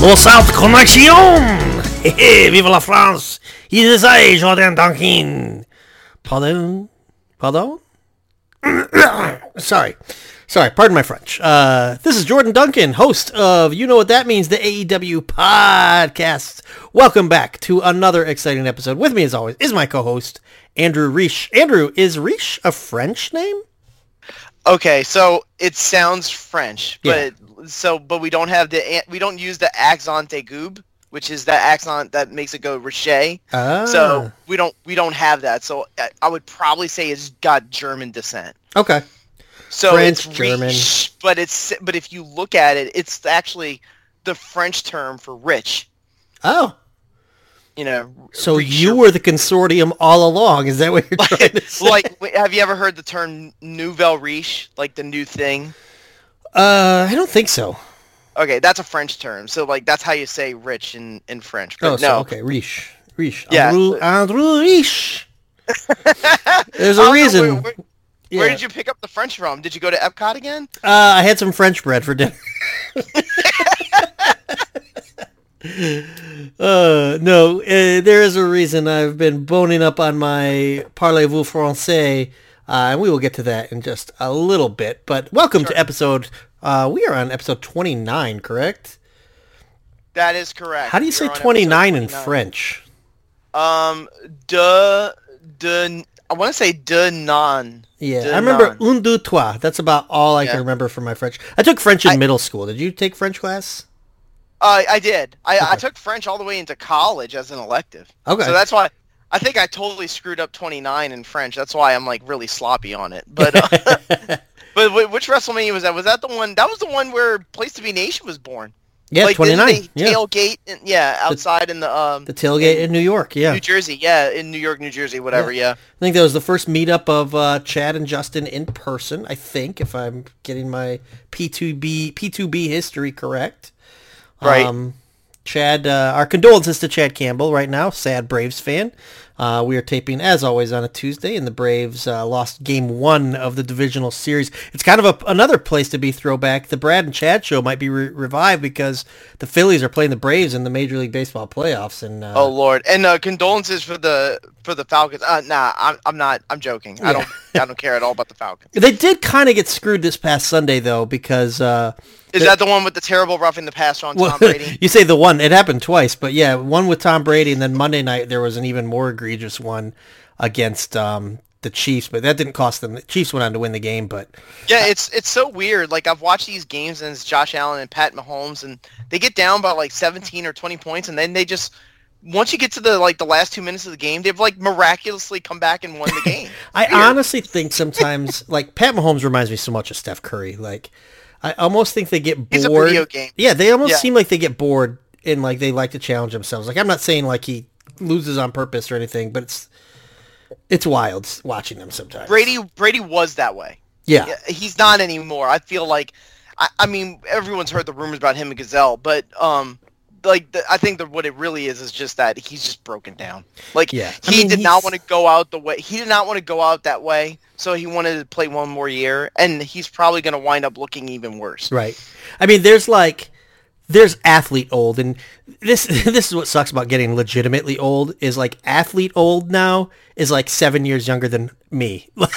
North South Connection! Hey, vive la France! It is Jordan Duncan. Pardon? Pardon? Sorry. Sorry, pardon my French. Uh, this is Jordan Duncan, host of You Know What That Means, the AEW podcast. Welcome back to another exciting episode. With me, as always, is my co-host, Andrew Reich. Andrew, is Reich a French name? Okay, so it sounds French, Yeah. but so but we don't have the we don't use the accent goob which is that accent that makes it go riche. Ah. So we don't we don't have that. So I- would probably say it's got German descent. Okay. So French, German. riche, but it's but if you look at it, it's actually the French term for rich. Oh. You know. So riche you were the consortium all along. Is that what you're trying to say? like have you ever heard the term nouvelle riche, like the new thing? Uh, I don't think so. Okay, that's a French term. So like that's how you say rich in in French. But Oh, no. so, okay, Riche. Riche. Yeah. Andrew, Andrew Riche. There's a know, reason. Where, where- where did you pick up the French from? Did you go to Epcot again? Uh, I had some French bread for dinner. uh, no, uh, there is a reason I've been boning up on my Parlez-vous Français, uh, and we will get to that in just a little bit. But welcome to episode, uh, we are on episode 29, correct? That is correct. How do you You're say on episode 29 in French? Um, de de. I want to say de non. Yeah, De I remember non. un, deux, trois. That's about all I Yeah. can remember from my French. I took French in I- middle school. Did you take French class? Uh, I did. I, I took French all the way into college as an elective. Okay. So that's why I think I totally screwed up 29 in French. That's why I'm like really sloppy on it. But uh, but which WrestleMania was that? Was that the one? That was the one where Place to Be Nation was born. yeah, like, 29. they Yeah, Tailgate. In, yeah, outside in the um the tailgate in New York. Yeah. New Jersey. Yeah, in New York, New Jersey, whatever. Yeah. I think that was the first meetup of uh, Chad and Justin in person. I think, if I'm getting my P2B P2B history correct. Right. Um, Chad, uh, our condolences to Chad Campbell right now, sad Braves fan. Uh, we are taping as always on a Tuesday, and the Braves uh, lost Game One of the divisional series. It's kind of a, another place to be throwback. The Brad and Chad show might be re- revived because the Phillies are playing the Braves in the Major League Baseball playoffs, and uh, Oh Lord, and uh, condolences for the for the Falcons. Uh, nah, I'm, I'm not. I'm joking. I don't. I don't care at all about the Falcons. they did kind of get screwed this past Sunday though because. Uh, Is that the one with the terrible roughing the passer on Well, Tom Brady? you say the one. It happened twice, but yeah, one with Tom Brady, and then Monday night there was an even more egregious one against um, the Chiefs, but that didn't cost them. The Chiefs went on to win the game, but Yeah, it's it's so weird. Like I've watched these games and it's Josh Allen and Pat Mahomes, and they get down by like 17 or 20 points, and then they just once you get to the like the last two minutes of the game, they've like miraculously come back and won the game. I Weird. honestly think sometimes like Pat Mahomes reminds me so much of Steph Curry. Like I almost think they get bored. It's a video game. Yeah, they almost Yeah. seem like they get bored and like they like to challenge themselves. Like I'm not saying like he loses on purpose or anything, but it's it's wild watching them sometimes. Brady Brady was that way. yeah. He's not anymore. I feel like, I, I mean, everyone's heard the rumors about him and Gisele, but um, like the, I think that what it really is is just that he's just broken down. Like Yeah, I he mean, did not want to go out the way he did not want to go out that way, so he wanted to play one more year, and he's probably going to wind up looking even worse. Right. I mean, there's like, there's athlete old, and this this is what sucks about getting legitimately old is like athlete old now is like seven years younger than me. like,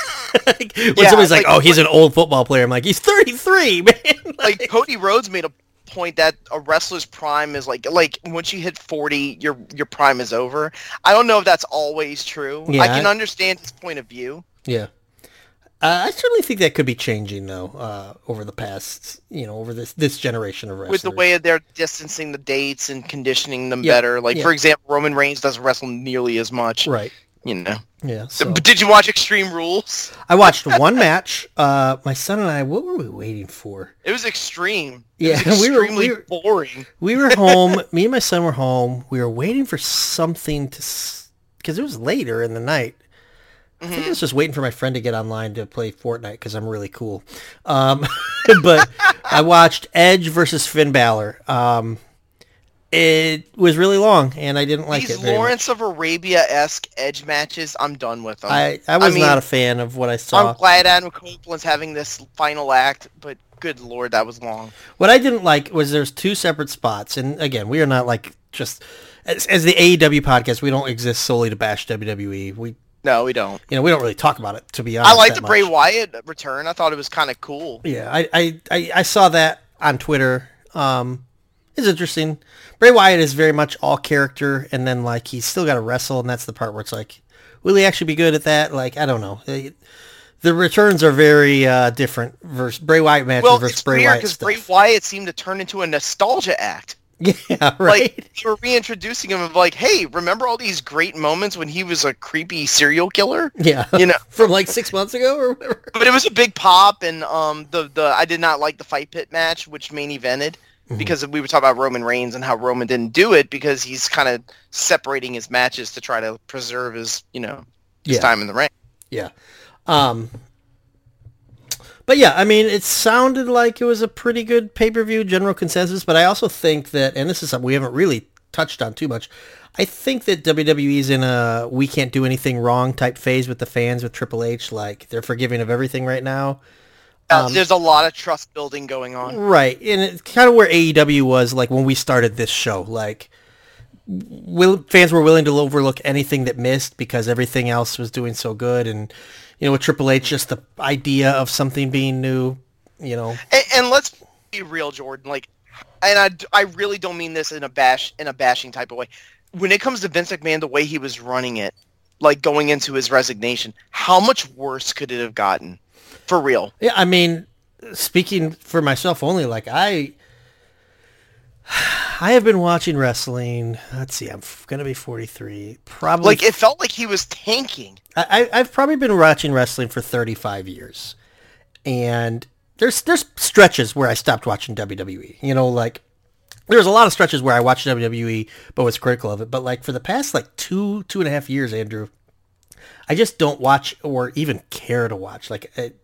when Yeah, somebody's like, like- "Oh, he's an old football player," I'm like, "He's 33, man." Like Cody Rhodes made a point that a wrestler's prime is like like once you hit 40 your your prime is over i don't know if that's always true i can I- understand his point of view yeah. Uh, I certainly think that could be changing though uh, over the past, you know, over this this generation of wrestlers. with the way they're distancing the dates and conditioning them Yeah, better. Like yeah. for example, Roman Reigns doesn't wrestle nearly as much. right. You know. Yeah. So. But did you watch Extreme Rules? I watched one match. Uh, my son and I. What were we waiting for? It was extreme. Yeah, it was we were- extremely we were- boring. We were home. me and my son were home. We were waiting for something to, because it was later in the night. I think I was just waiting for my friend to get online to play Fortnite because I'm really cool. Um, but I watched Edge versus Finn Balor. Um, it was really long, and I didn't like These it. Much. Lawrence of Arabia esque edge matches, I'm done with them. I I was mean, not a fan of what I saw. I'm glad Adam Copeland's having this final act, but good lord, that was long. What I didn't like was there's two separate spots, and again, we are not like just as, as the AEW podcast. We don't exist solely to bash WWE. We No, we don't. you know we don't really talk about it to be honest. I like the Bray. Wyatt return. I thought it was kind of cool. Yeah, I, I, I, I saw that on Twitter. Um, it's interesting. Bray Wyatt is very much all character, and then like he's still got to wrestle, and that's the part where it's like, will he actually be good at that? Like I don't know. It- the returns are very uh, different versus Bray Wyatt matches Well, versus it's Bray weird Wyatt because. Bray Wyatt seemed to turn into a nostalgia act. yeah, right. Like they were reintroducing him of like, hey, remember all these great moments when he was a creepy serial killer? yeah, You know, from like six months ago or whatever. but it was a big pop, and um, the the I did not like the fight pit match, which main evented Mm-hmm. because we were talking about Roman Reigns and how Roman didn't do it because he's kind of separating his matches to try to preserve his you know his Yeah. time in the ring. Yeah. Um, but yeah, I mean, it sounded like it was a pretty good pay-per-view general consensus, but I also think that, and this is something we haven't really touched on too much, I think that WWE's in a we can't do anything wrong type phase with the fans with Triple H. Like, they're forgiving of everything right now. Uh, Um, There's a lot of trust building going on. Right, and it's kind of where AEW was like when we started this show. Like, will, fans were willing to overlook anything that missed because everything else was doing so good, and you know, with Triple H, just the idea of something being new, you know, And, and let's be real, Jordan. Like, and I, I really don't mean this in a bash in a bashing type of way. When it comes to Vince McMahon, the way he was running it, like going into his resignation, how much worse could it have gotten? For real. yeah. I mean, speaking for myself only, like I. I have been watching wrestling. Let's see, I'm f- gonna be 43. Probably Like it felt like he was tanking. I, I've probably been watching wrestling for 35 years, and there's there's stretches where I stopped watching WWE. You know, like there's a lot of stretches where I watched WWE, but was critical of it. But like for the past like two two and a half years, Andrew, I just don't watch or even care to watch. Like, it,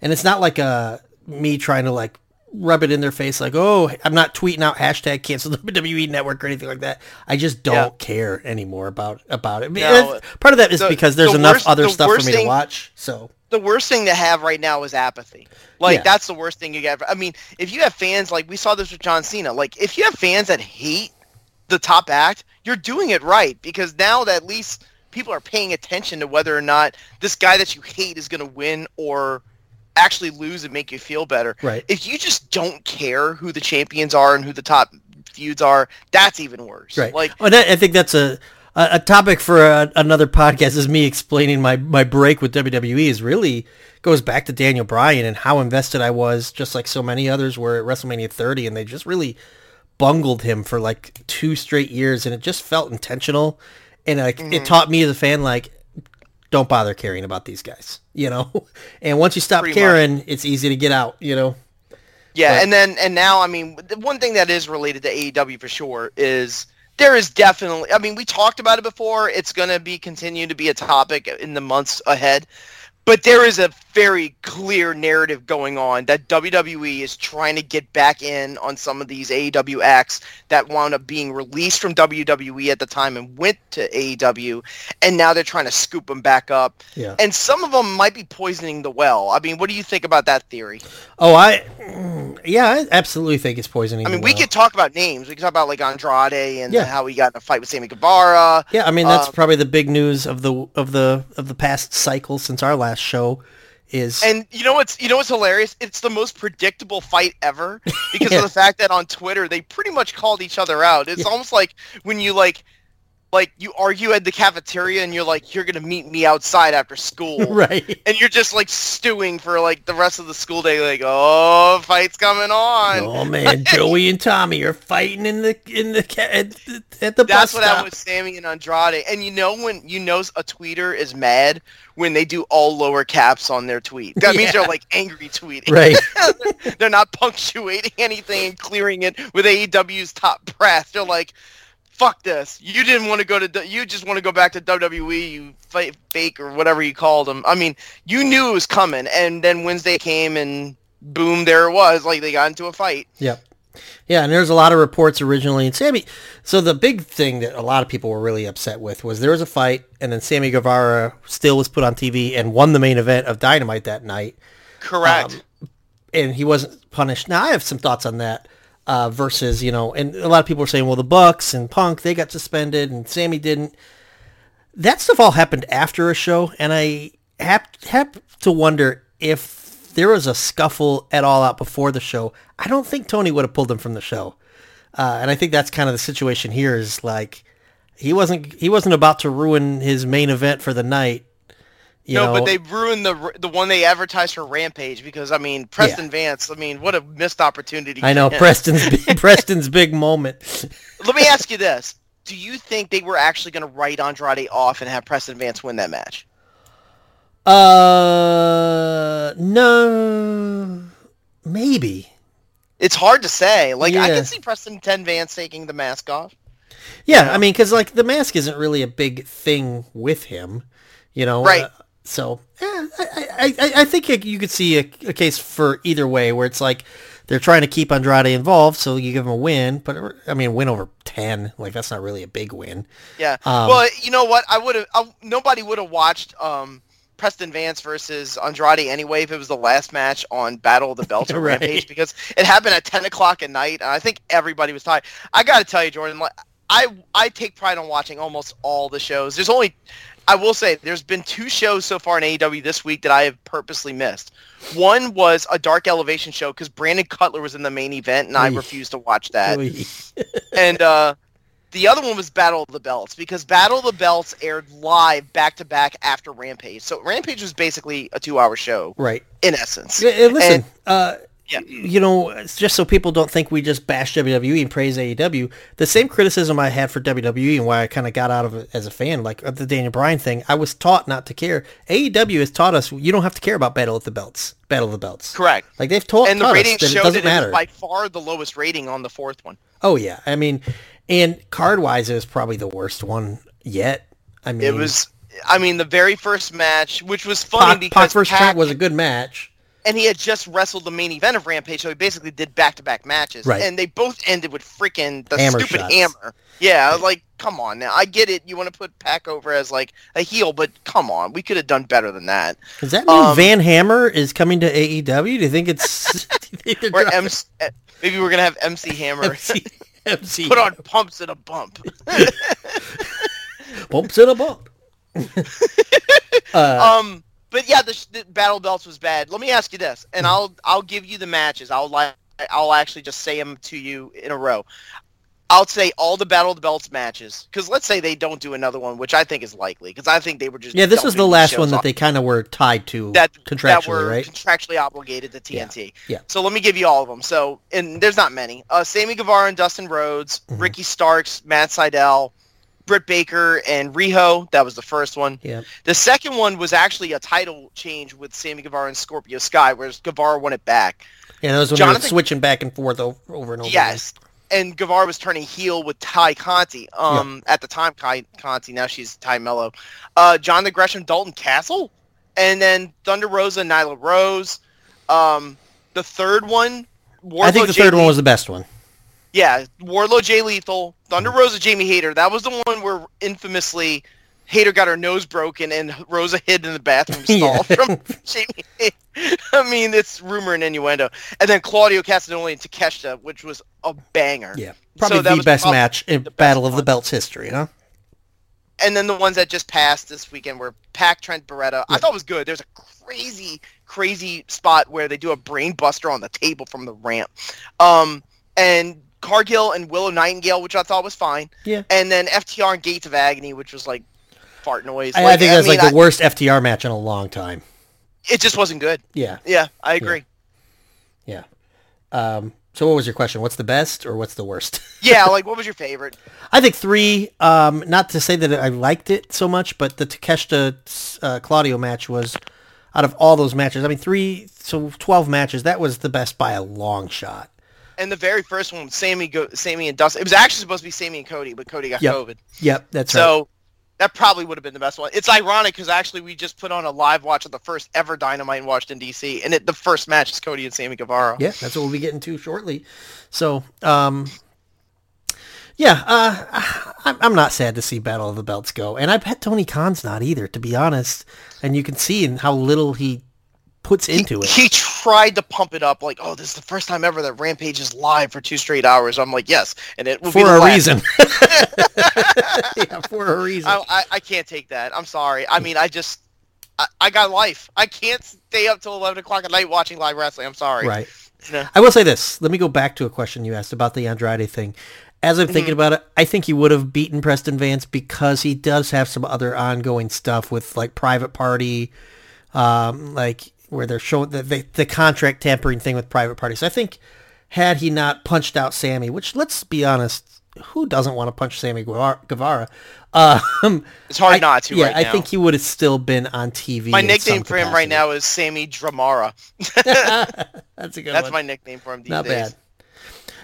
and it's not like uh me trying to like rub it in their face like, oh, I'm not tweeting out hashtag cancel WWE network or anything like that. I just don't Yeah. care anymore about about it. No, part of that is the- because there's the enough worst- other the stuff for me to watch. So The worst thing to have right now is apathy. Like Yeah. that's the worst thing you get. I mean, if you have fans like we saw this with John Cena, like if you have fans that hate the top act, you're doing it right because now that at least people are paying attention to whether or not this guy that you hate is going to win or actually lose and make you feel better. Right. If you just don't care who the champions are and who the top feuds are, that's even worse. Right. Like oh, that, I think that's a a, topic for a, another podcast. Is me explaining my my break with WWE is really goes back to Daniel Bryan and how invested I was, just like so many others were at WrestleMania 30, and they just really bungled him for like two straight years, and it just felt intentional, and like Mm-hmm. it taught me as a fan like. Don't bother caring about these guys, you know. And once you stop Pretty much. caring, it's easy to get out, you know. Yeah, But- and then and now I mean the one thing that is related to AEW for sure is there is definitely I mean we talked about it before it's going to be continue to be a topic in the months ahead but there is a very clear narrative going on that WWE is trying to get back in on some of these AEW acts that wound up being released from WWE at the time and went to AEW and now they're trying to scoop them back up Yeah. and some of them might be poisoning the well. I mean, what do you think about that theory? Oh, I, yeah, I absolutely think it's poisoning. I mean, we well. could talk about names. We could talk about like Andrade and Yeah. how he got in a fight with Sammy Guevara. Yeah, I mean that's Um, probably the big news of the of the of the past cycle since our last show is And you know what's you know what's hilarious? It's the most predictable fight ever because Yeah. of the fact that on Twitter they pretty much called each other out. It's Yeah. almost like when you like like you argue at the cafeteria and you're like you're gonna meet me outside after school. right. And you're just like stewing for like the rest of the school day, like, oh, fight's coming on. Oh man, Joey and Tommy are fighting in the in the ca- at, the- at the That's what happened with Sammy and Andrade. And you know when you know a tweeter is mad when they do all lower caps on their tweet. That means they're like angry tweeting. Right. they're not punctuating anything and clearing it with AEW's top brass. They're like, "Fuck this! You didn't want to go to. You just want to go back to WWE. You fa- fake or whatever you called them. I mean, you knew it was coming, and then Wednesday came and boom, there it was. Like they got into a fight. Yep. Yeah, and there's a lot of reports originally, and Sammy. So the big thing that a lot of people were really upset with was there was a fight, and then Sammy Guevara still was put on TV and won the main event of Dynamite that night. Correct. Um, and he wasn't punished. Now I have some thoughts on that. Uh, versus, you know, and a lot of people are saying, well, the Bucks and Punk they got suspended and Sammy didn't. That stuff all happened after a show, and I have, have to wonder if there was a scuffle at all out before the show. I don't think Tony would have pulled him from the show, uh, and I think that's kind of the situation here. Is like he wasn't he wasn't about to ruin his main event for the night you no, know, but they ruined the the one they advertised for Rampage because I mean Preston Yeah. Vance. I mean, what a missed opportunity. I know. Preston's big, Preston's big moment. Let me ask you this: Do you think they were actually going to write Andrade off and have Preston Vance win that match? Uh, no, maybe. It's hard to say. Like I can see Preston Ten Vance taking the mask off. Yeah, I mean, because like the mask isn't really a big thing with him, you know. Right. uh, so yeah, I, I, I, think you- you could see a, a case for either way, where it's like they're trying to keep Andrade involved, so you give him a win. But I mean, win over ten, like that's not really a big win. Yeah. Um, well, you know what? I would have. Nobody would have watched um, Preston Vance versus Andrade anyway if it was the last match on Battle of the Belts or Right. Rampage because it happened at ten o'clock at night, and I think everybody was tired. I got to tell you, Jordan. Like, I I take pride on watching almost all the shows. There's only. I will say there's been two shows so far in AEW this week that I have purposely missed. One was a Dark Elevation show because Brandon Cutler was in the main event, and I refused to watch that and uh, the other one was Battle of the Belts because Battle of the Belts aired live back to back after Rampage. So Rampage was basically a two-hour show right. in essence. Yeah, and listen, And- uh, Yeah. you know, uh, just so people don't think we just bash WWE and praise AEW. The same criticism I had for WWE and why I kind of got out of it as a fan, like the Daniel Bryan thing, I was taught not to care. AEW has taught us you don't have to care about Battle of the Belts. Battle of the Belts. Correct. Like they've taught, And the taught us that it doesn't it matter. by far the lowest rating on the fourth one. oh yeah, I mean, and card wise, it was probably the worst one yet. I mean, It was, I mean, the very first match, which was funny Pac, because Pac versus Pac- was a good match. And he had just wrestled the main event of Rampage, so he basically did back-to-back matches, Right. and they both ended with freaking the Hammer stupid shots. hammer. Yeah, like come on now. I get it. You want to put Pac over as like a heel, but come on, we could have done better than that. Does that mean Um, Van Hammer is coming to AEW? Do you think it's? you think Or MC, eh, maybe we're gonna have MC Hammer MC, MC put on pumps and a bump. bumps in a bump. uh, Um, but yeah, the, the battle belts was bad. Let me ask you this, and I'll I'll give you the matches. I'll like I'll actually just say them to you in a row. I'll say all the battle the belts matches because let's say they don't do another one, which I think is likely because I think they were just yeah, this was the last one that off- they kind of were tied to that contractually, that were right? contractually obligated to TNT. yeah. So let me give you all of them. So and there's not many. Uh, Sammy Guevara and Dustin Rhodes, Mhm. Ricky Starks, Matt Sydal, Britt Baker, and Riho. That was the first one. Yeah. The second one was actually a title change with Sammy Guevara and Scorpio Sky, whereas Guevara won it back. Yeah, those when they were Jonathan- switching back and forth over, over and over. Yes. And Guevara was turning heel with Tay Conti. Um, at the time, Tay Conti. Now she's Tay Melo. Uh, Jonathan Gresham, Dalton Castle, and then Thunder Rosa, Nyla Rose. Um, the third one, Wardlow, I think the third one was the best one. Yeah, Wardlow, Jay Lethal, Thunder Rosa, Jamie Hayter. That was the one where infamously Hayter got her nose broken and Rosa hid in the bathroom Yeah. stall from Jamie. I mean, it's rumor and innuendo. And then Claudio Castagnoli and Takeshita, which was a banger. Yeah, probably So the best prob- match in Battle of the. Belts history, huh? And then the ones that just passed this weekend were Pac, Trent, Beretta. I thought it was good. There's a crazy, crazy spot where they do a brain buster on the table from the ramp. Um, and Cargill and Willow Nightingale, which I thought was fine. Yeah. And then FTR and Gates of Agony, which was like fart noise. I, I think that's like the I- worst FTR match in a long time. It just wasn't good. Yeah, Yeah, I agree. yeah. Um, so what was your question? What's the best or what's the worst? Yeah, like what was your favorite? I think three. Um, not to say that I liked it so much, but the Takeshita uh, Claudio match was out of all those matches. I mean, three so twelve matches. That was the best by a long shot. And the very first one, Sammy, go, Sammy and Dustin. It was actually supposed to be Sammy and Cody, but Cody got Yep. COVID. Yep, that's right. So that probably would have been the best one. It's ironic because actually we just put on a live watch of the first ever Dynamite in Washington D.C. and it, the first match is Cody and Sammy Guevara. Yeah, that's what we'll be getting to shortly. So, um, yeah, uh, I'm, I'm not sad to see Battle of the Belts go, and I bet Tony Khan's not either, to be honest. And you can see in how little he puts into it. He tried to pump it up like, oh, this is the first time ever that Rampage is live for two straight hours. I'm like, yes, and it will for a last. reason. yeah, for a reason. I, I, I can't take that. I'm sorry. I mean, I just I, I got life. I can't stay up till 11 o'clock at night watching live wrestling. I'm sorry. Right. I will say this. Let me go back to a question you asked about the Andrade thing. As I'm thinking about it, I think he would have beaten Preston Vance because he does have some other ongoing stuff with like private party, um, like where they're showing the, the the contract tampering thing with private parties. I think had he not punched out Sammy, which let's be honest, who doesn't want to punch Sammy Guevara? Um, It's hard I- not to Yeah, right I now. think he would have still been on TV. my nickname for him right now is Sammy Dramara. That's a good one. That's one. my nickname for him these Not days. bad.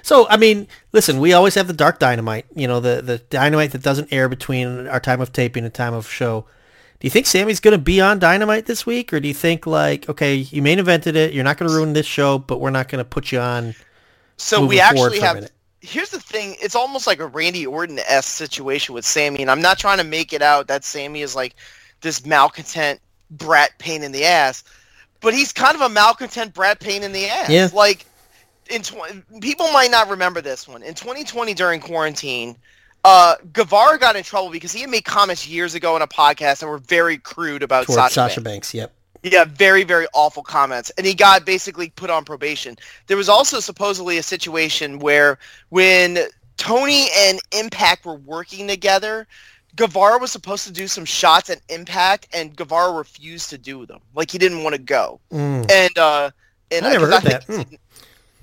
So I mean, listen, we always have the dark dynamite. You know, the the dynamite that doesn't air between our time of taping and time of show. Do you think Sammy's going to be on Dynamite this week, or do you think like, okay, you main evented it, you're not going to ruin this show, but we're not going to put you on? So we actually have. Here's the thing: it's almost like a Randy Orton s situation with Sammy, and I'm not trying to make it out that Sammy is like this malcontent brat pain in the ass, but he's kind of a malcontent brat pain in the ass. Yeah. Like, in tw- people might not remember this one in 2020 during quarantine. Uh, Guevara got in trouble because he had made comments years ago in a podcast that were very crude about Sasha, Sasha, Banks. Banks. Yep. Yeah, very, very awful comments. And he got basically put on probation. There was also supposedly a situation where when Tony and Impact were working together, Guevara was supposed to do some shots at Impact and Guevara refused to do them. Like he didn't want to go. Mm. And uh and I never heard think- that.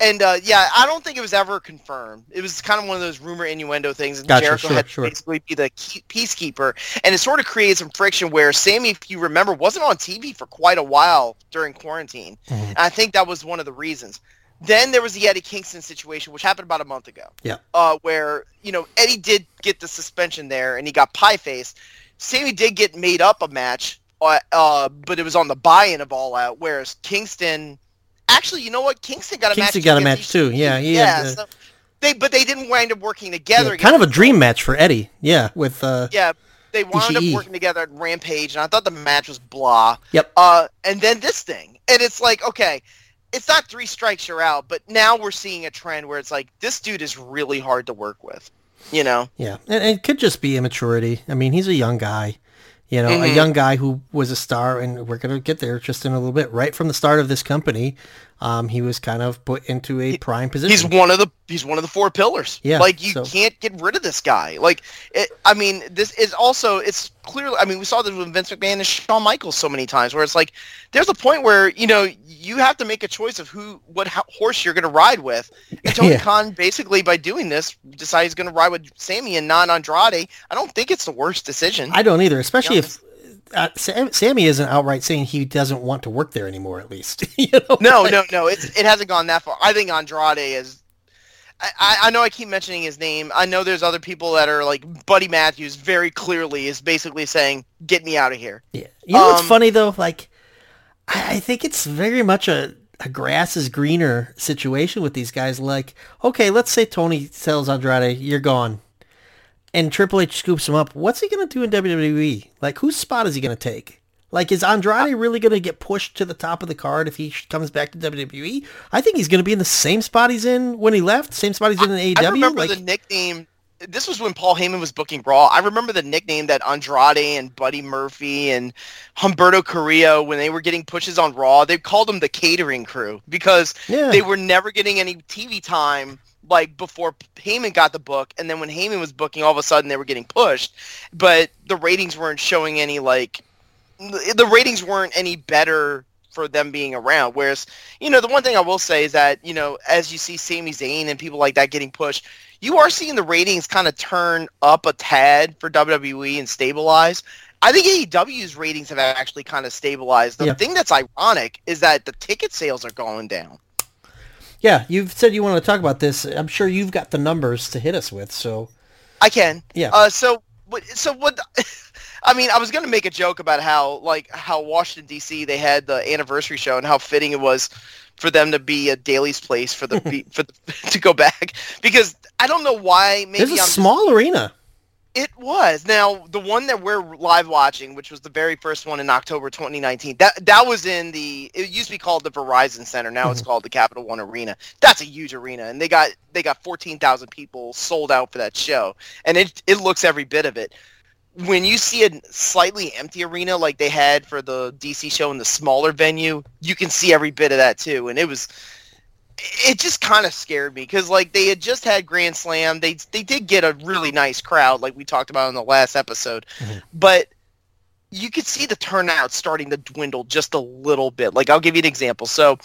And uh, yeah, I don't think it was ever confirmed. It was kind of one of those rumor innuendo things, and Gotcha, Jericho sure, had to sure. basically be the key- peacekeeper, and it sort of created some friction where Sammy, if you remember, wasn't on TV for quite a while during quarantine. Mhm. And I think that was one of the reasons. Then there was the Eddie Kingston situation, which happened about a month ago. Yeah. Uh, where you know Eddie did get the suspension there, and he got pie faced. Sammy did get made up a match, uh, uh, but it was on the buy-in of All Out, whereas Kingston. Actually, you know what? Kingston got a Kingston match. got a match too. Yeah, he yeah. the- so they, but they didn't wind up working together. Yeah, kind of a dream match for Eddie. Yeah, with uh, Yeah, they wound Ishii. up working together at Rampage, and I thought the match was blah. Yep. Uh, and then this thing, and it's like, okay, it's not three strikes you're out, but now we're seeing a trend where it's like this dude is really hard to work with. You know? Yeah, and it could just be immaturity. I mean, he's a young guy, you know, a Mhm. young guy who was a star, and we're gonna get there just in a little bit. Right from the start of this company, um, he was kind of put into a prime position. He's one of the he's one of the four pillars. Yeah, like you so- can't get rid of this guy. Like, it, I mean, this is also it's clearly. I mean, we saw this with Vince McMahon and Shawn Michaels so many times, where it's like there's a point where you know you have to make a choice of who what ho- horse you're going to ride with. And Tony Yeah. Khan basically by doing this decided he's going to ride with Sammy and not Andrade. I don't think it's the worst decision. I don't either, especially if uh, Sam, Sammy isn't outright saying he doesn't want to work there anymore. At least, you know. No, no, no. It's it hasn't gone that far. I think Andrade is. I, I- know I keep mentioning his name. I know there's other people that are like Buddy Matthews. Very clearly, is basically saying, "Get me out of here." Yeah. You know what's Um, funny though? Like, I, I think it's very much a, a grass is greener situation with these guys. Like, okay, let's say Tony tells Andrade, you're gone. And Triple H scoops him up. What's he going to do in WWE? Like, whose spot is he going to take? Like, is Andrade really going to get pushed to the top of the card if he comes back to WWE? I think he's going to be in the same spot he's in when he left, same spot he's in in AEW. I remember like, the nickname. This was when Paul Heyman was booking Raw. I remember the nickname that Andrade and Buddy Murphy and Humberto Carrillo, when they were getting pushes on Raw, they called them the catering crew because yeah. they were never getting any TV time like before Heyman got the book, and then when Heyman was booking, all of a sudden they were getting pushed, but the ratings weren't showing any like the ratings weren't any better for them being around. Whereas, you know, the one thing I will say is that you know, as you see Sami Zayn and people like that getting pushed, you are seeing the ratings kind of turn up a tad for WWE and stabilize. I think AEW's ratings have actually kind of stabilized. The Yeah. thing that's ironic is that the ticket sales are going down. Yeah, you've said you want to talk about this. I'm sure you've got the numbers to hit us with. So, I can. yeah. Uh, so what? So what? I mean, I was going to make a joke about how, like, how Washington D.C. they had the anniversary show and how fitting it was for them to be a Daily's Place for the for the, to go back because I don't know why. Maybe There's a I'm just- small arena. It was. Now, the one that we're live watching, which was the very first one in October 2019, that that was in the it used to be called the Verizon Center. Now it's mm-hmm. called the Capital One Arena. That's a huge arena and they got they got 14,000 people sold out for that show. And it it looks every bit of it. When you see a slightly empty arena like they had for the DC show in the smaller venue, you can see every bit of that too. And it was it just kind of scared me because like they had just had Grand Slam. They they did get a really nice crowd, like we talked about in the last episode, Mhm. but you could see the turnout starting to dwindle just a little bit. Like I'll give you an example. So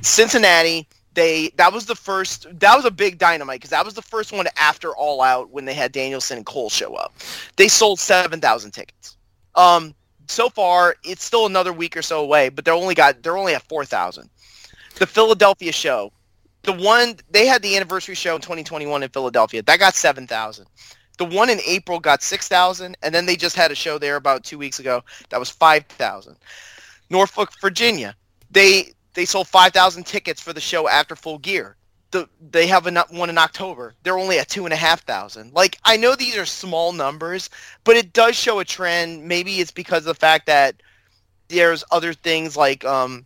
Cincinnati, they that was the first that was a big dynamite because that was the first one after All Out when they had Danielson and Cole show up. They sold seven thousand tickets. Um, so far it's still another week or so away, but they're only got they're only at four thousand. The Philadelphia show, the one they had the anniversary show in 2021 in Philadelphia, that got seven thousand. The one in April got six thousand, and then they just had a show there about two weeks ago that was five thousand. Norfolk, Virginia, they they sold five thousand tickets for the show after Full Gear. The, they have a, one in October. They're only at two and a half thousand. Like I know these are small numbers, but it does show a trend. Maybe it's because of the fact that there's other things like um,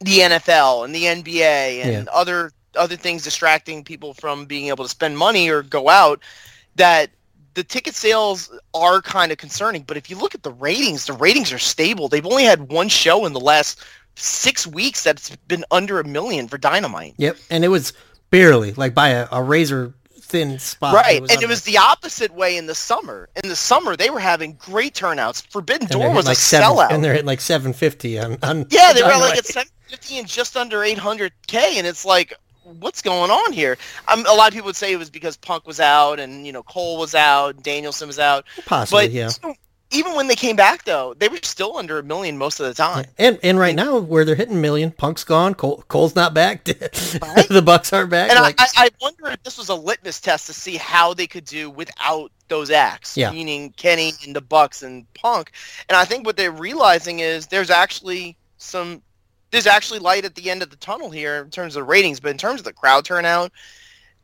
the NFL and the NBA and yeah. other other things distracting people from being able to spend money or go out that the ticket sales are kind of concerning. But if you look at the ratings the ratings are stable. They've only had one show in the last 6 weeks that's been under a million for Dynamite. Yep and it was barely like by a, a razor thin spot. Right it and it was the opposite way in the summer. In the summer they were having great turnouts. Forbidden and door was like a seven, sellout. and they're at like 750 on, on yeah they Dynamite. were like at 7 50 and just under 800k, and it's like, what's going on here? Um, a lot of people would say it was because Punk was out, and you know Cole was out, Danielson was out, possibly, but, yeah. Even when they came back, though, they were still under a million most of the time. And and right now, where they're hitting million, Punk's gone, Cole, Cole's not back, the Bucks aren't back. And like... I, I wonder if this was a litmus test to see how they could do without those acts, yeah. meaning Kenny and the Bucks and Punk. And I think what they're realizing is there's actually some there's actually light at the end of the tunnel here in terms of ratings, but in terms of the crowd turnout,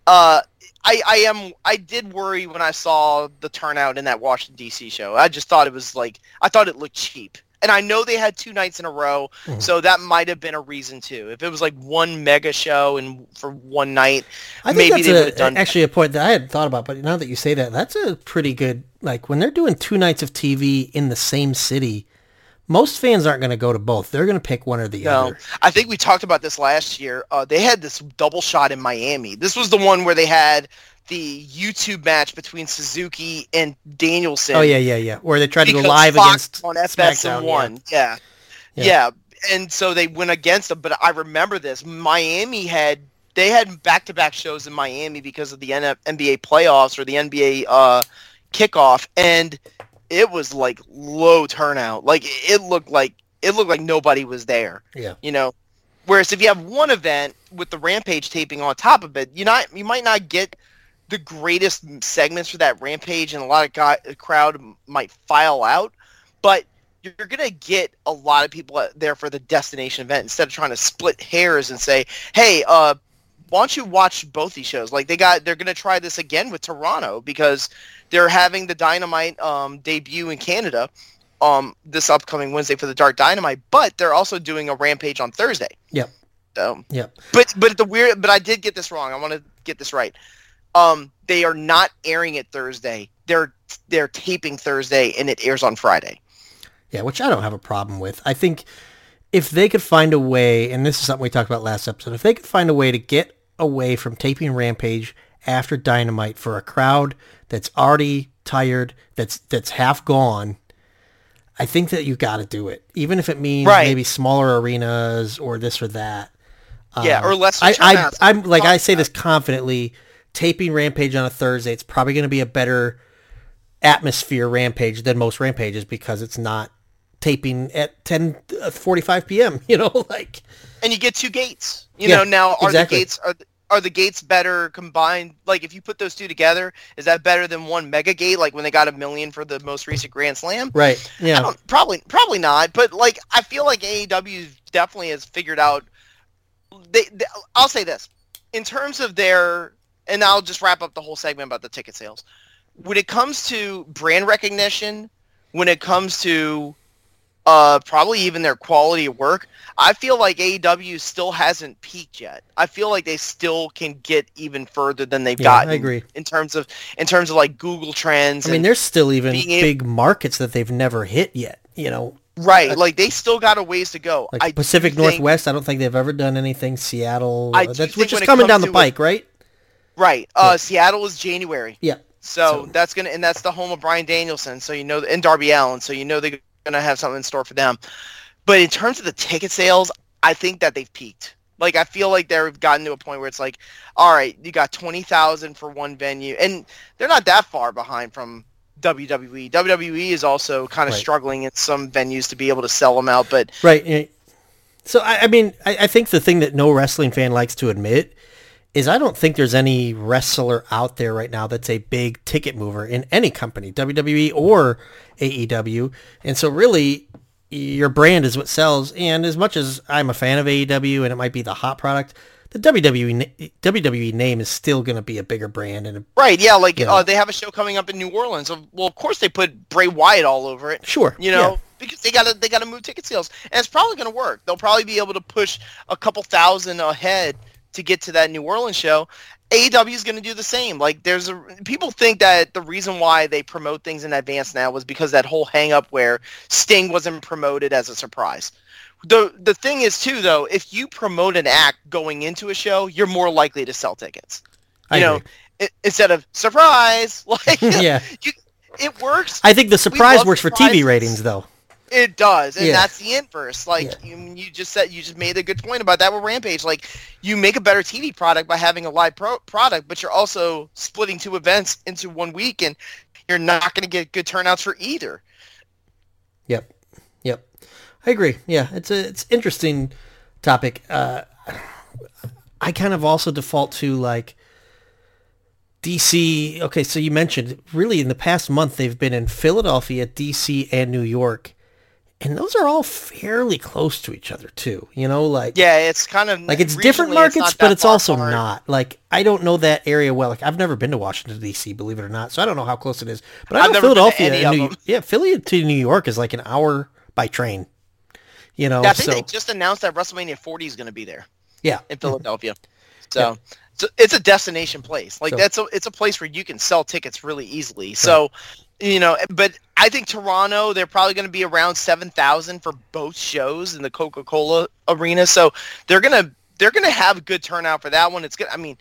uh, I, I am I did worry when I saw the turnout in that Washington DC show. I just thought it was like I thought it looked cheap. And I know they had two nights in a row, Mhm. so that might have been a reason too. If it was like one mega show and for one night, I think maybe they that's would've done actually a point that I hadn't thought about, but now that you say that, that's a pretty good. Like when they're doing two nights of TV in the same city, most fans aren't going to go to both. They're going to pick one or the No, other. I think we talked about this last year. Uh, they had this double shot in Miami. This was the one where they had the YouTube match between Suzuki and Danielson. Oh yeah, yeah, yeah. Where they tried to go live Fox against on SmackDown. FS1. One. Yeah. Yeah. yeah, And so they went against them. But I remember this. Miami had they had back-to-back shows in Miami because of the NBA playoffs or the NBA uh, kickoff, and it was like low turnout. Like it looked like it looked like nobody was there. Yeah. You know, whereas if you have one event with the Rampage taping on top of it, you not you might not get the greatest segments for that Rampage, and a lot of guy, crowd might file out, but you're gonna get a lot of people there for the destination event instead of trying to split hairs and say, "Hey, uh, why don't you watch both these shows?" Like they got, they're gonna try this again with Toronto because they're having the Dynamite um, debut in Canada um, this upcoming Wednesday for the Dark Dynamite, but they're also doing a Rampage on Thursday. Yep. So, Yep. but but the weird, but I did get this wrong. I want to get this right. Um, they are not airing it Thursday. They're they're taping Thursday, and it airs on Friday. Yeah, which I don't have a problem with. I think if they could find a way, and this is something we talked about last episode, if they could find a way to get away from taping Rampage after Dynamite for a crowd that's already tired, that's that's half gone, I think that you got to do it, even if it means Right. maybe smaller arenas or this or that. yeah, Um, or less. I, I. I'm like I say this confidently. Taping Rampage on a Thursday, it's probably going to be a better atmosphere Rampage than most Rampages because it's not taping at 10 uh, 45 p.m. You know, like and you get two gates. You Yeah, know, now are exactly. the gates are are the gates better combined? Like if you put those two together, is that better than one mega gate? Like when they got a million for the most recent Grand Slam? right, I yeah, don't, probably probably not. But like I feel like AEW definitely has figured out. They, they, I'll say this in terms of their, and I'll just wrap up the whole segment about the ticket sales. when it comes to brand recognition, when it comes to uh, probably even their quality of work, I feel like AEW still hasn't peaked yet. I feel like they still can get even further than they've Yeah, gotten. I agree. in terms of in terms of like Google Trends. I mean, there's still even big markets that they've never hit yet. You know, right, like they still got a ways to go. like I Pacific think- Northwest. I don't think they've ever done anything. Seattle, I uh, that's which is coming down the it- pike, right? Right. Uh, Seattle is January. Yeah. So, So- that's gonna and that's the home of Bryan Danielson. So you know and Darby Allin. So you know they're gonna have something in store for them. But in terms of the ticket sales, I think that they've peaked. Like I feel like they've gotten to a point where it's like, all right, you got twenty thousand for one venue, and they're not that far behind from WWE. WWE is also kind of Right. struggling in some venues to be able to sell them out, but Right. So I, I mean, I, I think the thing that no wrestling fan likes to admit is I don't think there's any wrestler out there right now that's a big ticket mover in any company, WWE or AEW. And so really your brand is what sells. And as much as I'm a fan of AEW and it might be the hot product, the WWE WWE name is still going to be a bigger brand and a, Right, yeah, like Yeah. Uh, they have a show coming up in New Orleans. Well, of course they put Bray Wyatt all over it. Sure, you know, yeah. because they gotta they gotta move ticket sales, and it's probably gonna work. They'll probably be able to push a couple thousand ahead to get to that New Orleans show. AEW is going to do the same. Like, there's a people think that the reason why they promote things in advance now was because that whole hang up where Sting wasn't promoted as a surprise. The the thing is too though, if you promote an act going into a show, you're more likely to sell tickets. I You know, agree. i- instead of surprise, like Yeah. you, it works. I think the surprise works for TV ratings though. It does, and Yeah. that's the inverse. Like you, you just said, you just made a good point about that with Rampage. Like you make a better TV product by having a live pro- product, but you're also splitting two events into one week, and you're not going to get good turnouts for either. Yep. Yep. I agree. Yeah, it's a it's interesting topic. Uh, I kind of also default to like DC. Okay, so you mentioned really in the past month they've been in Philadelphia, DC, and New York, and those are all fairly close to each other too. You know, like Yeah, it's kind of like it's different markets, not but it's also apart. not. Like I don't know that area well. Like I've never been to Washington D.C. Believe it or not, so I don't know how close it is. But I know never been to Philadelphia, any and of New, yeah, Philly to New York is like an hour by train. You know, Yeah, I think so they just announced that WrestleMania 40 is going to be there yeah, in Philadelphia. So, so it's a destination place. Like So- that's a it's a place where you can sell tickets really easily. So, you know, but I think Toronto they're probably going to be around 7,000 for both shows in the Coca-Cola arena. So, they're going to they're going to have good turnout for that one. It's good. I mean,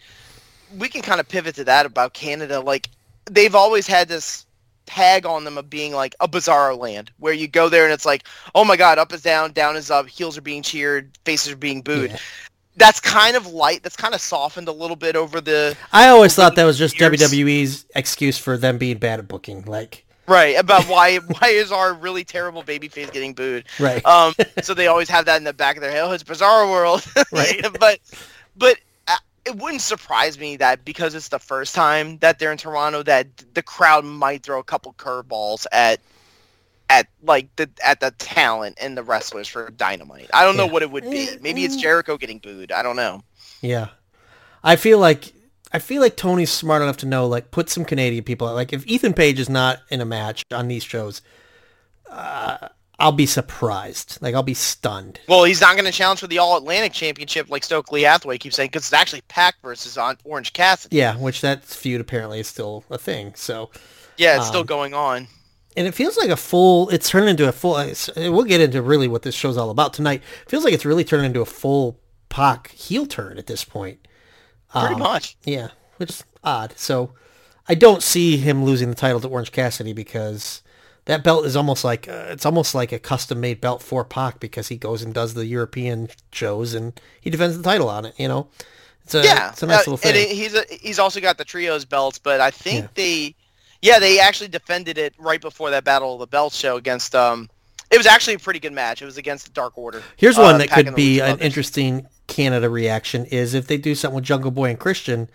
we can kind of pivot to that about Canada. Like they've always had this tag on them of being like a bizarro land where you go there and it's like, oh my god, up is down, down is up, heels are being cheered, faces are being booed. Yeah. That's kind of light. That's kind of softened a little bit over the I always thought that was just years. WWE's excuse for them being bad at booking. Like, right about why why is our really terrible babyface getting booed? right, Um, so they always have that in the back of their head. Oh, it's bizarre world, Right. but but uh, it wouldn't surprise me that because it's the first time that they're in Toronto, that the crowd might throw a couple curveballs at at like the at the talent and the wrestlers for Dynamite. I don't know what it would be. Maybe it's Jericho getting booed. I don't know. yeah. I feel like I feel like Tony's smart enough to know like put some Canadian people. Out. Like if Ethan Page is not in a match on these shows, uh, I'll be surprised. Like I'll be stunned. Well, he's not going to challenge for the All Atlantic Championship like Stokely Hathaway keeps saying because it's actually Pac versus on Orange Cassidy. Yeah, which that feud apparently is still a thing. So. Yeah, it's still Um, going on. and it feels like a full it's turned into a full we'll get into really what this show's all about tonight it feels like it's really turned into a full Pac heel turn at this point Pretty Um, much. yeah which is odd so i don't see him losing the title to orange cassidy because that belt is almost like uh, it's almost like a custom made belt for Pac because he goes and does the european shows and he defends the title on it you know it's a, yeah, it's a nice uh, little thing it- he's a, he's also got the trios belts, but I think Yeah. they, yeah, they actually defended it right before that Battle of the Belts show against. Um, it was actually a pretty good match. It was against the Dark Order. Here's uh, one that could be an interesting Canada reaction is if they do something with Jungle Boy and Christian,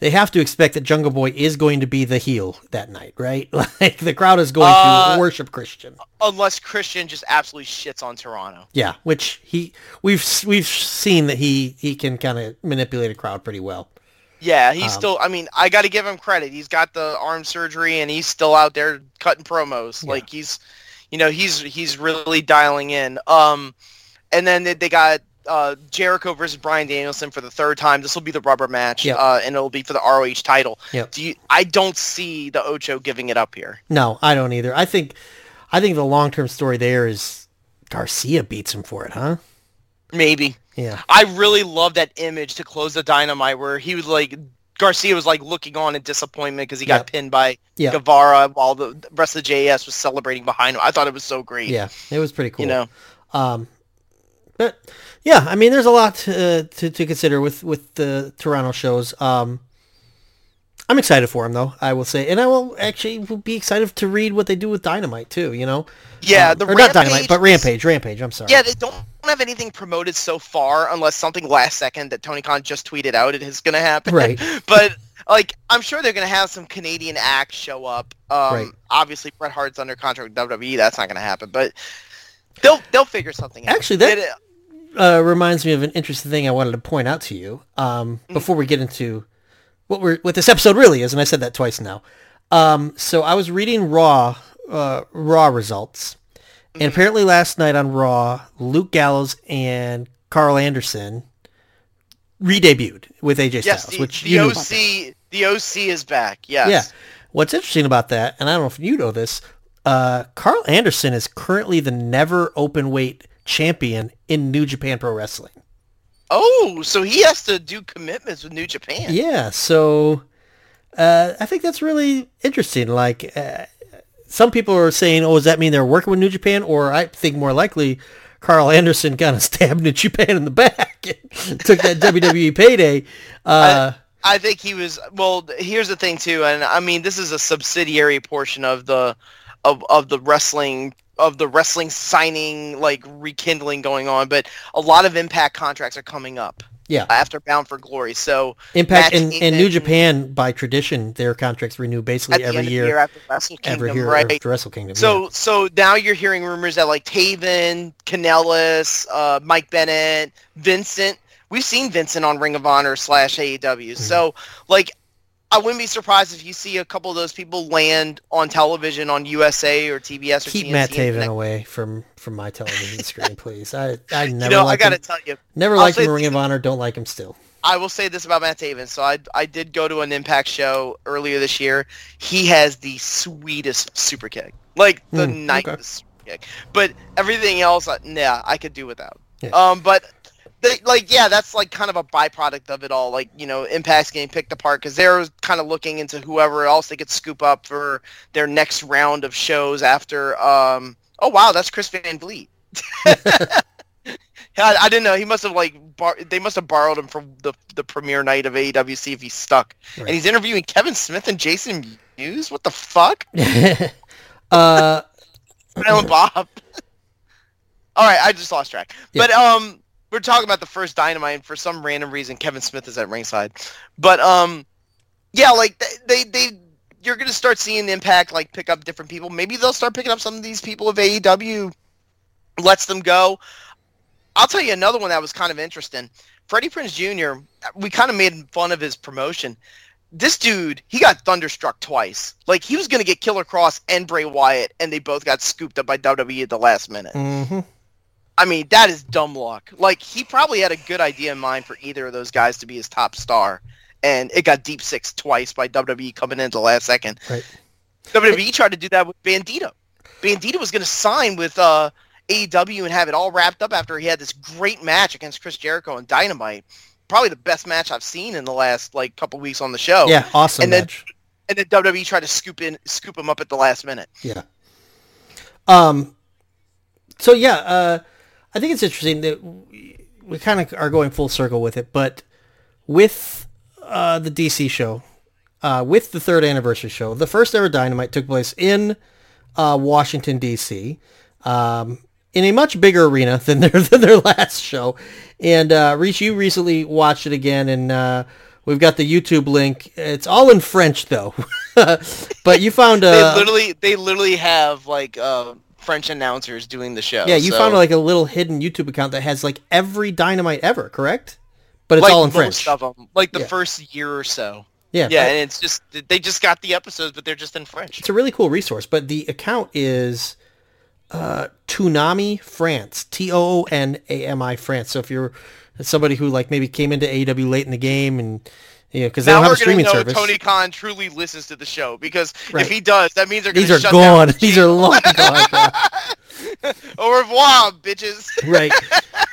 they have to expect that Jungle Boy is going to be the heel that night, right? Like the crowd is going Uh, to worship Christian. unless Christian just absolutely shits on Toronto. Yeah, which he we've we've seen that he he can kind of manipulate a crowd pretty well. Yeah, he's Um, still. I mean, I got to give him credit. He's got the arm surgery, and he's still out there cutting promos. Yeah. Like he's, you know, he's he's really dialing in. Um, and then they, they got uh, Jericho versus Bryan Danielson for the third time. This will be the rubber match, Yep. uh, and it'll be for the ROH title. Yep. Do you? I don't see the Ocho giving it up here. No, I don't either. I think, I think the long term story there is Garcia beats him for it, huh? Maybe. Yeah. I really love that image to close the dynamite where he was like Garcia was like looking on in disappointment because he got Yep. pinned by Yep. Guevara while the rest of the JAS was celebrating behind him. I thought it was so great. Yeah, it was pretty cool. You know, Um, but yeah, I mean, there's a lot to, to, to consider with, with the Toronto shows. Um, I'm excited for them though, I will say, and I will actually be excited to read what they do with Dynamite too. You know, yeah, Um, the or not Dynamite, Rampage but Rampage, Rampage. I'm sorry. Yeah, they don't have anything promoted so far unless something last second that Tony Khan just tweeted out it is going to happen. Right. but like, I'm sure they're going to have some Canadian acts show up. Um, Right. Obviously, Bret Hart's under contract with WWE. That's not going to happen. But they'll they'll figure something out. Actually, that- uh, reminds me of an interesting thing I wanted to point out to you um, Mm. before we get into what we're what this episode really is, and I said that twice now. Um, so I was reading Raw uh, Raw results, Mm-hmm. and apparently last night on Raw, Luke Gallows and Carl Anderson re-debuted with AJ yes, Styles, the, which the you. OC the OC is back. Yes. Yeah. What's interesting about that, and I don't know if you know this, uh, Carl Anderson is currently the NEVER Openweight champion in New Japan Pro Wrestling. Oh, so he has to do commitments with New Japan. Yeah, so uh, I think that's really interesting. Like, uh, some people are saying, "Oh, does that mean they're working with New Japan?" Or I think more likely, Carl Anderson kind of stabbed New Japan in the back, and took that WWE payday. Uh, I think he was. Well, here's the thing too, and I mean, this is a subsidiary portion of the of of the wrestling of the wrestling signing like rekindling going on, but a lot of Impact contracts are coming up yeah, after Bound for Glory. So Impact and, and New Japan, by tradition, their contracts renew basically every year, year after Wrestle every Kingdom, year right? after Wrestle Kingdom. So so now you're hearing rumors that like Taven, Kanellis, uh, Mike Bennett, Vincent. We've seen Vincent on Ring of Honor slash AEW. Mm-hmm. So like I wouldn't be surprised if you see a couple of those people land on television on USA or TBS or keep Matt Taven away from from my television screen, please. I I never You know, I gotta him. tell you, Never liked him Ring of Honor. Don't like him still. I will say this about Matt Taven. So I I did go to an Impact show earlier this year. He has the sweetest super kick, like the okay. nicest super kick. But everything else, uh, nah, I could do without. Yeah. Um, but they, like yeah, that's like kind of a byproduct of it all. Like you know, Impact's getting picked apart because they're kind of looking into whoever else they could scoop up for their next round of shows after. Um, oh wow, that's Chris Van Vliet. I, I didn't know. He must have like bar- they must have borrowed him from the the premiere night of AEW. If he's stuck. Right. And he's interviewing Kevin Smith and Jason Mewes. What the fuck? uh, Silent Bob. All right, I just lost track. Yeah. But um, we're talking about the first Dynamite, and for some random reason, Kevin Smith is at ringside. But um, yeah, like they they, you're gonna start seeing the impact like pick up different people. Maybe they'll start picking up some of these people if AEW lets them go. I'll tell you another one that was kind of interesting. Freddie Prinze Jr. We kind of made fun of his promotion. This dude, he got thunderstruck twice. Like he was gonna get Killer Kross and Bray Wyatt, and they both got scooped up by WWE at the last minute. hmm I mean, that is dumb luck. Like he probably had a good idea in mind for either of those guys to be his top star, and it got deep six twice by WWE coming in at the last second. Right. WWE tried to do that with Bandito. Bandito was going to sign with uh, AEW and have it all wrapped up after he had this great match against Chris Jericho and Dynamite. Probably the best match I've seen in the last like couple weeks on the show. Yeah, awesome And then- And then WWE tried to scoop in, scoop him up at the last minute. Yeah. Um. So yeah, uh, I think it's interesting that we, we kind of are going full circle with it, but with uh, the DC show, uh, with the third anniversary show, the first ever Dynamite took place in uh, Washington D.C. Um, in a much bigger arena than their than their last show, and uh, Reach, you recently watched it again, and uh, we've got the YouTube link. It's all in French though, but you found They uh, literally, they literally have like uh, French announcers doing the show. Yeah, you so- found like a little hidden YouTube account that has like every dynamite ever, correct? but it's like all in most French. of them, like the Yeah. first year or so. Yeah, Yeah, and it's just they just got the episodes, but they're just in French. it's a really cool resource. But the account is uh, Toonami France, T O O N A M I France. So if you're somebody who like maybe came into AEW late in the game and know because they Now don't have a streaming know service, Tony Khan truly listens to the show because Right. if he does, that means they're these gonna are shut gone. Down These are long gone. yeah. Au revoir, bitches. right.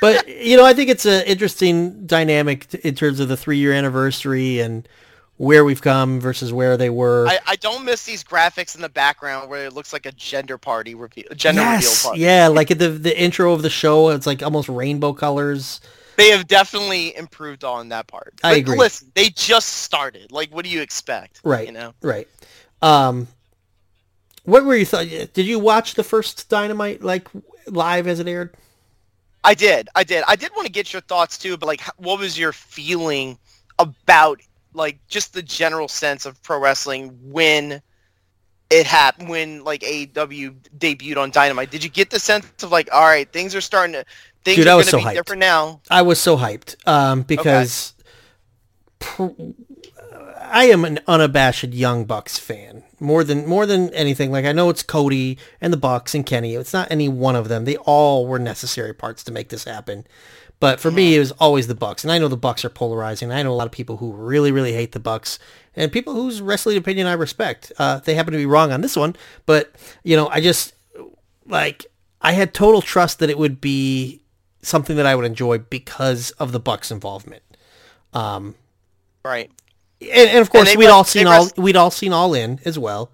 But you know, I think it's an interesting dynamic t- in terms of the three year anniversary and where we've come versus where they were. I, I don't miss these graphics in the background where it looks like a gender party reveal, gender yes, reveal party. yeah, like at the the intro of the show, it's like almost rainbow colors. They have definitely improved on that part. I agree. Listen, they just started. Like, what do you expect? Right. You know. Right. Um, what were you thought? Did you watch the first Dynamite like live as it aired? I did. I did. I did want to get your thoughts too, but like, what was your feeling about like just the general sense of pro wrestling when it happened, when like AEW debuted on Dynamite? Did you get the sense of like, all right, things are starting to things Dude, are I going was to so be hyped. different now? I was so hyped um, because pr- I am an unabashed Young Bucks fan more than more than anything. Like I know it's Cody and the Bucks and Kenny. It's not any one of them. They all were necessary parts to make this happen. But for me, it was always the Bucks, and I know the Bucks are polarizing. I know a lot of people who really, really hate the Bucks, and people whose wrestling opinion I respect. Uh, they happen to be wrong on this one, but you know, I just like I had total trust that it would be something that I would enjoy because of the Bucks involvement. Right. And, and of course, they we'd rest- all seen all we'd all seen all in as well.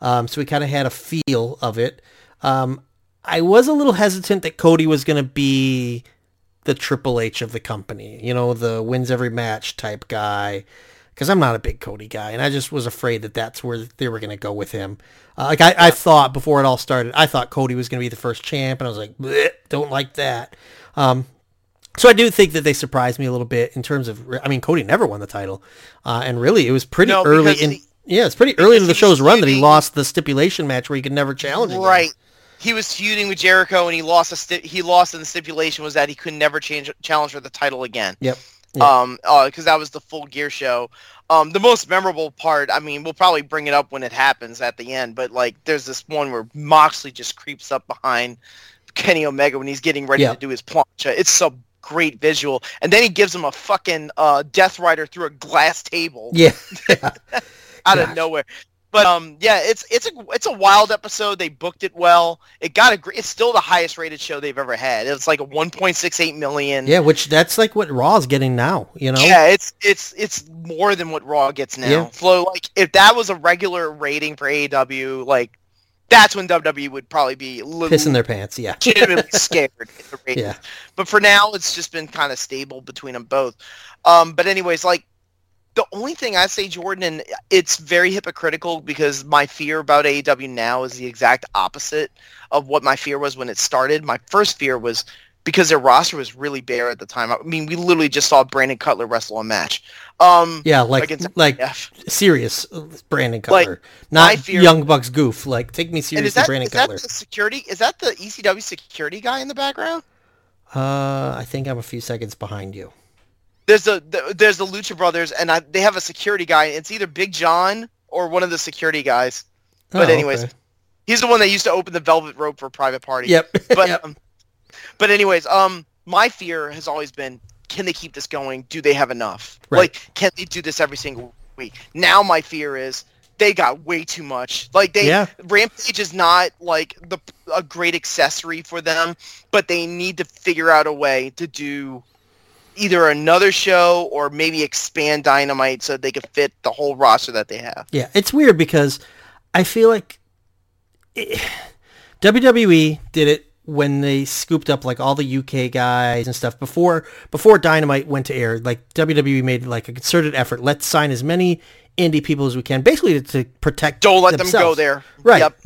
Um, so we kind of had a feel of it. Um, I was a little hesitant that Cody was going to be the Triple H of the company, you know, the wins every match type guy. Because I'm not a big Cody guy, and I just was afraid that that's where they were going to go with him. Uh, like I, I thought before it all started, I thought Cody was going to be the first champ, and I was like, don't like that. Um, so I do think that they surprised me a little bit in terms of. I mean, Cody never won the title, uh, and really, it was pretty No, early in. he- yeah, it's pretty early in the show's run that he lost the stipulation match where he could never challenge. again. Right. He was feuding with Jericho, and he lost. A sti- he lost, and the stipulation was that he could never change challenge for the title again. Yep. Yeah. Um, because that was the full gear show. Um, the most memorable part. I mean, we'll probably bring it up when it happens at the end. But like, there's this one where Moxley just creeps up behind Kenny Omega when he's getting ready Yeah. to do his plancha. It's so great visual, and then he gives him a fucking uh, Death Rider through a glass table Yeah. out of nowhere. But um, yeah, it's it's a it's a wild episode. They booked it well. It got a it's still the highest rated show they've ever had. It's like a 1.68 million. yeah, which that's like what Raw is getting now. You know. Yeah, it's it's it's more than what Raw gets now. Yeah. So like if that was a regular rating for AEW, like that's when WWE would probably be Pissing their pants. Yeah. legitimately scared. the. Yeah. But for now, it's just been kind of stable between them both. Um, but anyways, like the only thing I say, Jordan, and it's very hypocritical because my fear about AEW now is the exact opposite of what my fear was when it started. My first fear was because their roster was really bare at the time. I mean, we literally just saw Brandon Cutler wrestle a match. Um, Yeah, like like MJF. serious Brandon Like, Cutler, my not Young Bucks goof. Like take me seriously, that, Brandon is that Cutler. security? Is that the ECW security guy in the background? Uh, I think I'm a few seconds behind you. there's the, the there's the Lucha Brothers, and I, they have a security guy. It's either Big John or one of the security guys. But Oh, anyways, okay. he's the one that used to open the Velvet Rope for Private Party. Yep. But yep. um, but anyways, um, my fear has always been, can they keep this going? Do they have enough? Right. Like, can they do this every single week? Now my fear is they got way too much. Like they Yeah. Rampage is not like the a great accessory for them, but they need to figure out a way to do either another show or maybe expand Dynamite so they could fit the whole roster that they have. Yeah, it's weird because I feel like it, WWE did it when they scooped up like all the UK guys and stuff before before Dynamite went to air. Like WWE made like a concerted effort. Let's sign as many indie people as we can, basically to, to protect. Don't let them go there. Right. Yep.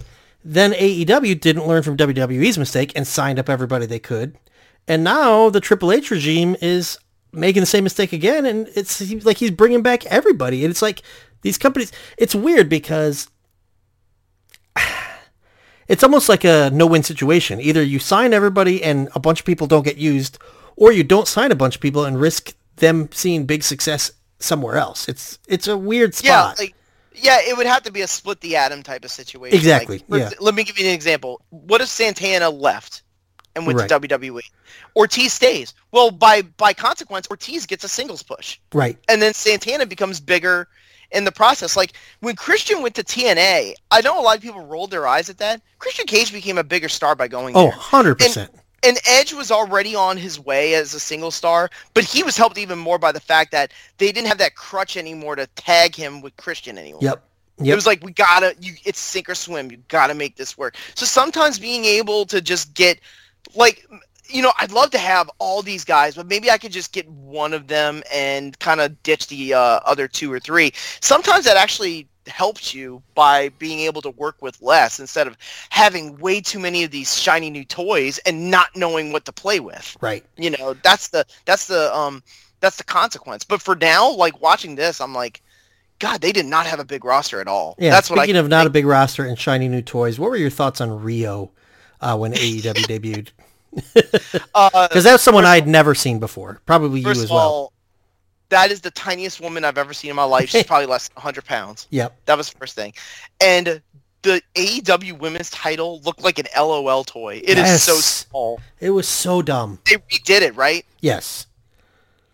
Then AEW didn't learn from WWE's mistake and signed up everybody they could. And now the Triple H regime is making the same mistake again, and it's like he's bringing back everybody. And it's like these companies. It's weird because it's almost like a no-win situation. Either you sign everybody and a bunch of people don't get used, or you don't sign a bunch of people and risk them seeing big success somewhere else. It's it's a weird Yeah, spot. like yeah, it would have to be a split the atom type of situation. Exactly, Like, yeah. Let me give you an example. What if Santana left and went Right. to WWE? Ortiz stays. Well, by by consequence, Ortiz gets a singles push, right. and then Santana becomes bigger in the process. Like when Christian went to TNA, I know a lot of people rolled their eyes at that. Christian Cage became a bigger star by going Oh, there. 100%. and Edge was already on his way as a single star, but he was helped even more by the fact that they didn't have that crutch anymore to tag him with Christian anymore. Yep. It was like we gotta, you, it's sink or swim. You gotta make this work. So sometimes being able to just get, like, you know, I'd love to have all these guys, but maybe I could just get one of them and kind of ditch the uh, other two or three. Sometimes that actually helps you by being able to work with less instead of having way too many of these shiny new toys and not knowing what to play with. right. You know, that's the that's the um that's the consequence. But for now, like watching this, I'm like, God, they did not have a big roster at all. Yeah. that's what I Speaking of not a big roster and shiny new toys, what were your thoughts on Rio uh, when AEW debuted? uh, Because that's someone I'd never seen before. Probably you as well. all, that is the tiniest woman I've ever seen in my life. She's probably less than 100 pounds. Yep. That was the first thing. And the AEW women's title looked like an LOL toy. It is so small. It was so dumb. They redid it, right? Yes.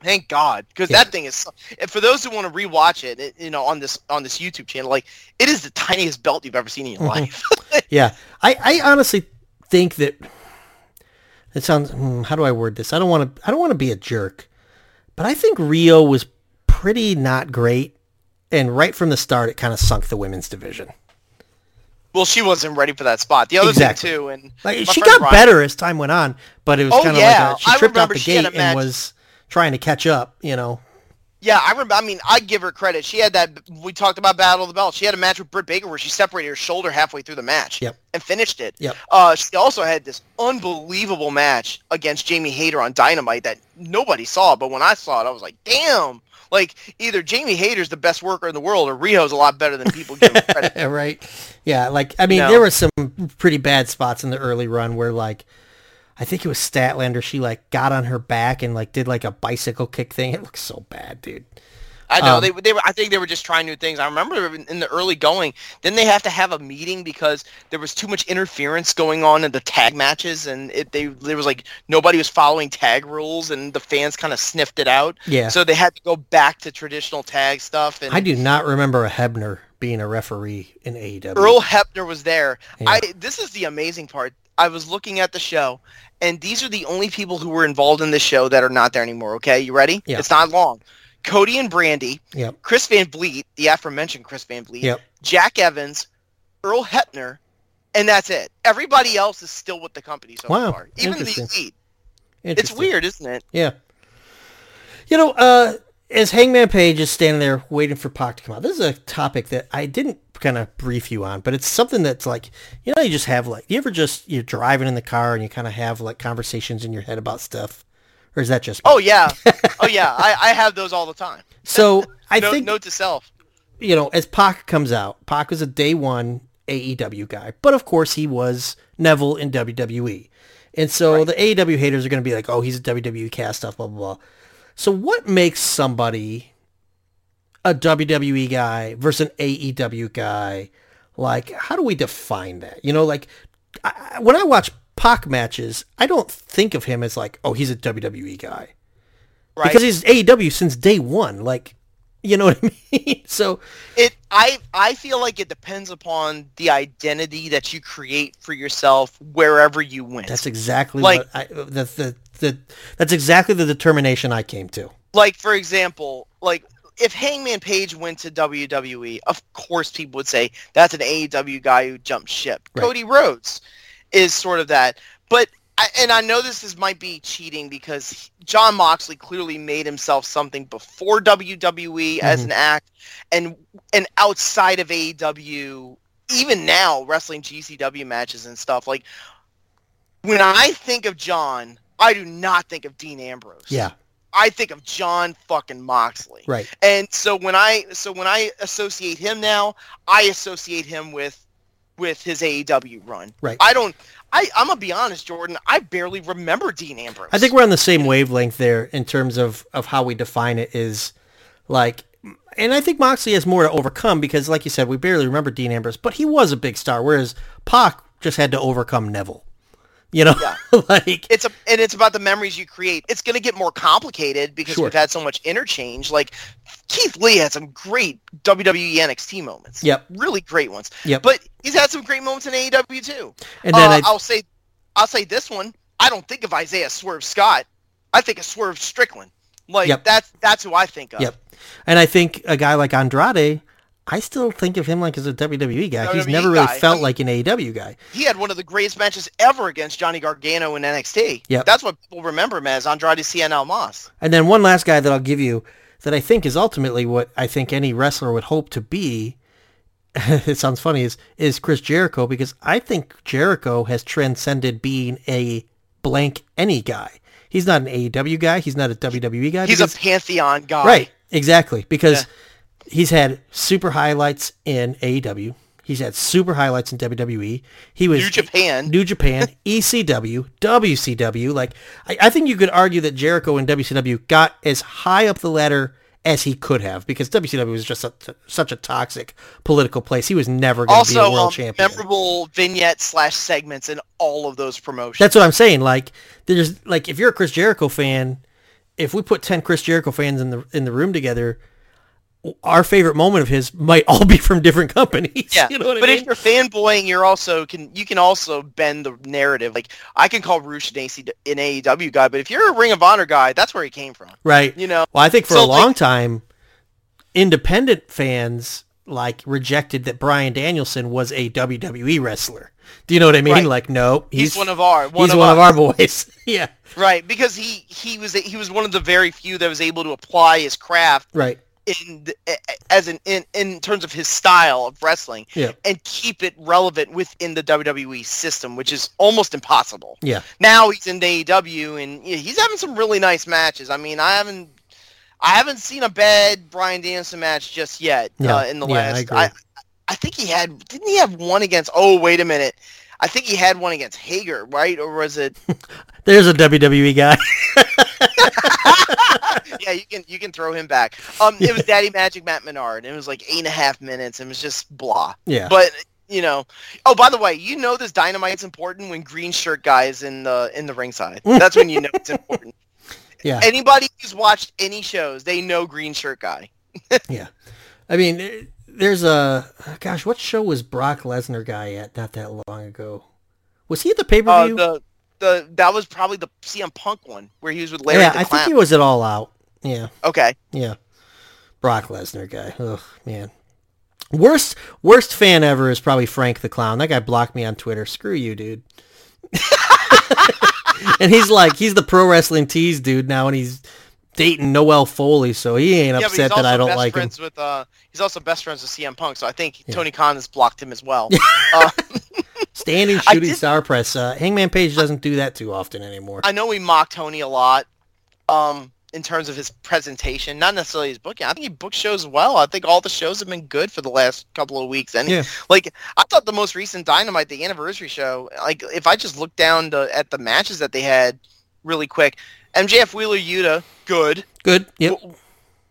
Thank God, because Yeah. that thing is. And for those who want to rewatch it, it, you know, on this on this YouTube channel, like it is the tiniest belt you've ever seen in your life. Yeah. I, I honestly think that it sounds hmm, how do I word this? I don't want to I don't want to be a jerk. But I think Rio was pretty not great and right from the start it kind of sunk the women's division. well, she wasn't ready for that spot. The other Exactly. thing too, and Like she got Ryan- better as time went on, but it was Oh, kind of yeah. like a, she tripped out the gate and was trying to catch up, you know. Yeah, I remember. I mean, I give her credit. She had that. We talked about Battle of the Belt. She had a match with Britt Baker where she separated her shoulder halfway through the match Yep. and finished it. Yep. Uh, she also had this unbelievable match against Jamie Hayter on Dynamite that nobody saw, but when I saw it, I was like, damn. Like either Jamie Hayter's the best worker in the world, or Rio's a lot better than people give him credit. right? Yeah, like I mean, there were some pretty bad spots in the early run where like I think it was Statlander. She like got on her back and like did like a bicycle kick thing. It looks so bad, dude. I know Um, they they were. I think they were just trying new things. I remember in the early going, then they have to have a meeting because there was too much interference going on in the tag matches, and it they there was like nobody was following tag rules, and the fans kind of sniffed it out. Yeah. So they had to go back to traditional tag stuff. And I do not remember a Hebner being a referee in AEW. Earl Hebner was there. Yeah. I this is the amazing part. I was looking at the show, and these are the only people who were involved in the show that are not there anymore. Okay, you ready? Yeah. It's not long. Cody and Brandi, Yep. Chris Van Vliet, the aforementioned Chris Van Vliet, Yep. Jack Evans, Earl Hebner, and that's it. Everybody else is still with the company so Wow, far. Even the elite. It's weird, isn't it? Yeah. You know, uh, as Hangman Page is standing there waiting for Pac to come out, this is a topic that I didn't kind of brief you on, but it's something that's like, you know, you just have like, you ever just, you're driving in the car and you kind of have like conversations in your head about stuff? Or is that just me? Oh yeah. oh yeah. I, I have those all the time. So I no, think, note to self. you know, as Pac comes out, Pac was a day one AEW guy, but of course he was Neville in WWE. And so the AEW haters are going to be like, oh, he's a WWE cast stuff, blah, blah, blah. So what makes somebody a WWE guy versus an AEW guy? Like, how do we define that? You know, like I, when I watch Pac matches, I don't think of him as like, oh, he's a WWE guy Right. because he's AEW since day one. Like, you know what I mean? so it I I feel like it depends upon the identity that you create for yourself wherever you went. That's exactly Like- what I, the, the, the, that's exactly the determination I came to. like for example, like if Hangman Page went to WWE, of course people would say that's an AEW guy who jumped ship. Right. Cody Rhodes is sort of that, but and I know this is might be cheating because Jon Moxley clearly made himself something before WWE as Mhm. an act, and and outside of AEW, even now wrestling GCW matches and stuff like. When I think of Jon, I do not think of Dean Ambrose. Yeah, I think of Jon fucking Moxley. right. And so when I so when I associate him now, I associate him with with his AEW run. Right. I don't. I I'm gonna be honest, Jordan. I barely remember Dean Ambrose. I think we're on the same wavelength there in terms of, of how we define it is like and I think Moxley has more to overcome because like you said, we barely remember Dean Ambrose, but he was a big star, whereas Pac just had to overcome Neville. You know? Yeah. like it's a and it's about the memories you create. It's going to get more complicated because Sure. we've had so much interchange. Like Keith Lee had some great WWE NXT moments. Yep. really great ones. Yep. But he's had some great moments in AEW too. and then Uh, I'll say, I'll say this one. I don't think of Isaiah Swerve Scott. I think of Swerve Strickland. Like Yep. that's that's who I think of. Yep. And I think a guy like Andrade, I still think of him like as a WWE guy. He's WWE never really guy. felt I mean- like an AEW guy. He had one of the greatest matches ever against Johnny Gargano in NXT. Yeah, That's what people remember him as Andrade Cien Almas. And then one last guy that I'll give you that I think is ultimately what I think any wrestler would hope to be. it sounds funny is is Chris Jericho because I think Jericho has transcended being a blank any guy. He's not an AEW guy. He's not a WWE guy. He's because- a pantheon guy. Right, exactly. Because Yeah. He's had super highlights in AEW. He's had super highlights in WWE. He was New Japan. New Japan, ECW, WCW. Like I, I think you could argue that Jericho in WCW got as high up the ladder as he could have because WCW was just such, such a toxic political place. He was never going to be a world um, champion. memorable vignettes slash segments in all of those promotions. That's what I'm saying. Like there's like if you're a Chris Jericho fan, if we put ten Chris Jericho fans in the in the room together, our favorite moment of his might all be from different companies. yeah, you know what but I mean? if you're fanboying, you're also can you can also bend the narrative. Like I can call Rush an, AC, an AEW guy, but if you're a Ring of Honor guy, that's where he came from. right. You know, Well, I think for So, a long like- time, independent fans like rejected that Bryan Danielson was a WWE wrestler. Do you know what I mean? Right. Like, no, he's, one of our one he's of one of our boys. yeah, right because he he was he was one of the very few that was able to apply his craft right. In the, as an in in terms of his style of wrestling Yeah, and keep it relevant within the WWE system, which is almost impossible. yeah. now he's in AEW and he's having some really nice matches. I mean, I haven't I haven't seen a bad Bryan Danielson match just yet No, uh, in the yeah, I last. agree. I, I think he had didn't he have one against? Oh wait a minute, I think he had one against Hager, right? Or was it? There's a WWE guy. yeah, you can you can throw him back. Um, it was Daddy Magic Matt Menard. It was like eight and a half minutes. and It was just blah. yeah. But you know, oh by the way, you know this dynamite's important when green shirt guy is in the in the ringside. That's when you know it's important. yeah. Anybody who's watched any shows, they know green shirt guy. Yeah. I mean, there's a gosh, what show was Brock Lesnar guy at not that long ago? Was he at the pay per Uh, view? the the that was probably the CM Punk one where he was with Larry yeah, I Clown. think he was at All Out. Yeah, Okay. yeah. Brock Lesnar guy. Ugh, man. Worst worst fan ever is probably Frank the Clown. That guy blocked me on Twitter. Screw you, dude. and he's like, he's the Pro Wrestling Tees dude now, and he's dating Noelle Foley, so he ain't Yeah, upset that I don't like him. with uh he's also best friends with CM Punk, so I think Yeah. Tony Khan has blocked him as well. uh, Standing shooting star press. Uh, Hangman Page doesn't do that too often anymore. I know we mock Tony a lot, um, in terms of his presentation, not necessarily his booking. I think he books shows well. I think all the shows have been good for the last couple of weeks. And Yeah. like I thought the most recent Dynamite, the anniversary show, like if I just look down the, at the matches that they had really quick, MJF Wheeler Yuta, good. Good. Yep.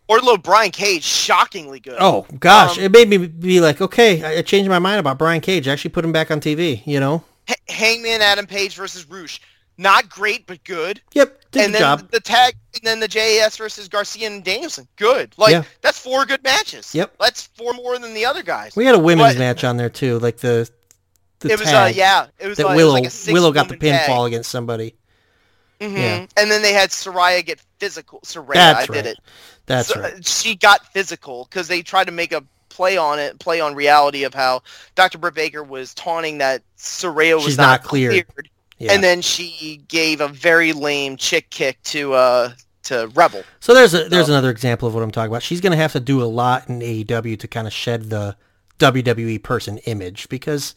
Wardlow Brian Cage, shockingly good. Oh gosh, Um, it made me be like, okay, I I changed my mind about Brian Cage. I actually put him back on TV. You know. H- Hangman Adam Page versus Rush, not great but good. Yep. Did and the then job. the tag, and then the JAS versus Garcia and Danielson, good. Like Yeah. that's four good matches. Yep. that's four more than the other guys. We had a women's But- match on there too, like the the it was uh yeah, it was, that uh, it was Willow like a Willow got the woman tag. pinfall against somebody. Mm-hmm. Yeah. And then they had Saraya get physical. Saraya, That's I right. did it. That's So- right. She got physical because they tried to make a play on it, play on reality of how Dr. Britt Baker was taunting that Saraya was She's not, not cleared. Yeah. And then she gave a very lame chick kick to uh to Rebel. so there's a there's another example of what I'm talking about. She's going to have to do a lot in AEW to kind of shed the WWE person image because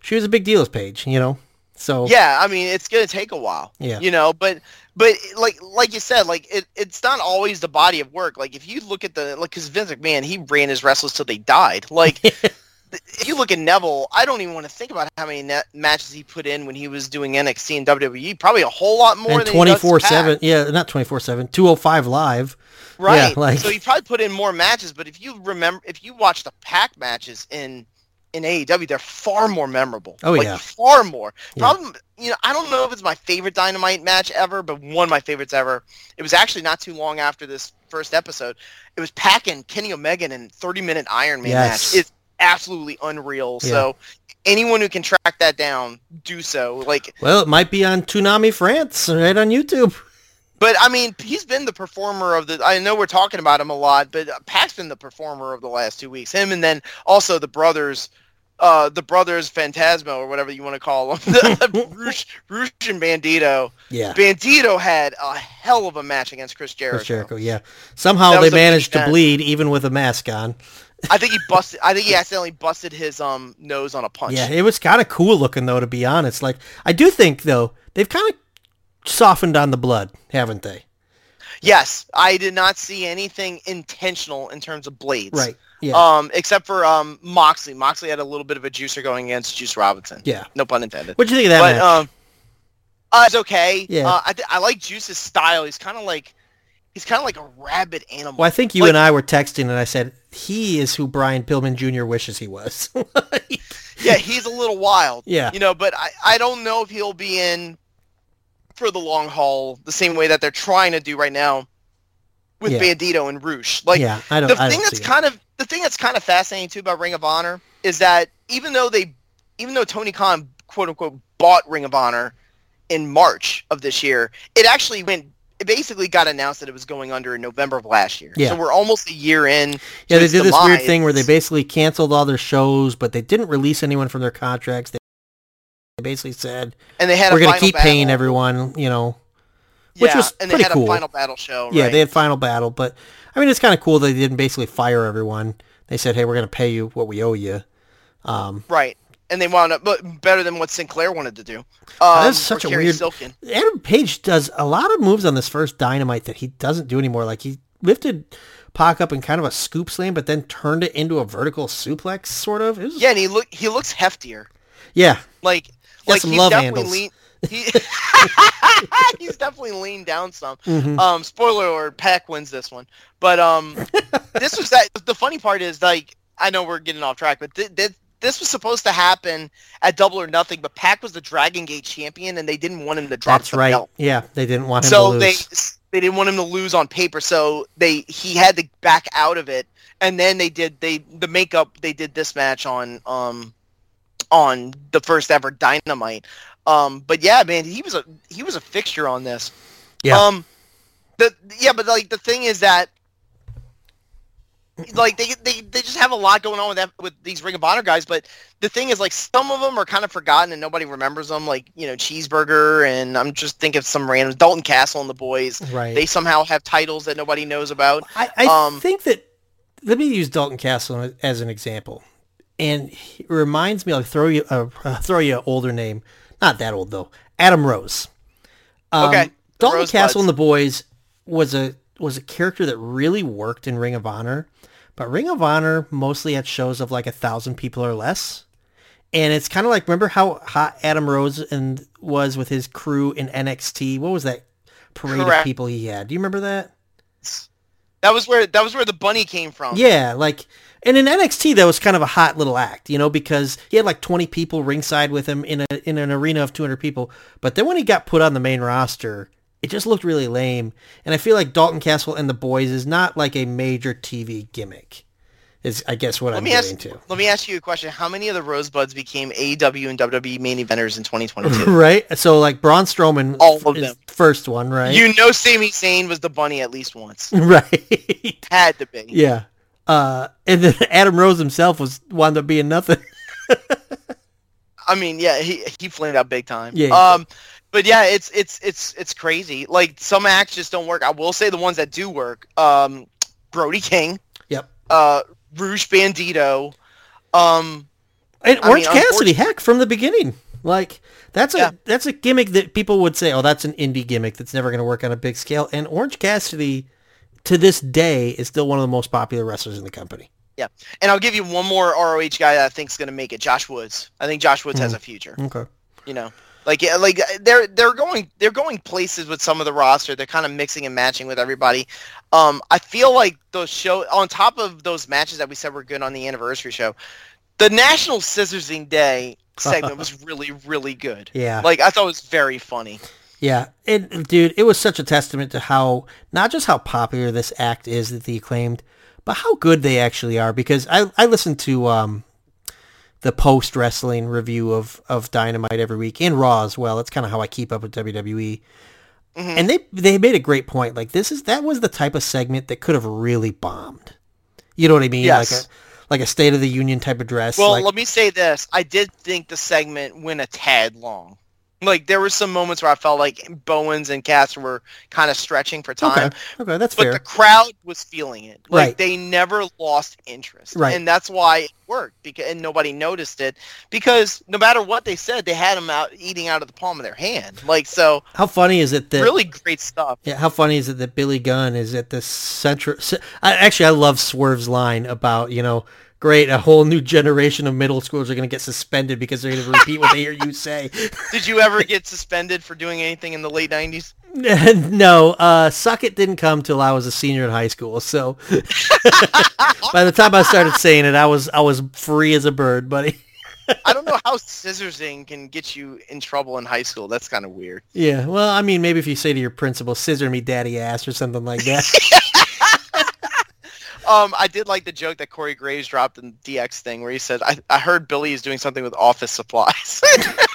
she was a big deal as Paige, you know. So Yeah, I mean it's gonna take a while. Yeah. You know, but but like like you said, like it, it's not always the body of work. Like if you look at the like because Vince McMahon, he ran his wrestlers till they died. Like if you look at Neville, I don't even want to think about how many net matches he put in when he was doing NXT and WWE. Probably a whole lot more and than twenty four seven. Yeah, not twenty four seven. Two oh five live. Right. Yeah, like so he probably put in more matches, but if you remember, if you watch the Pac matches in in AEW, they're far more memorable. Oh, like, yeah. far more. Yeah. Problem, you know, I don't know if it's my favorite Dynamite match ever, but one of my favorites ever. It was actually not too long after this first episode. It was Pac and Kenny Omega in 30 minute Iron Man Yes. match. It's absolutely unreal. Yeah. So anyone who can track that down, do so. Like, well, it might be on Toonami France right on YouTube. But I mean, he's been the performer of the. I know we're talking about him a lot, but Pac's been the performer of the last two weeks. Him and then also the brothers, uh, the brothers Phantasmo or whatever you want to call them, Rush, Rush and Bandito. Yeah. Bandito had a hell of a match against Chris Jericho. Chris Jericho, yeah. Somehow they was a big managed to bleed even with a mask on. I think he busted. I think he accidentally busted his um nose on a punch. Yeah, it was kind of cool looking though, to be honest. Like, I do think though they've kind of softened on the blood, haven't they? Yes, I did not see anything intentional in terms of blades. Right. Yeah. Um, except for um Moxley. Moxley had a little bit of a juicer going against Juice Robinson. yeah. No pun intended. What do you think of that but match? um, uh, it's okay. Yeah. Uh, I, th- I like Juice's style. He's kind of like he's kind of like a rabid animal. well, I think you like- and I were texting, and I said he is who Brian Pillman Jr. wishes he was. yeah, he's a little wild. Yeah. You know, but I, I don't know if he'll be in for the long haul the same way that they're trying to do right now with Yeah. Bandito and Rush. Like yeah, I don't. the I thing don't that's see it. kind of the thing that's kind of fascinating too about Ring of Honor is that even though they even though Tony Khan quote unquote bought Ring of Honor in March of this year, it actually went it basically got announced that it was going under in November of last year. Yeah. So we're almost a year in. Yeah, they did this weird thing where they basically canceled all their shows, but they didn't release anyone from their contracts. They basically said and they had we're going to keep paying everyone, you know. which yeah, was and they had cool. a final battle show. Yeah, they had final battle, but I mean, it's kind of cool they didn't basically fire everyone. They said, "Hey, we're going to pay you what we owe you." Um, right. And they wound up but better than what Sinclair wanted to do. Um, That is such a Cary weird- Silkin. Adam Page does a lot of moves on this first Dynamite that he doesn't do anymore. Like he lifted Pac up in kind of a scoop slam, but then turned it into a vertical suplex, sort of. It was, Yeah, and he look he looks heftier. yeah, Like Got like some he's love definitely lean. He, he's definitely leaned down some. Mhm. Um, spoiler alert: Pac wins this one. But um, this was that. The funny part is like I know we're getting off track, but th- th- this was supposed to happen at Double or Nothing. But Pac was the Dragon Gate champion, and they didn't want him to drop that's right. belt. Yeah, they didn't want him So to lose. So they they didn't want him to lose on paper. So they he had to back out of it, and then they did they the makeup they did this match on um on the first ever Dynamite. Um, but yeah, man, he was a he was a fixture on this. Yeah. Um, the yeah, but like the thing is that like they, they they just have a lot going on with that with these Ring of Honor guys. But the thing is, like some of them are kind of forgotten and nobody remembers them. Like you know, Cheeseburger and I'm just thinking of some random Dalton Castle and the boys. right. They somehow have titles that nobody knows about. I, I um, think that let me use Dalton Castle as an example, and it reminds me. I'll throw you uh, throw you an older name, not that old though. Adam Rose. Um, Okay, Dalton Rosebuds. Castle and the Boys was a was a character that really worked in Ring of Honor, but Ring of Honor mostly had shows of like a thousand people or less. And it's kind of like remember how hot Adam Rose and was with his crew in NXT. What was that parade of people he had? Do you remember that? That was where that was where the bunny came from. Yeah, like, and in NXT that was kind of a hot little act, you know, because he had like 20 people ringside with him in a in an arena of 200 people. But then when he got put on the main roster, it just looked really lame. And I feel like Dalton Castle and the Boys is not like a major TV gimmick. Is I guess what Let I'm me getting ask. to. Let me ask you a question. How many of the Rosebuds became AEW and WWE main eventers in 2022? right? So like Braun Strowman All of is them. first one, right? You know, Sami Zayn was the bunny at least once. right. Had to be. yeah. Uh, and then Adam Rose himself was wound up being nothing. I mean, yeah, he he flamed out big time. Yeah, Um, but yeah, it's it's it's it's crazy. Like some acts just don't work. I will say the ones that do work. Um, Brody King, yep. uh, Rush Bandito. Um, And I Orange mean, Cassidy, heck, from the beginning. Like that's a Yeah. that's a gimmick that people would say, oh, that's an indie gimmick that's never going to work on a big scale. And Orange Cassidy, to this day, is still one of the most popular wrestlers in the company. Yeah, and I'll give you one more ROH guy that I think's going to make it. Josh Woods. I think Josh Woods has Hmm. a future. Okay. You know, like yeah, like they're they're going they're going places with some of the roster. They're kind of mixing and matching with everybody. Um, I feel like those show on top of those matches that we said were good on the anniversary show, the National Scissorsing Day segment was really really good. Yeah. Like I thought it was very funny. Yeah, and dude, it was such a testament to how not just how popular this act is that the acclaimed, but how good they actually are. Because I I listen to um the post wrestling review of of Dynamite every week and Raw as well. That's kind of how I keep up with WWE. Mhm. And they they made a great point. Like this is that was the type of segment that could have really bombed. You know what I mean? Yes. Like a like a State of the Union type of dress. Well, like, let me say this: I did think the segment went a tad long. Like there were some moments where I felt like Bowens and Cass were kind of stretching for time. okay, okay, that's but fair. the crowd was feeling it. Like Right. they never lost interest, Right. and that's why it worked. Because and nobody noticed it because no matter what they said, they had them out eating out of the palm of their hand. Like so, how funny is it that really great stuff. Yeah, how funny is it that Billy Gunn is at the center? c- I, actually, I love Swerve's line about you know, great, a whole new generation of middle schoolers are going to get suspended because they're going to repeat what they hear you say. Did you ever get suspended for doing anything in the late '90s? no, uh, suck it didn't come till I was a senior in high school. So by the time I started saying it, I was I was free as a bird, buddy. I don't know how scissorsing can get you in trouble in high school. That's kind of weird. Yeah, well, I mean, maybe if you say to your principal, "Scissor me, daddy ass" or something like that. Um, I did like the joke that Corey Graves dropped in the DX thing where he said, I, I heard Billy is doing something with office supplies.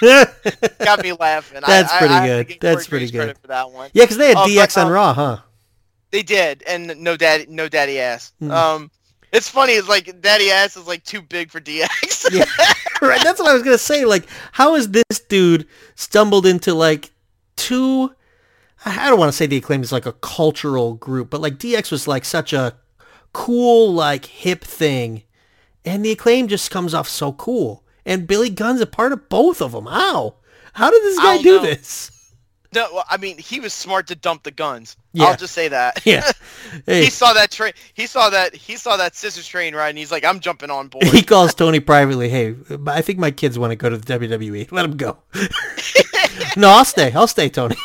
Got me laughing. That's I, pretty I, good. That's Corey pretty Graves good. for that one. yeah, because they had but, DX on um, Raw, huh? They did, and no daddy, no daddy ass. Mhm. Um, it's funny. It's like daddy ass is like too big for DX. Yeah. right. That's what I was gonna say. Like, how has this dude stumbled into like two? I don't want to say the acclaim is like a cultural group, but like DX was like such a cool, like hip thing, and the acclaim just comes off so cool. And Billy Gunn's a part of both of them. How? How did this guy don't know. this? no, well, I mean he was smart to dump the Gunns. Yeah. I'll just say that. Yeah. Hey, He saw that train. He saw that. He saw that scissors train ride, and he's like, "I'm jumping on board." he calls Tony privately. Hey, I think my kids want to go to the WWE. Let them go. no, I'll stay. I'll stay, Tony.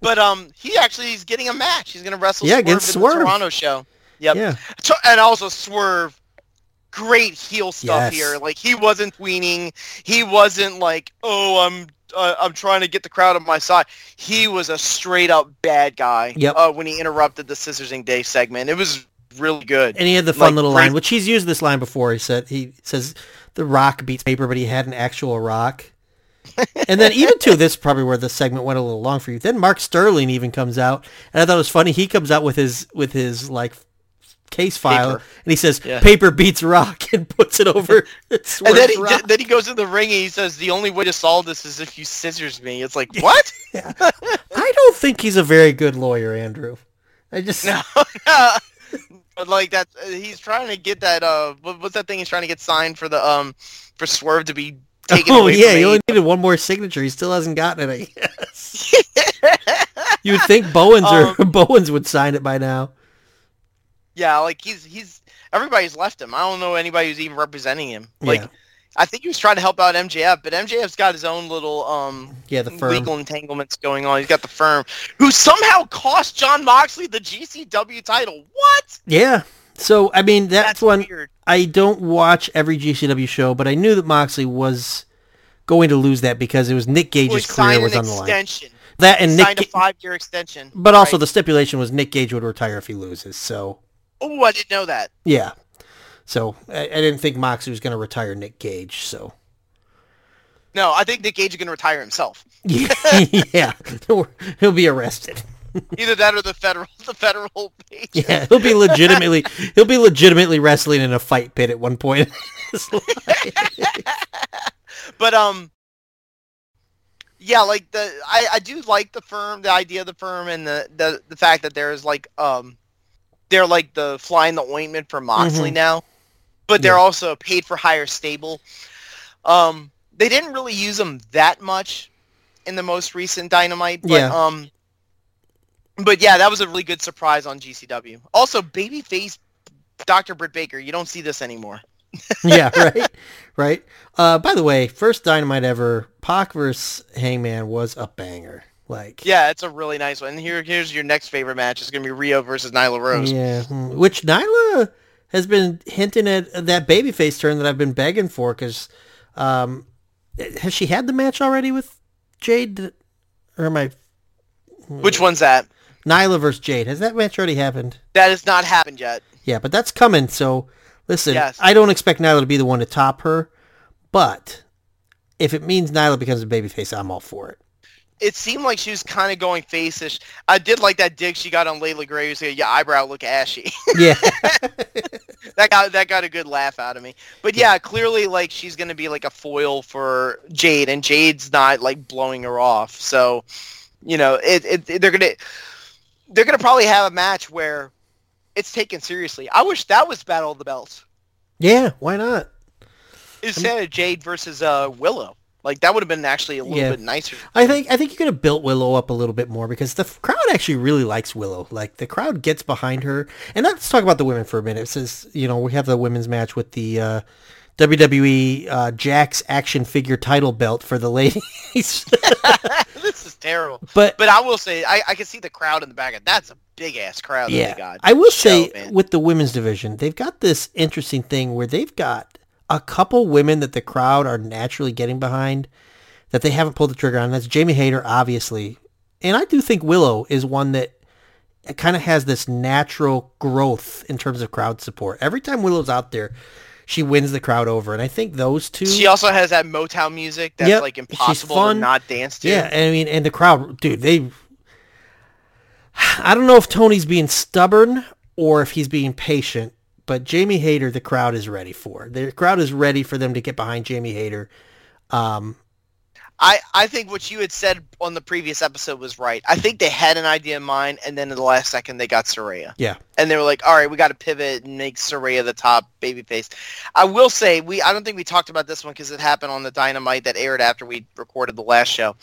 But um, he actually is getting a match. He's gonna wrestle Yeah, Swerve against in Swerve. the Toronto show. Yep. Yeah. And also Swerve, great heel stuff Yes. here. Like he wasn't tweening. He wasn't like, oh, I'm uh, I'm trying to get the crowd on my side. He was a straight up bad guy. Yep. Uh, when he interrupted the Scissorsing Day segment, it was really good. And he had the fun Like, little line, which he's used this line before. He said he says the rock beats paper, but he had an actual rock. and then even to this probably where the segment went a little long for you. Then Mark Sterling even comes out, and I thought it was funny. He comes out with his with his like case file, Paper. and he says Yeah. paper beats rock, and puts it over. And then he, rock. then he goes in the ring and he says, "The only way to solve this is if you scissors me." It's like, what? I don't think he's a very good lawyer, Andrew. I just No, but like that, he's trying to get that. Uh, what, what's that thing he's trying to get signed for the um for Swerve to be taken oh away yeah, he only needed one more signature. He still hasn't gotten it. I guess. you would think Bowens or Um, Bowens would sign it by now. Yeah, like he's he's everybody's left him. I don't know anybody who's even representing him. Like Yeah. I think he was trying to help out MJF, but MJF's got his own little um Yeah, the firm. legal entanglements going on. He's got the firm who somehow cost Jon Moxley the GCW title. What? Yeah. So I mean, that's, That's one weird. I don't watch every GCW show, but I knew that Moxley was going to lose that because it was Nick Gage's career was on the line. That He and Nick, signed a five-year extension. but also Right. the stipulation was Nick Gage would retire if he loses. So Oh, I didn't know that. yeah. So I, I didn't think Moxley was going to retire Nick Gage. So No, I think Nick Gage is going to retire himself. yeah, he'll be arrested. Either that or the federal, the federal page. Yeah, he'll be legitimately he'll be legitimately wrestling in a fight pit at one point. in his life. But um, yeah, like the I, I do like the firm, the idea of the firm, and the the, the fact that there's like um, they're like the fly in the ointment for Moxley Mhm. now, but they're Yeah. also paid for higher stable. Um, they didn't really use them that much in the most recent Dynamite, but Yeah. um, but yeah, that was a really good surprise on GCW. Also, babyface Dr. Britt Baker. You don't see this anymore. yeah, right, right. Uh, by the way, first Dynamite ever, Pac versus Hangman was a banger. Like, yeah, it's a really nice one. And here, here's your next favorite match. It's gonna be Rio versus Nyla Rose. Yeah, hmm. which Nyla has been hinting at that babyface turn that I've been begging for. Because, um, has she had the match already with Jade? Or am I? Which one's that? Nyla versus Jade. Has that match already happened? That has not happened yet. Yeah, but that's coming. So listen, Yes. I don't expect Nyla to be the one to top her, but if it means Nyla becomes a babyface, I'm all for it. It seemed like she was kind of going face-ish. I did like that dig she got on Leila Grey. who said, "Your eyebrow look ashy." Yeah, that got that got a good laugh out of me. But yeah, clearly like she's gonna be like a foil for Jade, and Jade's not like blowing her off. So, you know, it, it they're gonna they're gonna probably have a match where it's taken seriously. I wish that was Battle of the Belts yeah. Why not? instead of Jade versus uh, Willow. Like that would have been actually a little Yeah. bit nicer. I think I think you could have built Willow up a little bit more because the crowd actually really likes Willow. Like the crowd gets behind her. And let's talk about the women for a minute. Since you know we have the women's match with the uh, WWE uh, Jax action figure title belt for the ladies. this is terrible. but But I will say, I, I can see the crowd in the back. That's a big ass crowd. that yeah, they got. I will Show, say man. with the women's division, they've got this interesting thing where they've got a couple women that the crowd are naturally getting behind that they haven't pulled the trigger on. That's Jamie Hayter, obviously, and I do think Willow is one that kind of has this natural growth in terms of crowd support. Every time Willow's out there, she wins the crowd over, and I think those two. She also has that Motown music that's Yep, like impossible to not dance to. Yeah, and I mean, and the crowd, dude, they. I don't know if Tony's being stubborn or if he's being patient, but Jamie Hayter, the crowd is ready for. The crowd is ready for them to get behind Jamie Hayter. Um, I, I think what you had said on the previous episode was right. I think they had an idea in mind, and then in the last second they got Saraya, yeah, and they were like, "All right, we got to pivot and make Saraya the top babyface." I will say we I don't think we talked about this one because it happened on the Dynamite that aired after we recorded the last show.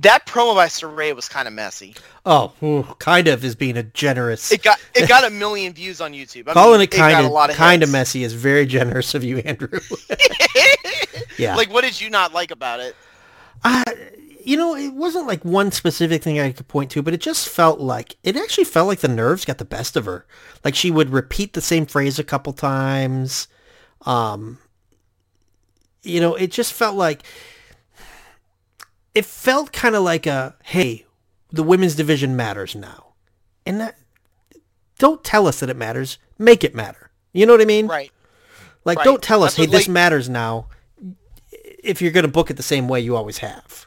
That promo by Saraya was kind of messy. oh, ooh, kind of is being a generous. It got it got a million views on YouTube. I Calling mean, it kind of kind of messy is very generous of you, Andrew. yeah, Like, what did you not like about it? I, you know, it wasn't like one specific thing I could point to, but it just felt like it actually felt like the nerves got the best of her. Like she would repeat the same phrase a couple times. Um, you know, it just felt like it felt kind of like a hey, the women's division matters now, and that don't tell us that it matters, make it matter. You know what I mean? Right. Like, right. don't tell us, hey, this matters now. If you're going to book it the same way you always have.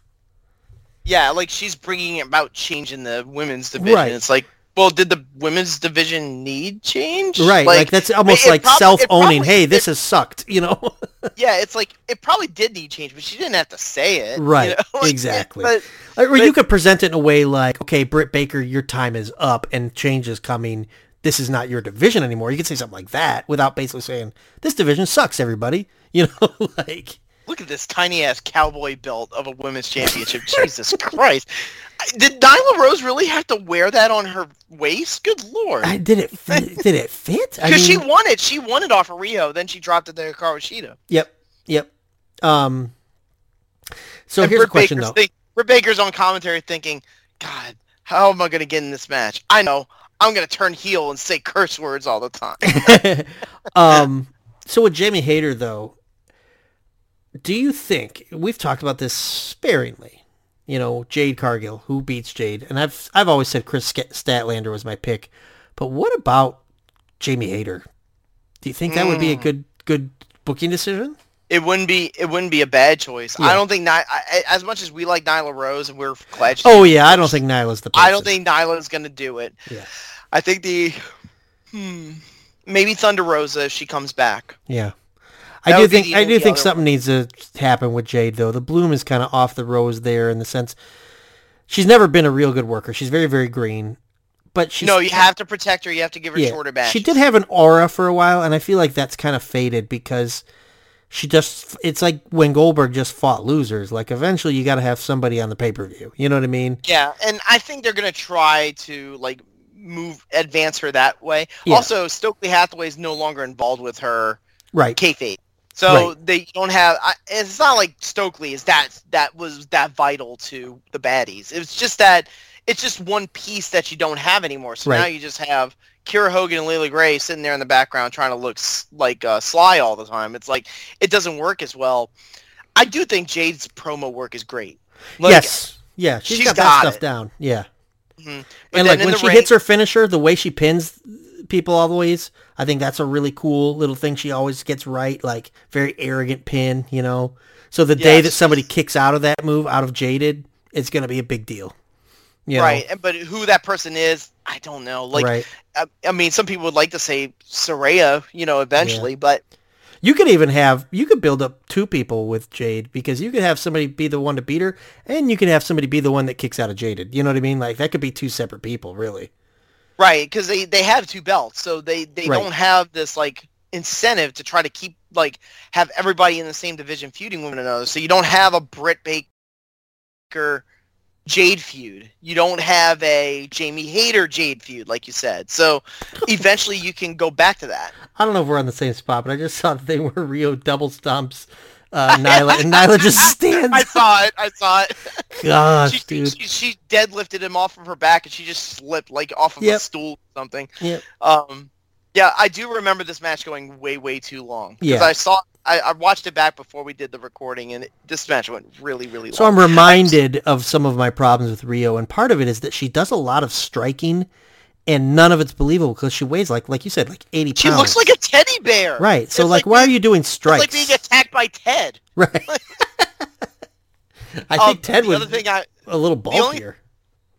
Yeah, like she's bringing about change in the women's division. Right. It's like, well, did the women's division need change? Right, like, that's almost it like prob- self-owning. hey, this has sucked, you know? yeah, it's like it probably did need change, but she didn't have to say it. you right, know? Like, exactly. But or but- you could present it in a way like, okay, Britt Baker, your time is up and change is coming. This is not your division anymore. You could say something like that without basically saying this division sucks, everybody. You know, like look at this tiny ass cowboy belt of a women's championship. Jesus Christ! Did Nyla Rose really have to wear that on her waist? Good lord! I, did it fit, did it fit? I Because she won it. She won it off of Rio. Then she dropped it to Hikaru Shida. Yep, yep. Um. So and here's Britt a question Baker's though. think- Britt Baker's on commentary thinking, God, how am I going to get in this match? I know. I'm going to turn heel and say curse words all the time. um, so with Jamie Hayter, though, do you think we've talked about this sparingly? You know, Jade Cargill, who beats Jade, and I've I've always said Kris Statlander was my pick, but what about Jamie Hayter? Do you think that would be a good good booking decision? it wouldn't be it wouldn't be a bad choice. Yeah. I don't think Ny- I, as much as we like Nyla Rose and we're glad. Oh yeah, I don't think Nyla's the. Person. I don't think Nyla's going to do it. Yeah. I think the hmm, maybe Thunder Rosa if she comes back. Yeah. I do think I do think something needs to happen with Jade though. The bloom is kind of off the rose there in the sense she's never been a real good worker. She's very very green, but she's no, you have to protect her. You have to give her shorter back. She did have an aura for a while, and I feel like that's kind of faded because she just, it's like when Goldberg just fought losers. Like eventually you got to have somebody on the pay-per-view. You know what I mean? Yeah, and I think they're gonna try to like move advance her that way. Yeah. Also, Stokely Hathaway is no longer involved with her Right. kayfabe. So Right. they don't have. I, it's not like Stokely is that that was that vital to the baddies. It's just that it's just one piece that you don't have anymore. So now you just have Kiera Hogan and Leila Grey sitting there in the background trying to look s- like uh, Sly all the time. It's like it doesn't work as well. I do think Jade's promo work is great. Like, yes. Yeah, she's she's got, that got stuff it. down. Yeah. mhm. And then like when she ring- hits her finisher, the way she pins people all the ways, I think that's a really cool little thing she always gets right, like very arrogant pin, you know. So the day that somebody kicks out of that move, out of Jaded, it's going to be a big deal. You right, and- but who that person is, I don't know. Like, right. I, I mean, some people would like to say Saraya, you know, eventually, but You could even have you could build up two people with Jade because you could have somebody be the one to beat her, and you could have somebody be the one that kicks out of Jaded. You know what I mean? Like that could be two separate people, really. Right, because they they have two belts, so they they Right. don't have this like incentive to try to keep like have everybody in the same division feuding with one another. So you don't have a Britt Baker Jade feud. You don't have a Jamie Hayter Jade feud, like you said. So eventually you can go back to that. I don't know if we're on the same spot, but I just saw that they were Rio double stomps uh, Nyla, and Nyla just stands. I saw it. I saw it. Gosh, she, dude. she, she deadlifted him off of her back and she just slipped like off of a stool or something. Yep. Um, yeah, I do remember this match going way, way too long. Because Yeah. I saw, I, I watched it back before we did the recording, and it, this match went really, really long. So I'm reminded of some of my problems with Rio, and part of it is that she does a lot of striking, and none of it's believable because she weighs like, like you said, like 80 pounds. she looks like a teddy bear. right. So It's like, why are you doing It's strikes? like being attacked by Ted. right. I Um, think Ted the was other thing I, a little bulkier.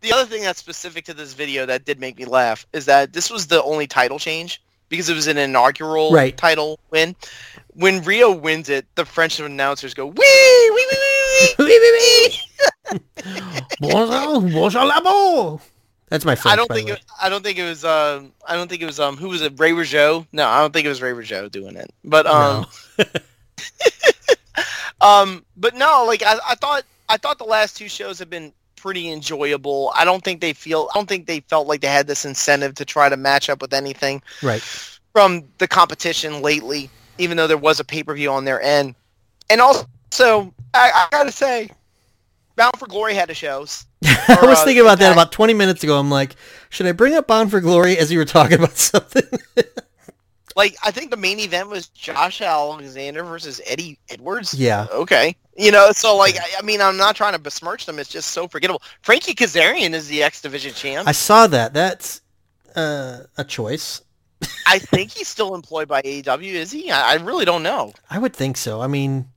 the other thing that's specific to this video that did make me laugh is that this was the only title change because it was an inaugural Right. title win. When Rio wins it, the French announcers go wee wee wee wee wee. Wee, wee, wee. bonjour, bonjour la beau. That's my French. I don't think it, I don't think it was um I don't think it was um who was it Ray Rougeau? No, I don't think it was Ray Rougeau doing it. But um um but no, like I, I thought I thought the last two shows have been pretty enjoyable. I don't think they feel I don't think they felt like they had this incentive to try to match up with anything. right. from the competition lately, even though there was a pay-per-view on their end. And also, I, I gotta say, Bound for Glory had a show. I was uh, thinking about that about 20 minutes ago. I'm like, should I bring up Bound for Glory as you were talking about something? Like, I think the main event was Josh Alexander versus Eddie Edwards. yeah. Okay. You know, so like, I, I mean, I'm not trying to besmirch them. It's just so forgettable. Frankie Kazarian is the X Division champ. I saw that. That's uh, a choice. I think he's still employed by AEW. Is he? I, I really don't know. I would think so. I mean,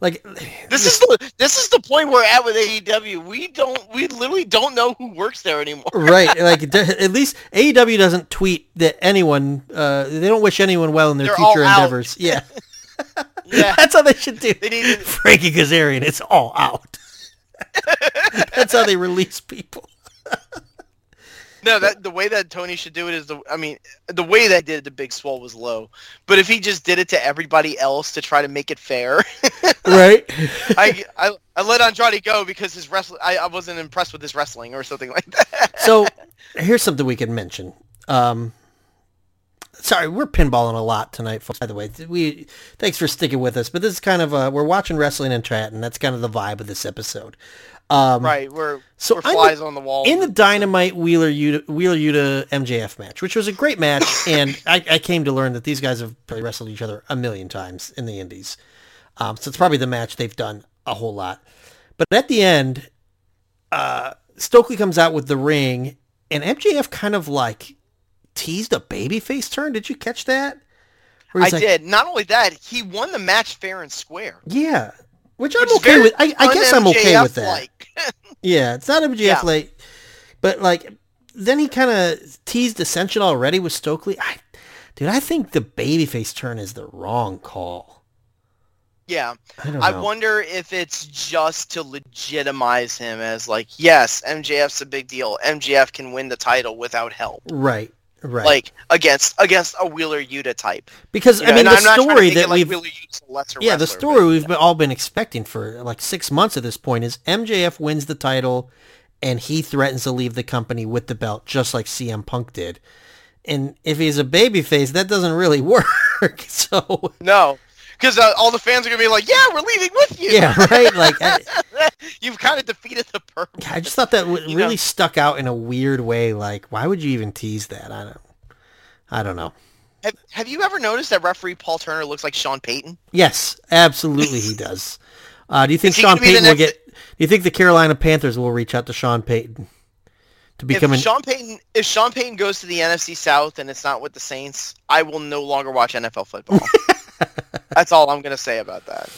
like, This is the this is the point we're at with AEW. We don't we literally don't know who works there anymore. right. Like, at least AEW doesn't tweet that anyone, uh, they don't wish anyone well in their They're future endeavors. Yeah. Yeah. That's how they should do. They need to- Frankie Kazarian, it's all out. That's how they release people. No, that the way that Tony should do it is the. I mean, the way that did it to Big Swole was low, but if he just did it to everybody else to try to make it fair, Right. I, I I let Andrade go because his wrestling. I, I wasn't impressed with his wrestling or something like that. so here's something we can mention. Um, sorry, we're pinballing a lot tonight, folks. By the way, we thanks for sticking with us. But this is kind of uh, we're watching wrestling and chatting. That's kind of the vibe of this episode. Um, right, we're So we're I'm- flies on the wall. in the Dynamite Wheeler Yuta, Wheeler Yuta MJF match, which was a great match, and I, I came to learn that these guys have probably wrestled each other a million times in the Indies. Um, so it's probably the match they've done a whole lot. But at the end, uh, Stokely comes out with the ring, and MJF kind of like teased a babyface turn. Did you catch that? I like, did. Not only that, he won the match fair and square. Yeah. Which I'm which okay with. I, I guess I'm okay with that. Yeah, it's not MJF Yeah. late, but like then he kind of teased Ascension already with Stokely. I, dude, I think the babyface turn is the wrong call. yeah. I. I wonder if it's just to legitimize him as like, yes, MJF's a big deal. MJF can win the title without help. right, right. Like against against a Wheeler Yuta type. because You I mean the I'm story make it that like we've Wheeler Yuta's a lesser yeah the story but- we've been, all been expecting for like six months at this point is MJF wins the title and he threatens to leave the company with the belt, just like CM Punk did. And if he's a babyface, that doesn't really work. so No, because uh, all the fans are gonna be like, "Yeah, we're leaving with you." yeah, right. Like I, You've kind of defeated the purpose. I just thought that w- really know. stuck out in a weird way. Like, why would you even tease that? I don't. I don't know. Have, have you ever noticed that referee Paul Turner looks like Sean Payton? Yes, absolutely, he does. Uh, do you think Sean Payton will get? Do you think the Carolina Panthers will reach out to Sean Payton to become if an? Sean Payton, if Sean Payton goes to the NFC South and it's not with the Saints, I will no longer watch NFL football. That's all I'm gonna say about that.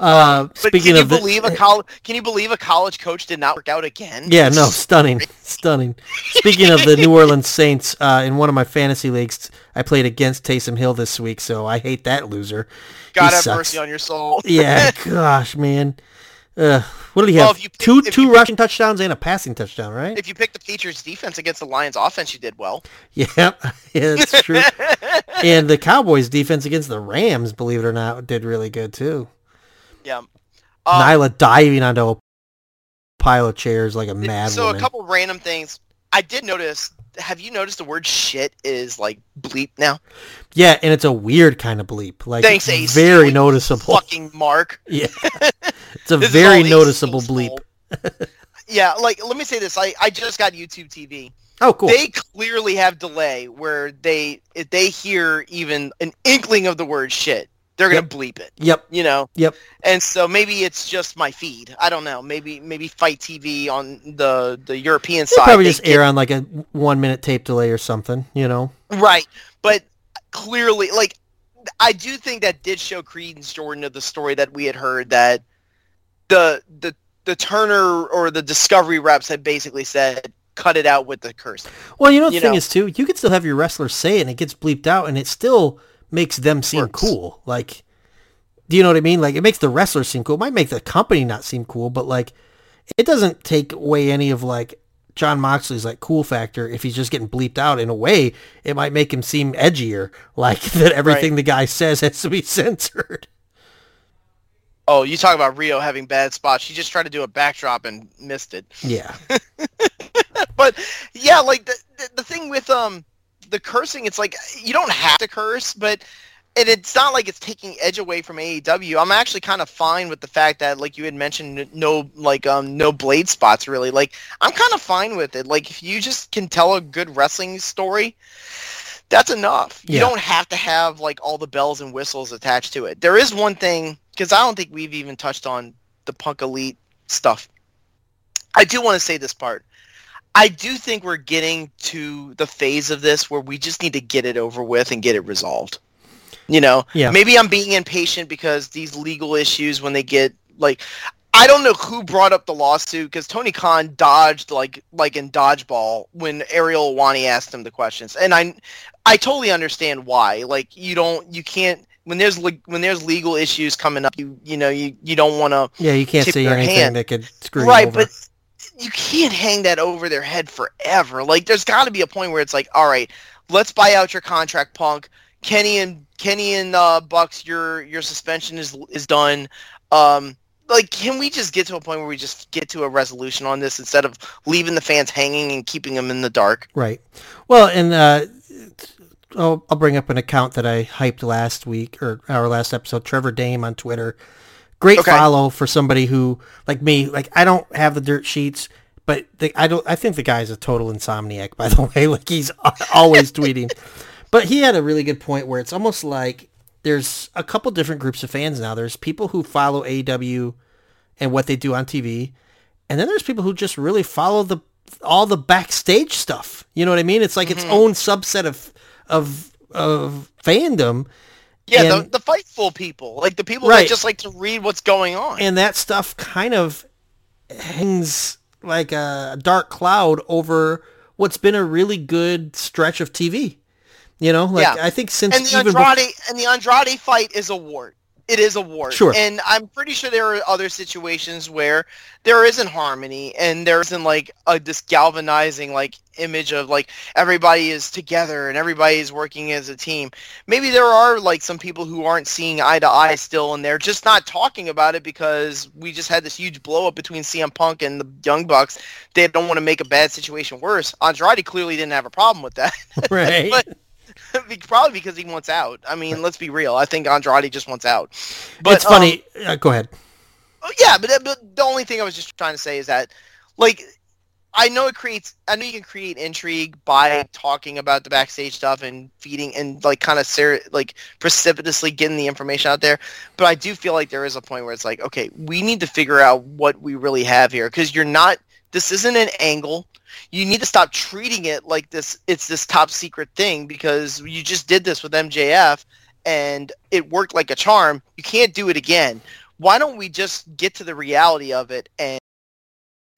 uh, But speaking can you the, believe a college? Can you believe a college coach did not work out again? Yeah, no, stunning, stunning. Speaking of the New Orleans Saints, uh, in one of my fantasy leagues, I played against Taysom Hill this week, so I hate that loser. God He have sucks. mercy on your soul. Yeah, gosh, man. Uh, what did he Well, have? if you pick- two two pick- rushing touchdowns and a passing touchdown, right? if you pick the Patriots defense against the Lions offense, you did well. Yeah, yeah, that's true. and the Cowboys defense against the Rams, believe it or not, did really good too. Yeah. Um, Nyla diving onto a pile of chairs like a mad so woman. a couple random things. I did notice. Have you noticed the word "shit" is like bleep now? yeah, and it's a weird kind of bleep. Like Thanks, Ace. very noticeable. Fucking Mark. Yeah, it's a very noticeable bleep. yeah, like let me say this. I, I just got YouTube TV. Oh, cool. They clearly have delay where they they hear even an inkling of the word shit, they're gonna bleep it. yep, You know. Yep. And so maybe it's just my feed. I don't know. Maybe maybe FITE TV on the the European They'll side. probably just get- air on like a one minute tape delay or something. You know. Right. But clearly, like, I do think that did show credence, Jordan, of the story that we had heard that the the the Turner or the Discovery reps had basically said, cut it out with the curse. Well, you know the You thing know. is too, you could still have your wrestlers say it and it gets bleeped out and it still makes them seem Works. cool. Like do you know what I mean? Like it makes the wrestler seem cool. It might make the company not seem cool, but like it doesn't take away any of like Jon Moxley's like cool factor if he's just getting bleeped out in a way it might make him seem edgier like that everything the guy says has to be censored. Oh, you talk about Rio having bad spots. She just tried to do a backdrop and missed it. Yeah. But yeah, like the, the the thing with um the cursing, it's like you don't have to curse, but and it's not like it's taking edge away from AEW. I'm actually kind of fine with the fact that, like you had mentioned, no like um no blade spots really. Like I'm kind of fine with it. Like if you just can tell a good wrestling story, that's enough. You Yeah. don't have to have like all the bells and whistles attached to it. There is one thing because I don't think we've even touched on the Punk Elite stuff. I do want to say this part. I do think we're getting to the phase of this where we just need to get it over with and get it resolved. You know, Yeah. maybe I'm being impatient because these legal issues when they get like I don't know who brought up the lawsuit because Tony Khan dodged like like in dodgeball when Ariel Helwani asked him the questions, and I I totally understand why. Like you don't you can't when there's le- when there's legal issues coming up, you you know you you don't want to Yeah, you can't say anything hand. that could screw right, but you can't hang that over their head forever. Like, there's got to be a point where it's like, all right, let's buy out your contract, Punk. Kenny and Kenny and uh, Bucks, your your suspension is is done. Um, like, can we just get to a point where we just get to a resolution on this instead of leaving the fans hanging and keeping them in the dark? Right. Well, and uh, I'll, I'll bring up an account that I hyped last week or our last episode. Trevor Dame on Twitter. Great Okay. follow for somebody who like me. Like I don't have the dirt sheets, but the, I don't. I think the guy's a total insomniac. By the way, like he's always tweeting. But he had a really good point where it's almost like there's a couple different groups of fans now. There's people who follow AW and what they do on TV, and then there's people who just really follow the all the backstage stuff. You know what I mean? It's like its mm-hmm. own subset of of of fandom, Yeah, the, And- the fightful people, like the people Right. that just like to read what's going on. and that stuff kind of hangs like a dark cloud over what's been a really good stretch of TV. You know, like Yeah. I think since and the Andrade and the Andrade fight is a wart. It is a wart. Sure. And I'm pretty sure there are other situations where there isn't harmony and there isn't like a this galvanizing like image of like everybody is together and everybody is working as a team. Maybe there are like some people who aren't seeing eye to eye still and they're just not talking about it because we just had this huge blow up between CM Punk and the Young Bucks. They don't want to make a bad situation worse. Andrade clearly didn't have a problem with that. Right. but probably because he wants out. I mean, let's be real. I think Andrade just wants out. But it's funny. um, uh, go ahead. oh, yeah, but, but the only thing I was just trying to say is that, like, I know it creates. I know you can create intrigue by talking about the backstage stuff and feeding and like kind of ser- like precipitously getting the information out there. But I do feel like there is a point where it's like, okay, we need to figure out what we really have here because you're not. This isn't an angle. You need to stop treating it like this. It's this top secret thing because you just did this with MJF and it worked like a charm. You can't do it again. Why don't we just get to the reality of it and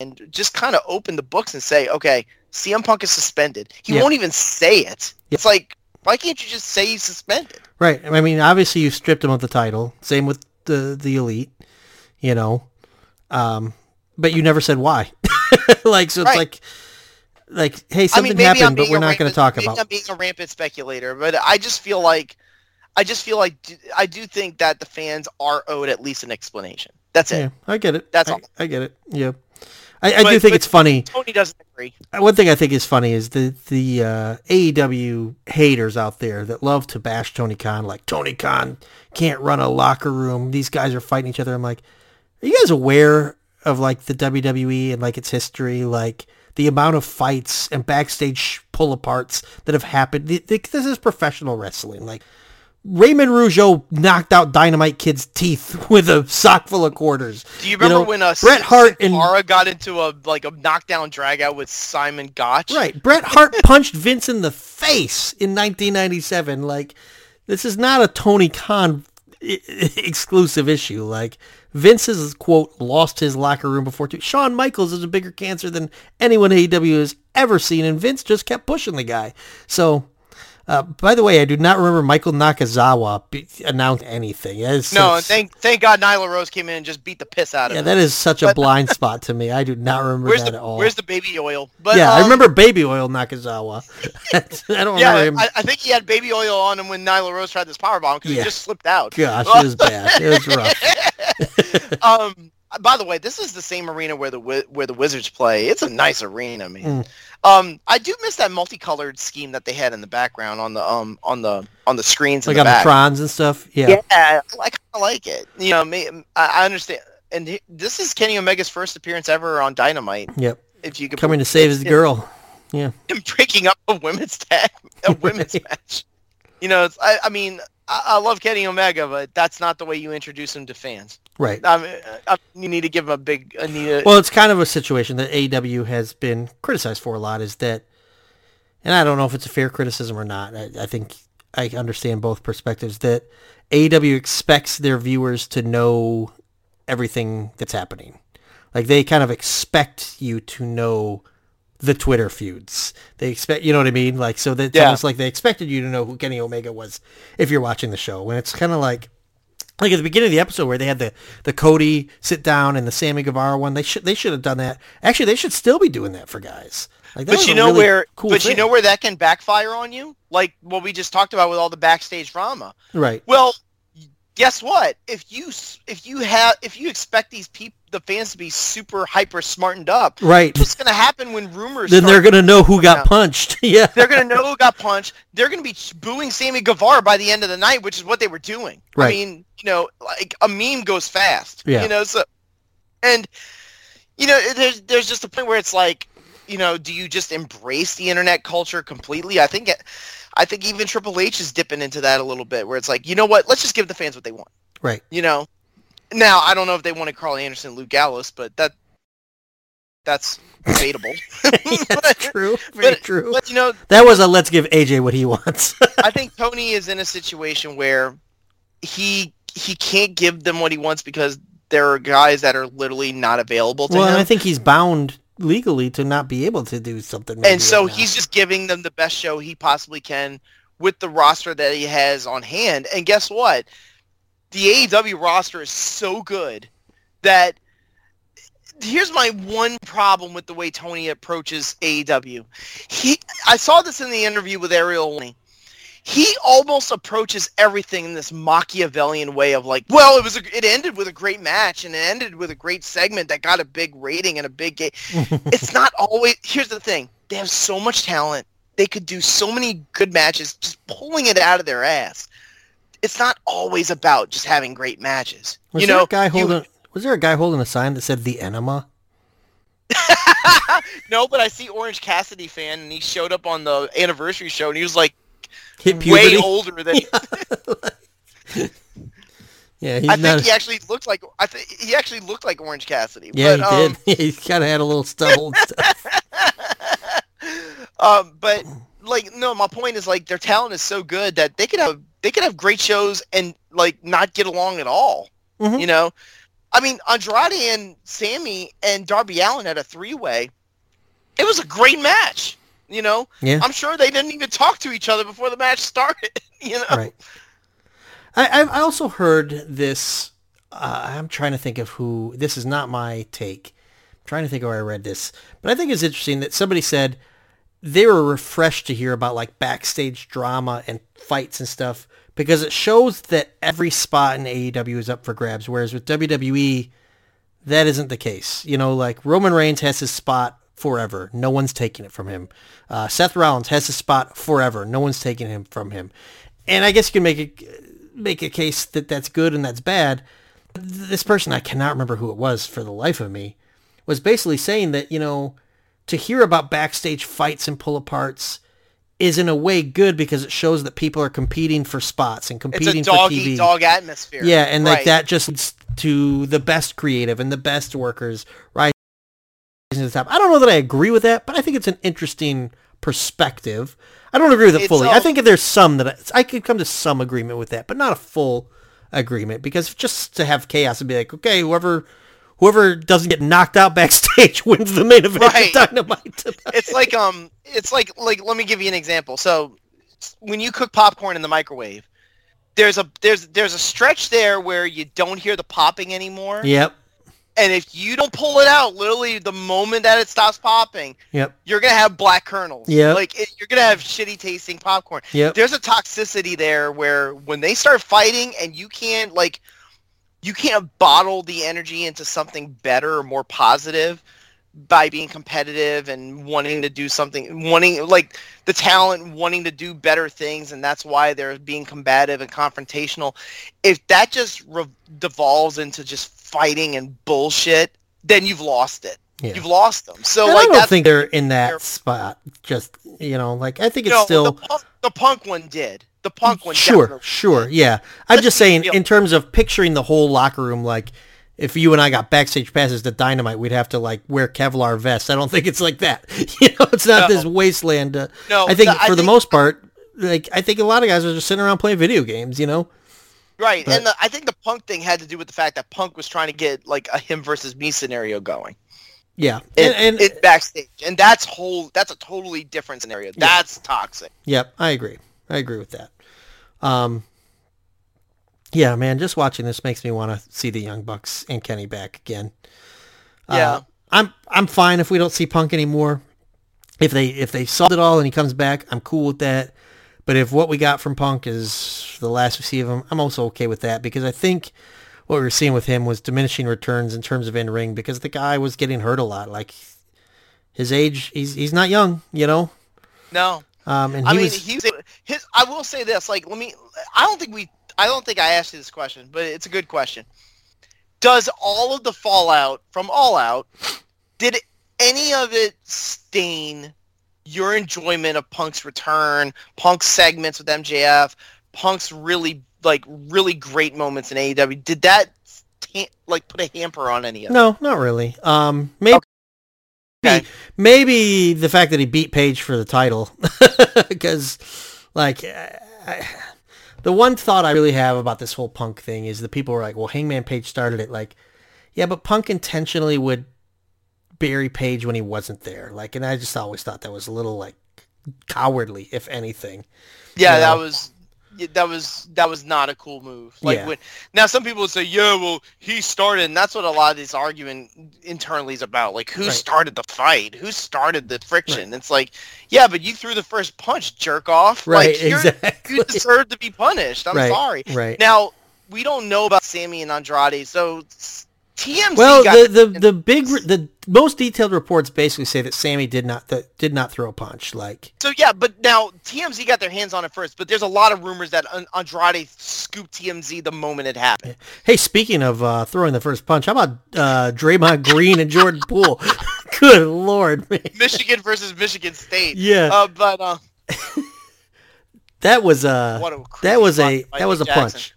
and just kind of open the books and say, okay, CM Punk is suspended. He Yeah. won't even say it. It's like, why can't you just say he's suspended? Right. I mean, obviously you stripped him of the title. Same with the the elite. You know, um, but you never said why. like so, it's Right. like like hey, something I'm happened, but we're not going to talk about. I'm being a rampant speculator, but I just feel like, I just feel like I do think that the fans are owed at least an explanation. That's it. Yeah, I get it. That's I, all. I get it. Yeah. I, I do think it's funny. Tony doesn't agree. One thing I think is funny is the the uh, AEW haters out there that love to bash Tony Khan, like Tony Khan can't run a locker room. These guys are fighting each other. I'm like, are you guys aware of like the WWE and like its history, like the amount of fights and backstage pull aparts that have happened? Th- th- This is professional wrestling. Like Raymond Rougeau knocked out Dynamite Kid's teeth with a sock full of quarters. Do you remember know, when uh, Bret Hart and Mara got into a like a knockdown dragout with Simon Gotch? Right. Bret Hart punched Vince in the face in 1997. Like, this is not a Tony Khan exclusive issue. Like, Vince has, quote, lost his locker room before, too. Shawn Michaels is a bigger cancer than anyone AEW has ever seen, and Vince just kept pushing the guy. So, uh, by the way, I do not remember Michael Nakazawa be- announced anything. Is No, and thank thank God Nyla Rose came in and just beat the piss out of yeah, him. Yeah, that is such a blind spot to me. I do not remember where's that the at all. Where's the baby oil? But yeah, I um, remember Baby Oil Nakazawa. I don't Yeah, remember him. I, I think he had baby oil on him when Nyla Rose tried this power bomb because Yeah. he just slipped out. Gosh, it was bad. It was rough. um, by the way, this is the same arena where the where the Wizards play. It's a nice arena, man. Mm. Um, I do miss that multicolored scheme that they had in the background on the um on the on the screens like in on the the. Trons and stuff. Yeah. Yeah, I kind of like it. You know, me, I, I understand. And he- this is Kenny Omega's first appearance ever on Dynamite. Yep. If you could Coming to save his girl. Yeah. him breaking up a women's tag, a women's Right. match. You know, it's, I, I mean, I, I love Kenny Omega, but that's not the way you introduce him to fans. Right. I mean, I, you need to give him a big. I need a, Well, it's kind of a situation that AEW has been criticized for a lot is that, and I don't know if it's a fair criticism or not. I, I think I understand both perspectives that AEW expects their viewers to know everything that's happening. Like they kind of expect you to know the Twitter feuds. They expect, you know what I mean? Like, so that's Yeah. almost like they expected you to know who Kenny Omega was if you're watching the show. And it's kind of like, like at the beginning of the episode where they had the, the Cody sit down and the Sammy Guevara one, they should they should have done that. Actually, they should still be doing that for guys. Like, that but you know really where, cool but you know where that can backfire on you, like what we just talked about with all the backstage drama. right? Well, guess what? If you if you have if you expect these people, the fans to be super hyper smartened up, Right. what's going to happen when rumors? Then they're gonna know who got out? punched. yeah. they're going to know who got punched. They're going to be booing Sammy Guevara by the end of the night, which is what they were doing. Right. I mean, you know, like a meme goes fast. Yeah. You know, so and you know, there's there's just a point where it's like, you know, do you just embrace the internet culture completely? I think it, I think even Triple H is dipping into that a little bit, where it's like, you know what? Let's just give the fans what they want. Right. You know. Now I don't know if they wanted Karl Anderson, and Luke Gallows, but that that's debatable. That's true. Very but- true. but you know, that was a let's give AJ what he wants. I think Tony is in a situation where he he can't give them what he wants because there are guys that are literally not available to well, him. I think he's bound legally to not be able to do something. and so right he's just giving them the best show he possibly can with the roster that he has on hand. And guess what? The AEW roster is so good that here's my one problem with the way Tony approaches AEW. He I saw this in the interview with Ariel Helwani. He almost approaches everything in this Machiavellian way of like, well, it was a, it ended with a great match and it ended with a great segment that got a big rating and a big game. it's not always. Here's the thing: they have so much talent. They could do so many good matches, just pulling it out of their ass. It's not always about just having great matches. Was you there know, a guy you- holding? Was there a guy holding a sign that said "The Enema"? no, but I see Orange Cassidy fan, and he showed up on the anniversary show, and he was like way older than. Yeah, he's I think he actually looked like. I think he actually looked like Orange Cassidy. yeah, but, he um, did. he kind of had a little stubble. um, but like, no, my point is like their talent is so good that they could have they could have great shows and like not get along at all. Mhm. You know, I mean, Andrade and Sammy and Darby Allin had a three way. It was a great match. You know, Yeah. I'm sure they didn't even talk to each other before the match started. You know, right. I I've- I also heard this. Uh, I'm trying to think of who. This is not my take. I'm trying to think of where I read this, but I think it's interesting that somebody said they were refreshed to hear about like backstage drama and fights and stuff because it shows that every spot in AEW is up for grabs, whereas with WWE, that isn't the case. You know, like Roman Reigns has his spot forever. No one's taking it from him. Uh, Seth Rollins has his spot forever. No one's taking him from him. And I guess you can make a, make a case that that's good and that's bad. This person, I cannot remember who it was for the life of me, was basically saying that, you know, to hear about backstage fights and pull aparts is in a way good because it shows that people are competing for spots and it's competing a for TV. eat dog atmosphere. Yeah, and like that just leads to the best creative and the best workers rising to the top. I don't know that I agree with that, but I think it's an interesting perspective. I don't agree with it It's fully. all- I think if there's some that I, I could come to some agreement with that, but not a full agreement because just to have chaos and be like, okay, whoever whoever doesn't get knocked out backstage wins the main event Right. of Dynamite. it's like um it's like like let me give you an example so when you cook popcorn in the microwave there's a there's there's a stretch there where you don't hear the popping anymore yep, and if you don't pull it out literally the moment that it stops popping yep, you're gonna have black kernels Yep. like it, you're gonna have shitty tasting popcorn yep. there's a toxicity there where when they start fighting and you can't like you can't bottle the energy into something better or more positive by being competitive and wanting to do something wanting like the talent wanting to do better things and that's why they're being combative and confrontational if that just re- devolves into just fighting and bullshit then you've lost it Yeah. you've lost them so And like I don't think they're in that spot. Just you know, like I think it's no, still the, punk, the punk one did the punk one sure, definitely sure, yeah. I'm Let's just saying, real. in terms of picturing the whole locker room, like if you and I got backstage passes to Dynamite, we'd have to like wear Kevlar vests. I don't think it's like that. You know, it's not No. this wasteland. Uh, No, I think the- I for the think- most part, like I think a lot of guys are just sitting around playing video games. You know, Right, But- and the, I think the Punk thing had to do with the fact that Punk was trying to get like a him versus me scenario going, yeah, and, and, and it backstage, and that's whole that's a totally different scenario. That's toxic. Yep, I agree. I agree with that. Um, yeah, man, just watching this makes me want to see the Young Bucks and Kenny back again. Yeah. Uh, I'm I'm fine if we don't see Punk anymore. If they if they solved it all and he comes back, I'm cool with that. But if what we got from Punk is the last we see of him, I'm also okay with that because I think what we were seeing with him was diminishing returns in terms of in ring because the guy was getting hurt a lot. Like his age, he's he's not young, you know. No, Um, and he I mean was he's his. I will say this. Like, let me. I don't think we. I don't think I asked you this question, but it's a good question. Does all of the fallout from All Out, did any of it stain your enjoyment of Punk's return, Punk's segments with MJF, Punk's really like really great moments in AEW? Did that like put a hamper on any of it? No, not really. Um, maybe Okay. maybe the fact that he beat Page for the title, because like I, the one thought I really have about this whole Punk thing is the people were like, "Well, Hangman Page started it." Like, yeah, but Punk intentionally would bury Page when he wasn't there. Like, and I just always thought that was a little like cowardly, if anything. Yeah, Yeah. that was that was that was not a cool move. Like Yeah. when now some people would say, yeah, well he started, and that's what a lot of this argument internally is about. Like who Right. started the fight? Who started the friction? It's like, yeah, but you threw the first punch, jerk off. Right, like, you're, exactly. You deserve to be punished. I'm Right, sorry. right. Now we don't know about Sammy and Andrade, so TMZ. Well, got the, the the big the most detailed reports basically say that Sammy did not that did not throw a punch. Like So yeah, but now TMZ got their hands on it first. But there's a lot of rumors that Andrade scooped TMZ the moment it happened. Hey, speaking of uh, throwing the first punch, how about uh, Draymond Green and Jordan Poole? Good lord, man. Michigan versus Michigan State. Yeah. Uh, but uh, That was uh, a that was a that was a Nick punch.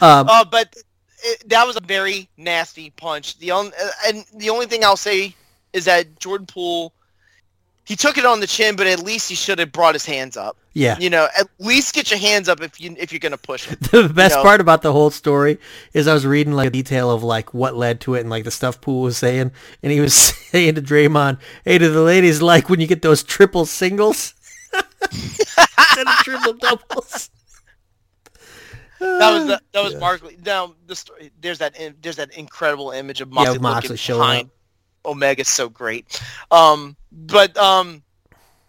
um, uh, but it, that was a very nasty punch. The only uh, and the only thing I'll say is that Jordan Poole, he took it on the chin, but at least he should have brought his hands up. yeah. You know, at least get your hands up if you if you're gonna push it. The best know. part about the whole story is I was reading like a detail of like what led to it and like the stuff Poole was saying, and he was saying to Draymond, "Hey, to the ladies, like when you get those triple singles instead of triple doubles." That was the, that was Yeah. Barkley. Now the story, there's that im- there's that incredible image of Yeah, Moxley, of Moxley looking showing behind Omega's so great. Um, but um,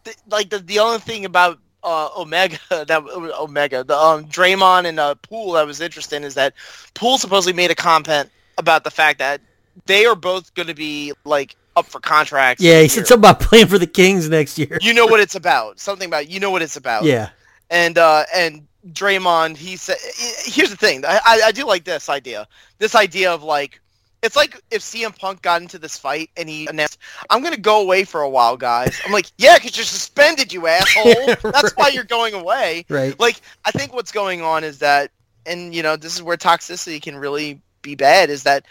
th- like the the only thing about uh, Omega that Omega the um Draymond and uh, Poole that was interesting is that Poole supposedly made a comment about the fact that they are both going to be like up for contracts. Yeah, he here. said something about playing for the Kings next year. You know what it's about. Something about you know what it's about. Yeah, And uh, and Draymond, he said, here's the thing. I, I do like this idea. This idea of like, it's like if CM Punk got into this fight and he announced, "I'm gonna go away for a while, guys." I'm like, "Yeah, because you're suspended, you asshole. That's why you're going away." right. Like, I think what's going on is that, and you know, this is where toxicity can really be bad. Is that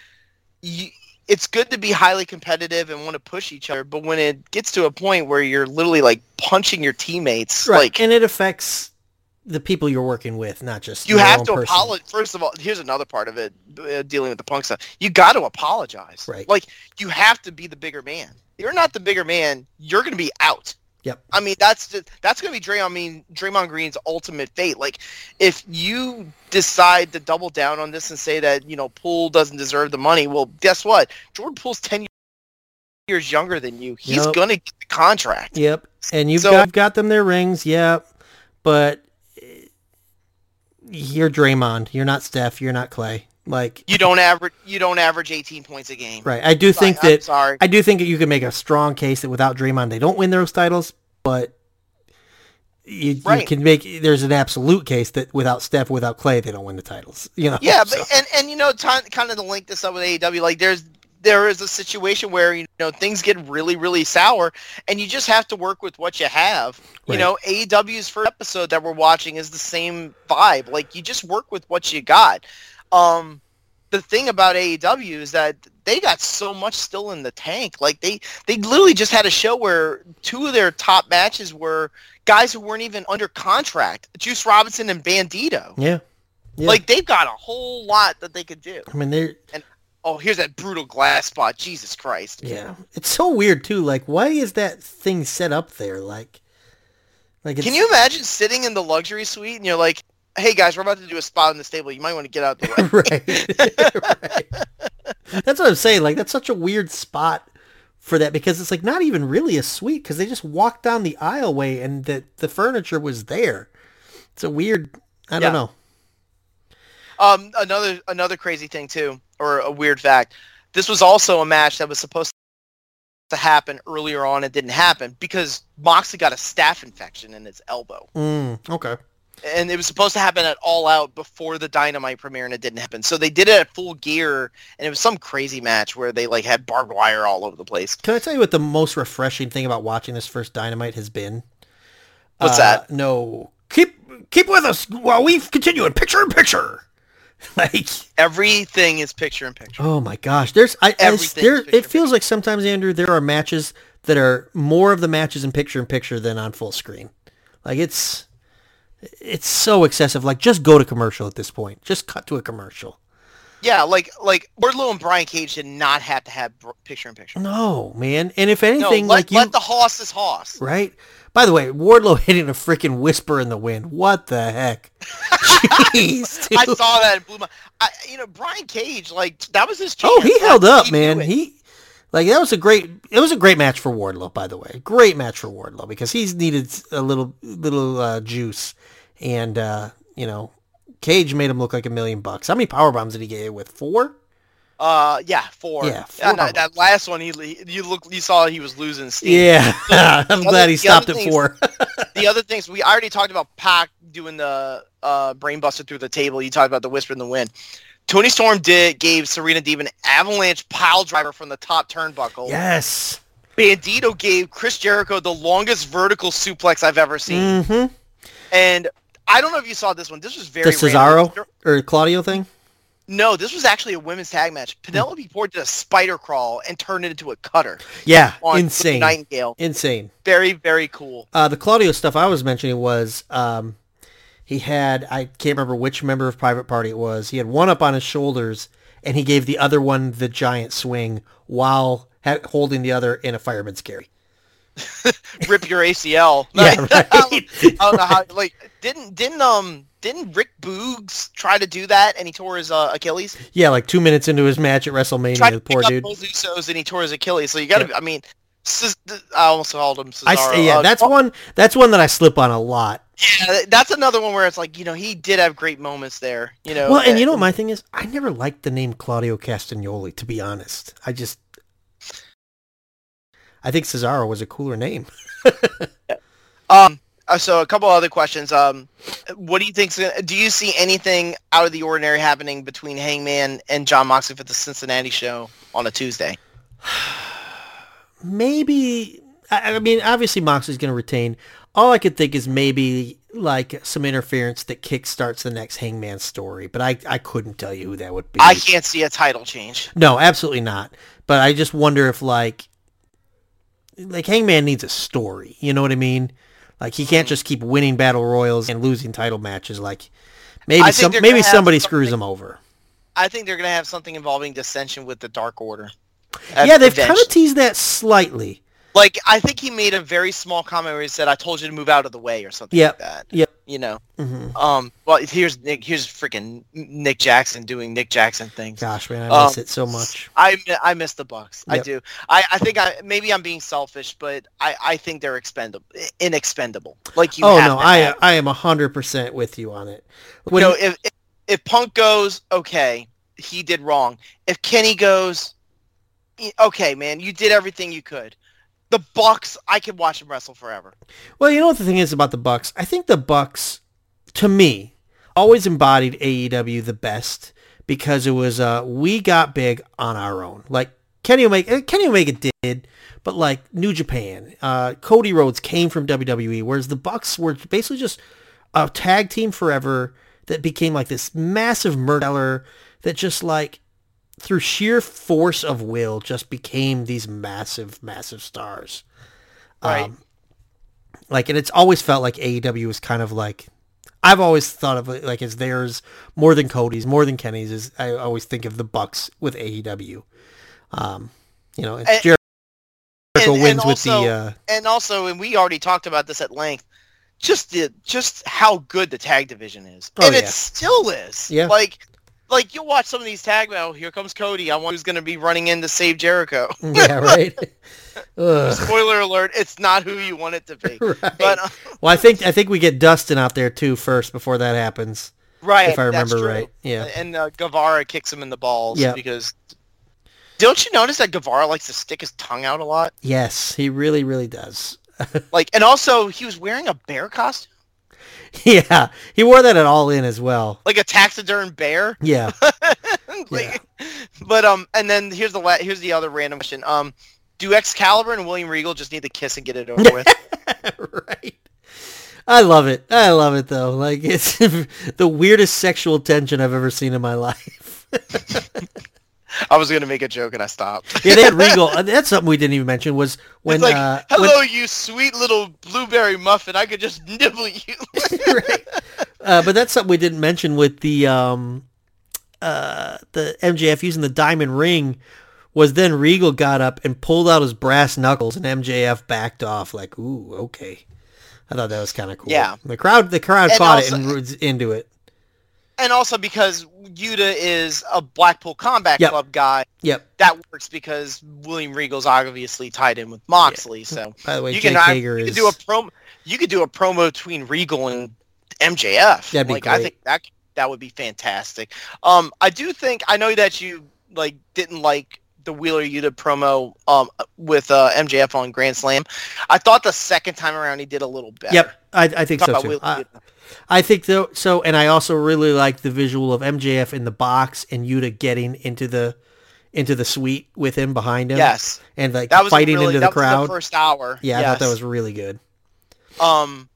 you, it's good to be highly competitive and want to push each other, but when it gets to a point where you're literally like punching your teammates, Right, like and it affects the people you're working with, not just you have to apologize. First of all, here's another part of it uh, dealing with the punk stuff. You got to apologize. Right. Like you have to be the bigger man. You're not the bigger man. You're going to be out. Yep. I mean, that's just, that's going to be Draymond. I mean, Draymond Green's ultimate fate. Like, if you decide to double down on this and say that you know Poole doesn't deserve the money, well, guess what? Jordan Poole's ten years younger than you. He's Yep. going to get the contract. Yep, and you've So- got, got them their rings. Yep, but you're Draymond. You're not Steph. You're not Klay. Like You don't average. You don't average 18 points a game. right. I do think that sorry. I do think that you can make a strong case that without Draymond they don't win those titles, but you, you can make there's an absolute case that without Steph, without Klay, they don't win the titles. You know. Yeah, so- but and and you know, time, kind of to link this up with AEW, like there's there is a situation where you know things get really really sour, and you just have to work with what you have. You know, AEW's first episode that we're watching is the same vibe. Like you just work with what you got. Um, the thing about AEW is that they got so much still in the tank. Like they they literally just had a show where two of their top matches were guys who weren't even under contract, Juice Robinson and Bandito. yeah. Yeah. Like they've got a whole lot that they could do. I mean, they're Oh, here's that brutal glass spot. Jesus Christ. yeah. It's so weird too. Like, why is that thing set up there? Like, like it's, Can you imagine sitting in the luxury suite and you're like, "Hey guys, we're about to do a spot in this table. You might want to get out the way." right. right. That's what I'm saying. Like that's such a weird spot for that because it's like not even really a suite because they just walked down the aisleway and the the furniture was there. It's a weird. I Yeah. don't know. Um, another another crazy thing too, or a weird fact. This was also a match that was supposed to happen earlier on. It didn't happen because Moxley got a staph infection in his elbow. Mm, okay. and it was supposed to happen at All Out before the Dynamite premiere, and it didn't happen. So they did it at Full Gear, and it was some crazy match where they like had barbed wire all over the place. Can I tell you what the most refreshing thing about watching this first Dynamite has been? What's Uh, that? No. Keep keep with us while we continue in picture in picture. like Everything is picture in picture. Oh my gosh, there's I, I there. It feels like sometimes Andrew, there are matches that are more of the matches in picture in picture than on full screen. Like it's it's so excessive. Like just go to commercial at this point. Just cut to a commercial. Yeah, like like Wardlow and Brian Cage did not have to have picture in picture. No, man. And if No, anything, let, like you, let the hoss is hoss. right? By the way, Wardlow hitting a freaking whisper in the wind. What the heck? Jeez. I saw that and blew my. I, you know, Brian Cage, like that was his chance. Oh, he held up, knew man. He like that was a great. It was a great match for Wardlow, by the way. Great match for Wardlow because he's needed a little little uh, juice, and uh, you know, Cage made him look like a million bucks. How many power bombs did he get with? Four. Uh, yeah, four. Yeah, four. that, that last one, he you look, you saw he was losing steam. Yeah, I'm other- glad he stopped at things- four. The other things we already talked about, Pac doing the uh brainbuster through the table. You talked about the whisper in the wind. Toni Storm did gave Serena Deeb an avalanche pile driver from the top turnbuckle. yes. Bandito gave Chris Jericho the longest vertical suplex I've ever seen. Mm-hmm. And I don't know if you saw this one. This was very The random. Cesaro or Claudio thing. No, this was actually a women's tag match. Penelope Ford did a spider crawl and turned it into a cutter Yeah, insane, Nightingale. insane. Very, very cool. Uh, the Claudio stuff I was mentioning was um, he had I can't remember which member of Private Party it was. He had one up on his shoulders, and he gave the other one the giant swing while ha- holding the other in a fireman's carry. Rip your ACL. Yeah, right. I don't know how. Like, didn't didn't um didn't Rick Boogs try to do that and he tore his uh, Achilles? Yeah, like two minutes into his match at WrestleMania, Tried to the poor pick dude. up both Usos and he tore his Achilles. So you got to. I mean, I almost called him Cesaro. I yeah, Uh, that's one. That's one that I slip on a lot. yeah, that's another one where it's like you know he did have great moments there. You know. Well, and you know what my thing is? I never liked the name Claudio Castagnoli. To be honest, I just I think Cesaro was a cooler name. Um. Uh, So a couple other questions. Um, what do you think? Do you see anything out of the ordinary happening between Hangman and Jon Moxley for the Cincinnati show on a Tuesday? maybe I, I mean obviously Moxley's going to retain. All I could think is maybe like some interference that kickstarts the next Hangman story, but I I couldn't tell you who that would be. I can't see a title change. no, absolutely not. But I just wonder if like like Hangman needs a story. You know what I mean? Like he can't just keep winning battle royals and losing title matches. Like maybe some maybe somebody screws him over. I think they're gonna have something involving dissension with the Dark Order. yeah, they've kind of teased that slightly. Like I think he made a very small comment where he said, "I told you to move out of the way" or something Yep. like that. Yep. You know. hmm Um. Well, here's Nick. Here's freaking Nick Jackson doing Nick Jackson things. Gosh, man, I miss Um, it so much. I I miss the Bucks. I do. I, I think I maybe I'm being selfish, but I, I think they're expendable, inexpendable. Like you. Oh have no, I have. I am hundred percent with you on it. When, you know, if, if if Punk goes, okay, he did wrong. If Kenny goes, okay, man, you did everything you could. The Bucks, I could watch them wrestle forever. well, you know what the thing is about the Bucks? I think the Bucks, to me, always embodied AEW the best because it was uh we got big on our own. Like Kenny Omega, Kenny Omega did, but like New Japan, uh, Cody Rhodes came from WWE, whereas the Bucks were basically just a tag team forever that became like this massive murderer that just like through sheer force of will just became these massive, massive stars. Right. Um, like, and it's always felt like AEW was kind of like, I've always thought of it like as theirs more than Cody's, more than Kenny's. Is I always think of the Bucks with AEW. Um, you know, it's Jericho and- and wins with the. Uh, And also, and we already talked about this at length, just the just how good the tag division is, Oh, and yeah. it still is. Yeah. Like, like you'll watch some of these tag matches. Here comes Cody. I wonder who's going to be running in to save Jericho. yeah, right. Spoiler alert: It's not who you want it to be. right. But uh, well, I think I think we get Dustin out there too first before that happens, right, if I remember right. Yeah. And uh, Guevara kicks him in the balls Yeah. because. Don't you notice that Guevara likes to stick his tongue out a lot? Yes, he really, really does. Like, and also he was wearing a bear costume, yeah, he wore that at All In as well. like a taxiderm bear. Yeah. like, But um, and then here's the la- here's the other random question. Um, do Excalibur and William Regal just need to kiss and get it over with? right. I love it. I love it though. Like it's the weirdest sexual tension I've ever seen in my life. I was gonna make a joke and I stopped. yeah, they had Regal. uh, That's something we didn't even mention was when it's like, uh, when- hello, you sweet little blueberry muffin. I could just nibble you. right. Uh, but that's something we didn't mention with the um, uh, the MJF using the diamond ring was then Regal got up and pulled out his brass knuckles and MJF backed off like, ooh, okay. I thought that was kind of cool. Yeah. The crowd, the crowd And caught also- it and was into it. And also because Yuta is a Blackpool Combat Yep. Club guy, Yep. that works because William Regal's obviously tied in with Moxley. So By the way, you Jake can, Hager you is can do a promo. You could do a promo between Regal and MJF. That'd be like I think that that would be fantastic. Um, I do think I know that you like didn't like the Wheeler Yuta promo um with uh, MJF on Grand Slam. I thought the second time around he did a little better. Yep, I, I think Talk so too. I, think though so, and I also really like the visual of MJF in the box and Yuta getting into the into the suite with him behind him. Yes, and like that was fighting really, into the crowd. Was the first hour. yeah, I thought that was really good. Um,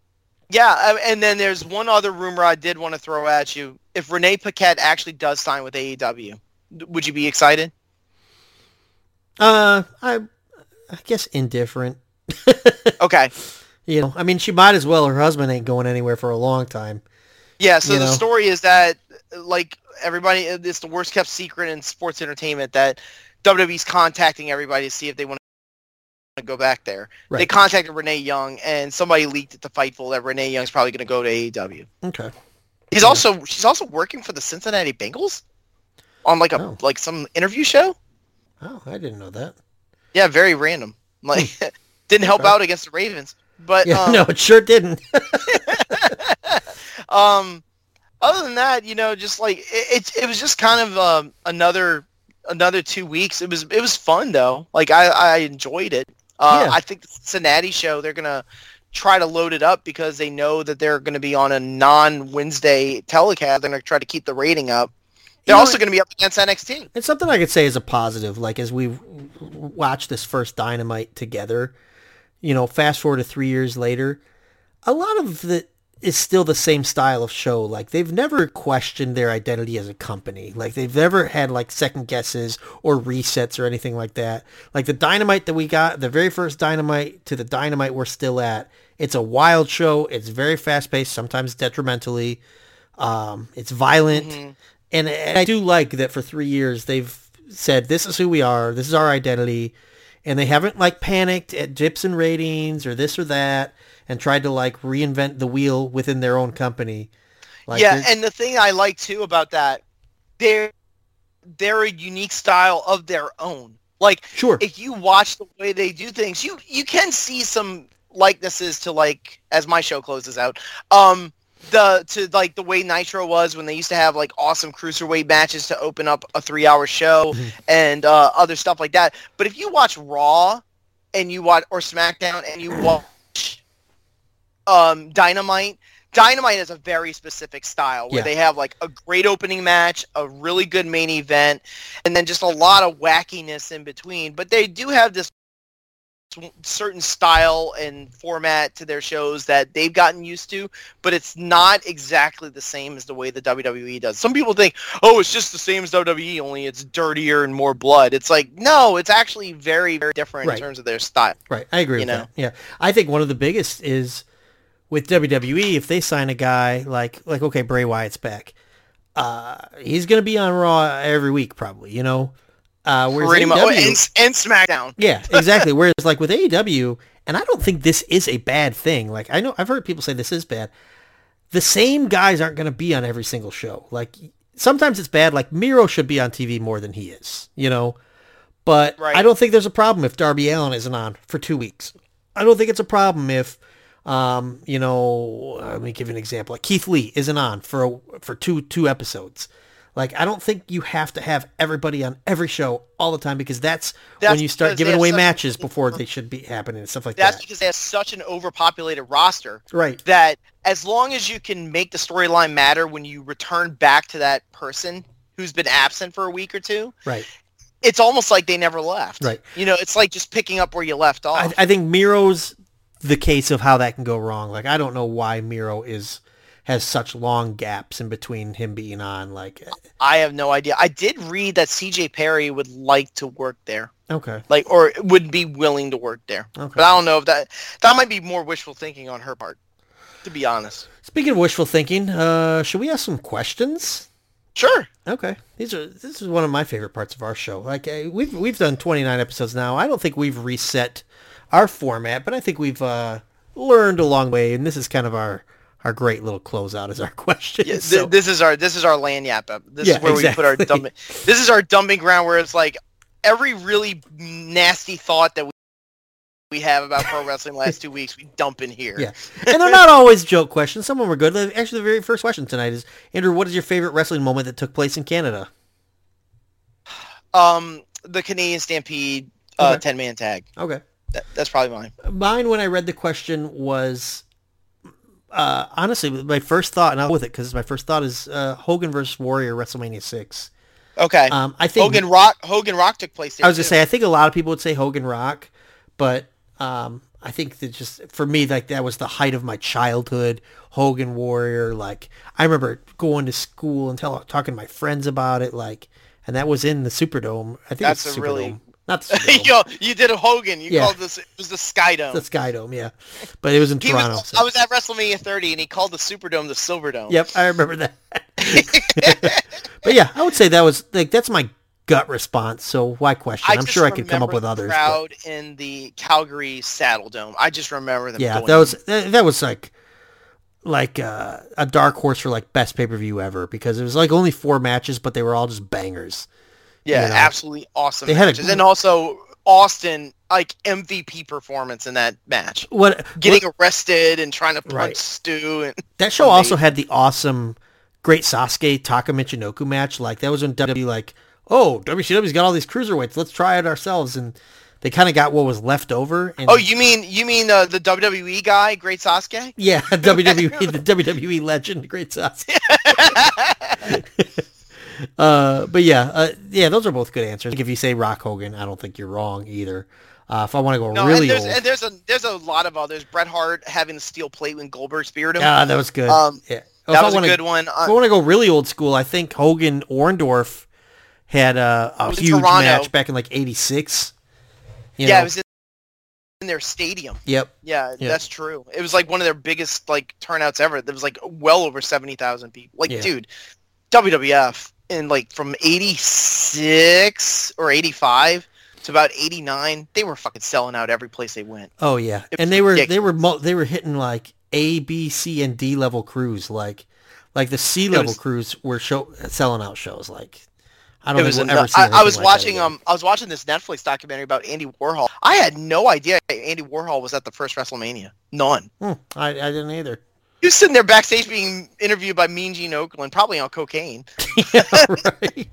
yeah, and then there's one other rumor I did want to throw at you. If Renee Paquette actually does sign with AEW, would you be excited? Uh, I I guess indifferent. Okay. You know, I mean, she might as well. Her husband ain't going anywhere for a long time. Yeah, so the know? story is that, like, everybody, it's the worst kept secret in sports entertainment that WWE's contacting everybody to see if they want to go back there. They contacted Renee Young, and somebody leaked it to Fightful that Renee Young's probably going to go to AEW. Okay. He's Yeah. also she's also working for the Cincinnati Bengals on like a Oh. like some interview show. Oh, I didn't know that. Yeah, very random. Like didn't help Hmm. Okay. out against the Ravens. But Yeah, um, no, it sure didn't. um other than that, you know, just like it it, it was just kind of um, another another two weeks. It was it was fun though. Like I I enjoyed it. Uh, Yeah. I think the Cincinnati show they're gonna try to load it up because they know that they're going to be on a non Wednesday telecast. They're going to try to keep the rating up. They're You know, also going to be up against NXT. It's something I could say is a positive. Like as we watch this first Dynamite together, you know, fast forward to three years later, a lot of it is still the same style of show. Like they've never questioned their identity as a company. Like they've never had like second guesses or resets or anything like that. Like the Dynamite that we got, the very first Dynamite to the Dynamite we're still at. It's a wild show. It's very fast paced, sometimes detrimentally. Um, it's violent. Mhm. And, and I do like that for three years they've said this is who we are, this is our identity, and they haven't like panicked at dips in ratings or this or that, and tried to like reinvent the wheel within their own company. Like, yeah, and the thing I like too about that, they're they're a unique style of their own. Like sure, if you watch the way they do things, you you can see some likenesses to like as my show closes out. Um the to like the way Nitro was when they used to have like awesome cruiserweight matches to open up a three hour show and uh, other stuff like that. But if you watch Raw and you watch or SmackDown and you watch um Dynamite, Dynamite is a very specific style where Yeah. they have like a great opening match, a really good main event, and then just a lot of wackiness in between. But they do have this certain style and format to their shows that they've gotten used to, but it's not exactly the same as the way the WWE does. Some people think, oh, it's just the same as WWE, only it's dirtier and more blood. It's like, no, it's actually very, very different Right. in terms of their style. right. I agree you with know. that. Yeah, I think one of the biggest is with WWE if they sign a guy like like okay Bray Wyatt's back, uh, he's gonna be on Raw every week probably. You know, uh, whereas Pretty much. Oh, AEW and, and SmackDown. Yeah, exactly. Whereas like with AEW, and I don't think this is a bad thing. Like I know I've heard people say this is bad. The same guys aren't going to be on every single show. Like sometimes it's bad. Like Miro should be on TV more than he is, you know. But Right. I don't think there's a problem if Darby Allin isn't on for two weeks. I don't think it's a problem if, um, you know, let me give you an example. Like Keith Lee isn't on for a, for two two episodes. Like I don't think you have to have everybody on every show all the time because that's, That's when you start giving away such- matches before they should be happening and stuff like That's that. That's because they have such an overpopulated roster Right. that as long as you can make the storyline matter when you return back to that person who's been absent for a week or two, Right. it's almost like they never left. Right. You know, it's like just picking up where you left off. I, I think Miro's the case of how that can go wrong. Like I don't know why Miro is has such long gaps in between him being on. Like I have no idea. I did read that CJ Perry would like to work there. okay, Like or would be willing to work there. okay. But I don't know if that that might be more wishful thinking on her part, to be honest. Speaking of wishful thinking, uh, should we ask some questions? Sure. Okay, these are this is one of my favorite parts of our show. Like uh, we've we've done 29 episodes now. I don't think we've reset our format, but I think we've uh, learned a long way, and this is kind of our our great little closeout is our question. Yeah, th- so, this is our this is our land yap. This Yeah, is where we put our exactly. dumping. This is our dumping ground where it's like every really nasty thought that we we have about pro wrestling last two weeks, we dump in here. yeah, and they're not always joke questions. Some of them are good. Actually, the very first question tonight is Andrew. What is your favorite wrestling moment that took place in Canada? Um, the Canadian Stampede uh, ten man tag. Okay. That, that's probably mine. Mine, when I read the question, was uh, honestly my first thought, and I'll with it because my first thought is uh, Hogan versus Warrior WrestleMania six. Okay. Um, I think Hogan Rock. Hogan Rock took place there. I was gonna too. say I think a lot of people would say Hogan Rock, but um, I think that just for me like that was the height of my childhood. Hogan Warrior, like I remember going to school and tell, talking to my friends about it, like, and that was in the Superdome. I think That's a really- Superdome, not the Yo, you did a Hogan. You Yeah. called this. It was the Skydome. the Skydome, yeah, but it was in He Toronto. was, so- I was at WrestleMania 30, and he called the Superdome the Silverdome. Yep, I remember that. but yeah, I would say that was like that's my gut response. So why question? I I'm sure I could come up with the others. but- Crowd in the Calgary Saddle Dome. I just remember them. yeah, that was that, that was like like uh, a dark horse for like best pay per view ever because it was like only four matches, but they were all just bangers. Yeah, you know. absolutely awesome They had a- and also Austin like MVP performance in that match, What getting what- arrested and trying to punch Right. Stu. And that show also had the awesome Great Sasuke Taka Michinoku match. Like that was when WWE like, oh WCW's got all these cruiserweights, let's try it ourselves, and they kind of got what was left over. And oh, you mean you mean uh, the WWE guy, Great Sasuke? Yeah, WWE, the WWE legend, Great Sasuke. uh, but yeah, uh, yeah, those are both good answers. Like if you say Rock Hogan, I don't think you're wrong either. Uh, if I want to go No, really and there's old, and there's a there's a lot of others. Bret Hart having the steel plate when Goldberg speared him. ah, that was good. Um, yeah, that I was a wanna- good one. If I want to go really old school, I think Hogan Orndorff had a, a huge match back in like '86. yeah, it was in, in their stadium. Yep. Yeah, Yeah. that's true. It was like one of their biggest like turnouts ever. There was like well over seventy thousand people. Like, Yeah. dude, WWF in like from eighty six or eighty five to about eighty nine, they were fucking selling out every place they went. Oh yeah, and they were they were mo- they were hitting like A, B, C, and D level crews. Like like the C level was- crews were show selling out shows. Like I don't think we'll ever see. I, I was like watching um I was watching this Netflix documentary about Andy Warhol. I had no idea Andy Warhol was at the first WrestleMania. None. Hmm, I, I didn't either. He was sitting there backstage being interviewed by Mean Gene Okerlund, probably on cocaine, yeah, right. probably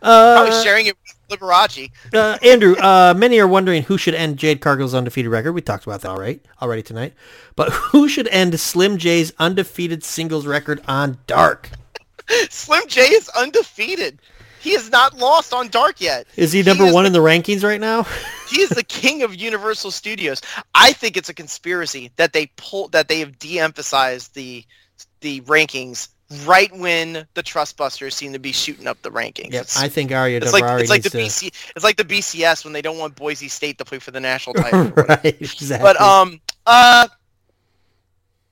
Uh, sharing it with Liberace. uh, Andrew, uh, many are wondering who should end Jade Cargill's undefeated record. We talked about that all right already tonight. But who should end Slim J's undefeated singles record on Dark? Slim J is undefeated. He has not lost on Dark yet. Is he number is one the- in the rankings right now? He is the king of Universal Studios. I think it's a conspiracy that they pull that they have de-emphasized the the rankings right when the Trustbusters seem to be shooting up the rankings. Yep, I think Arya it's like it's like the needs BC it's like the BCS when they don't want Boise State to play for the national title. right, exactly. But um uh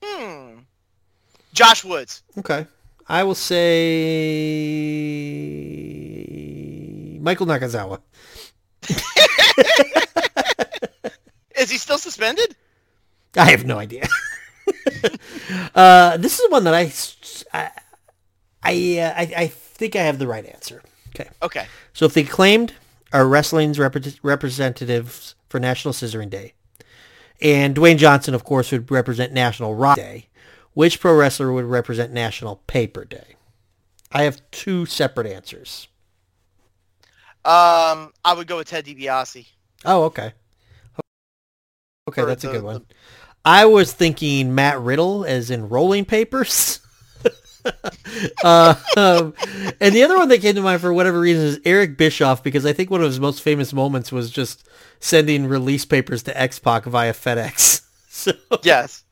hmm Josh Woods. Okay. I will say Michael Nakazawa. Is he still suspended? I have no idea. uh, this is one that I, I, I, uh, I, I think I have the right answer. Okay. Okay. So if the acclaimed are wrestling's repre- representatives for National Scissoring Day, and Dwayne Johnson, of course, would represent National Rock Day, which pro wrestler would represent National Paper Day? I have two separate answers. Um I would go with Ted DiBiase. Oh, okay. Okay, that's a good one. I was thinking Matt Riddle as in rolling papers. uh, um, and the other one that came to mind for whatever reason is Eric Bischoff because I think one of his most famous moments was just sending release papers to X-Pac via FedEx. So, Yes.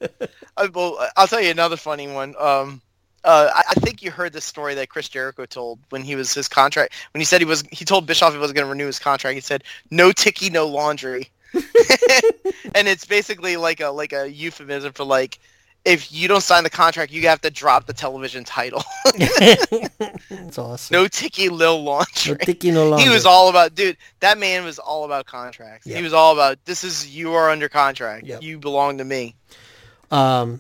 I, well, I'll tell you another funny one. Um, uh, I, I think you heard this story that Chris Jericho told when he was his contract. When he said he was, he told Bischoff he wasn't going to renew his contract. He said, "No ticky, no laundry," and it's basically like a like a euphemism for like if you don't sign the contract, you have to drop the television title. That's awesome. no Tiki Lil laundry. No tiki no laundry. He was all about, dude. That man was all about contracts. Yep. He was all about, this is you are under contract. Yep. You belong to me. Um,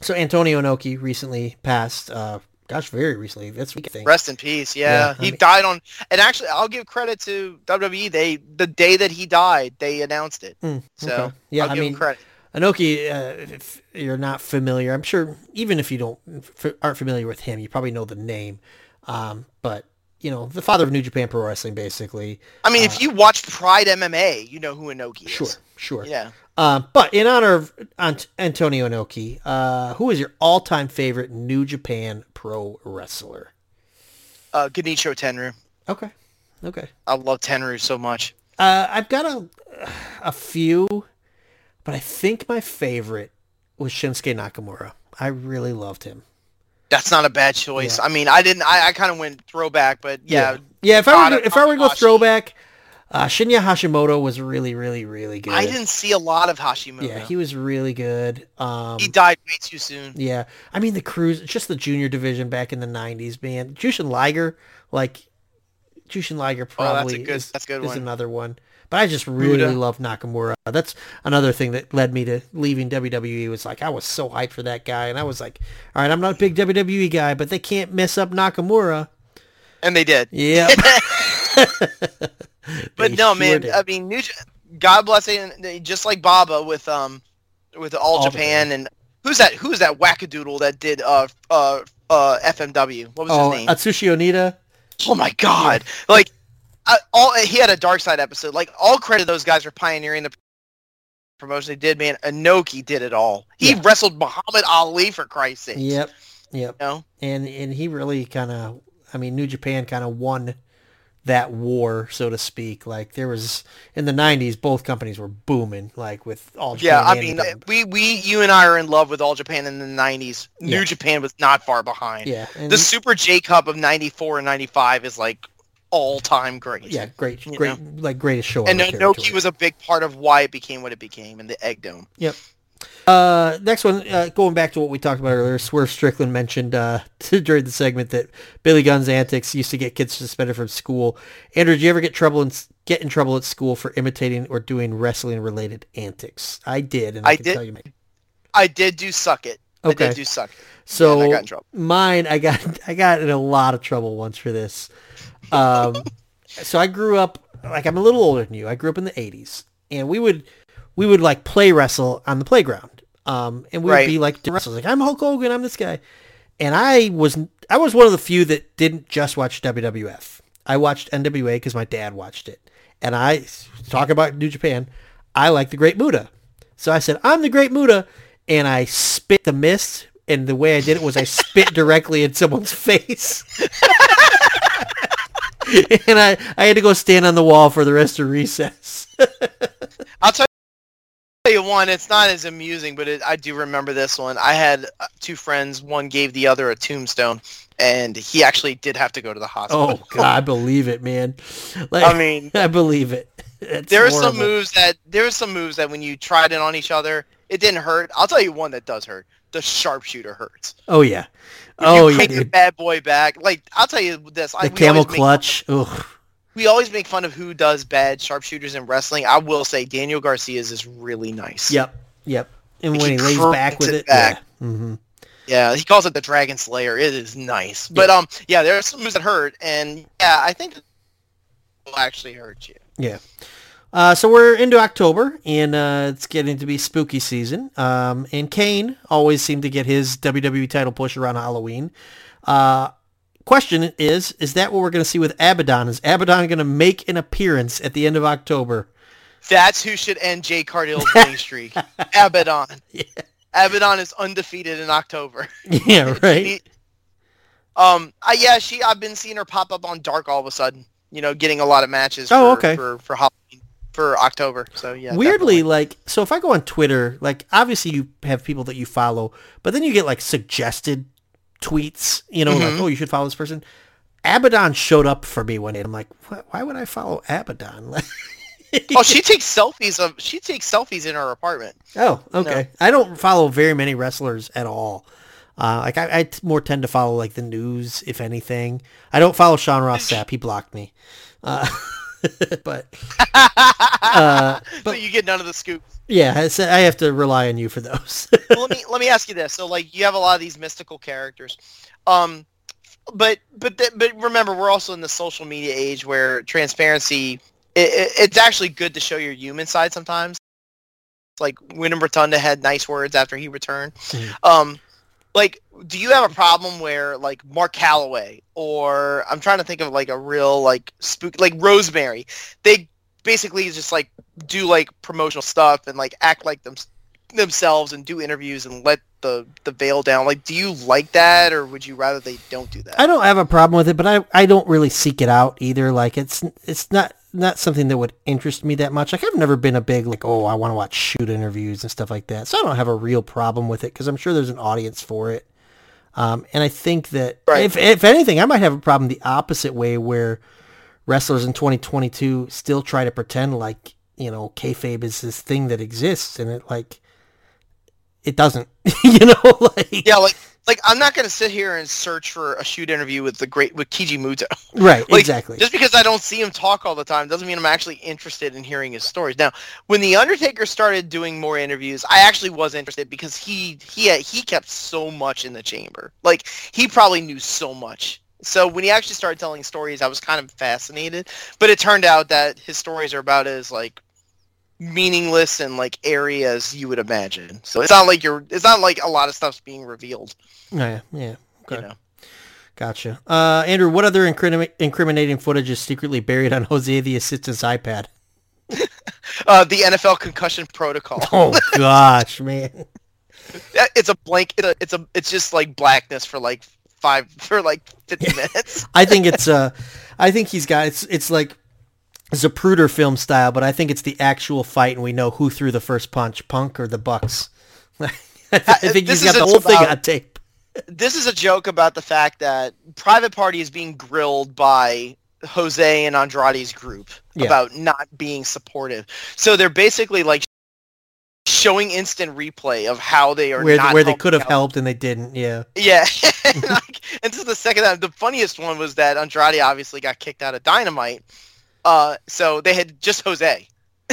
so Antonio Inoki recently passed. Uh, gosh, very recently. This week, I think. Rest in peace. Yeah, Yeah, I he mean- died on. And actually, I'll give credit to WWE. They the day that he died, they announced it. Mm, So okay. yeah, I'll I give mean, him credit. Inoki, uh, if you're not familiar, I'm sure even if you don't f- aren't familiar with him, you probably know the name. Um, but you know, the father of New Japan Pro Wrestling, basically. I mean, if you watch Pride MMA, you know who Inoki is. Sure, sure. Yeah. Um, but in honor of Ant- Antonio Inoki, uh, who is your all-time favorite New Japan Pro wrestler? Uh, Genicho Tenryu. Okay, okay. I love Tenryu so much. Uh, I've got a a few, but I think my favorite was Shinsuke Nakamura. I really loved him. That's not a bad choice. Yeah. I mean, I didn't. I, I kind of went throwback, but yeah, yeah. If I were to, if I were to go throwback, uh, Shinya Hashimoto was really, really, really good. I didn't see a lot of Hashimoto. Yeah, he was really good. Um, he died way too soon. Yeah, I mean the cruise, just the junior division back in the '90s, man. Jushin Liger, like Jushin Liger, Oh, that's probably good- is, that's good is one. another one. But I just really Buddha. love Nakamura. That's another thing that led me to leaving WWE. Was like I was so hyped for that guy, and I was like, all right, I'm not a big WWE guy, but they can't mess up Nakamura. And they did. Yeah, But no, sure man. did. I mean, New, God bless it. Just like Baba with um with All, All Japan, and who's that? Who's that wackadoodle that did uh uh uh FMW? What was oh, his name? Atsushi Onita. oh my God! Like I, all he had a dark side episode. Like all credit those guys for pioneering the promotion they did. Man, Inoki did it all. He Yeah. wrestled Muhammad Ali for Christ's sake. Yep, yep. You know? and and he really kind of i mean new japan kind of won that war so to speak like there was in the 90s both companies were booming like with all Yeah, I mean, Japan. we, we, you and I are in love with All Japan in the '90s. Yeah. New Japan was not far behind. yeah the Super J Cup of '94 and '95 is like all time great. yeah great great like greatest show And on the Inoki territory. was a big part of why it became what it became in the Egg Dome. Yep. Uh, next one, uh, going back to what we talked about earlier, Swerve Strickland mentioned uh, during the segment that Billy Gunn's antics used to get kids suspended from school. Andrew, did you ever get trouble in, get in trouble at school for imitating or doing wrestling related antics? I did, and I, I can did. tell you, man. I did do suck it. Okay. did do suck. So I mine, I got I got in a lot of trouble once for this. Um, so I grew up like I'm a little older than you. I grew up in the '80s, and we would we would like play wrestle on the playground. Um, and we would Right. be like wrestlers, like I'm Hulk Hogan, I'm this guy, and I was I was one of the few that didn't just watch WWF. I watched NWA because my dad watched it, and I talk about New Japan. I like the Great Muta, so I said I'm the Great Muta, and I spit the mist. And the way I did it was I spit directly in someone's face. and I, I had to go stand on the wall for the rest of recess. I'll tell you one. It's not as amusing, but it, I do remember this one. I had uh, two friends. One gave the other a tombstone, and he actually did have to go to the hospital. Oh God, I believe it, man. Like, I mean, I believe it. It's there are some moves that there are some moves that when you tried it on each other, it didn't hurt. I'll tell you one that does hurt. The sharpshooter hurts. Oh yeah. If Oh you yeah, crank the bad boy back. Like I'll tell you this. I, The we camel clutch. Ugh. we always make fun of who does bad sharpshooters in wrestling. I will say Daniel Garcia's is really nice. Yep. Yep. And Like, when he lays back with it it, back. yeah. hmm Yeah, he calls it the Dragon Slayer. It is nice. But um, yeah, there are some moves that hurt, and yeah, I think it will actually hurt you. Yeah. Uh, so we're into October, and uh, it's getting to be spooky season. Um, and Kane always seemed to get his WWE title push around Halloween. Uh, question is, is that what we're going to see with Abaddon? Is Abaddon going to make an appearance at the end of October? That's who should end Jade Cargill's winning streak. Abaddon. Abaddon is undefeated in October. yeah, right. Um, I, yeah, she. I've been seeing her pop up on Dark all of a sudden. You know, getting a lot of matches. Oh, for, okay. For for Halloween, for October. So yeah. Weirdly, definitely. like, so if I go on Twitter, like, obviously you have people that you follow, but then you get, like, suggested tweets, you know, like, Mhm. oh, you should follow this person. Abaddon showed up for me one day. I'm like, why would I follow Abaddon? oh, she takes selfies of she takes selfies in her apartment. Oh, okay. I don't follow very many wrestlers at all. Uh, like I, I t- more tend to follow like the news, if anything. I don't follow Sean Ross Sapp. He blocked me. Uh, but uh, so but you get none of the scoops. yeah, I have to rely on you for those. well, let me let me ask you this. So like you have a lot of these mystical characters. Um but but th- but remember we're also in the social media age where transparency it, it, it's actually good to show your human side sometimes. Like Wyndham Rotunda had nice words after he returned. Mhm. Um like do you have a problem where like Mark Calaway or I'm trying to think of like a real like spook like Rosemary they basically just like do like promotional stuff and like act like them themselves and do interviews and let the the veil down like do you like that or would you rather they don't do that I don't have a problem with it, but I, I don't really seek it out either. Like it's it's not not something that would interest me that much. Like I've never been a big like oh I want to watch shoot interviews and stuff like that. So I don't have a real problem with it because I'm sure there's an audience for it. Um, and I think that Right. if if anything, I might have a problem the opposite way where wrestlers in 2022 still try to pretend like you know kayfabe is this thing that exists and it like it doesn't. you know like yeah like like i'm not going to sit here and search for a shoot interview with the great with keiji muto. Right Like, exactly. just because i don't see him talk all the time doesn't mean i'm actually interested in hearing his stories. Now when the undertaker started doing more interviews i actually was interested because he he he kept so much in the chamber. Like he probably knew so much. So when he actually started telling stories i was kind of fascinated. But it turned out that his stories are about as like meaningless and like airy as you would imagine so it's not like you're it's not like a lot of stuff's being revealed Oh, yeah yeah okay. you know Gotcha. Uh, Andrew, what other incrimi- incriminating footage is secretly buried on Jose the assistant's iPad? uh, the nfl concussion protocol Oh gosh, man. It's a blank. It's a, it's a. It's just like blackness for like five for like fifty minutes. I think it's uh, I think he's got it's it's like Zapruder film style, but I think it's the actual fight, and we know who threw the first punch, Punk or the Bucks. I uh, think This he's got the whole thing about- on tape. This is a joke about the fact that Private Party is being grilled by Jose and Andrade's group Yeah. about not being supportive. So they're basically like showing instant replay of how they are Where not where they could have out. helped and they didn't. Yeah. Yeah, and, like, and this is the second time. The funniest one was that Andrade obviously got kicked out of Dynamite. Uh, so they had just Jose.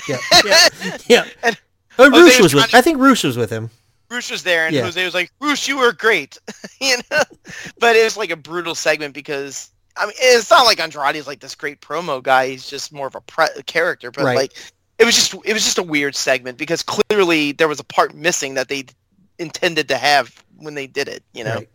Yeah. Yeah. yeah. And Oh, Rush was was with. to- I think Rush was with him. Bruce was there, and Yeah. Jose was like, "Bruce, you were great," you know. But it was like a brutal segment because I mean, it's not like Andrade is like this great promo guy. He's just more of a pre- character. But Right. like, it was just it was just a weird segment because clearly there was a part missing that they intended to have when they did it. You know. Right.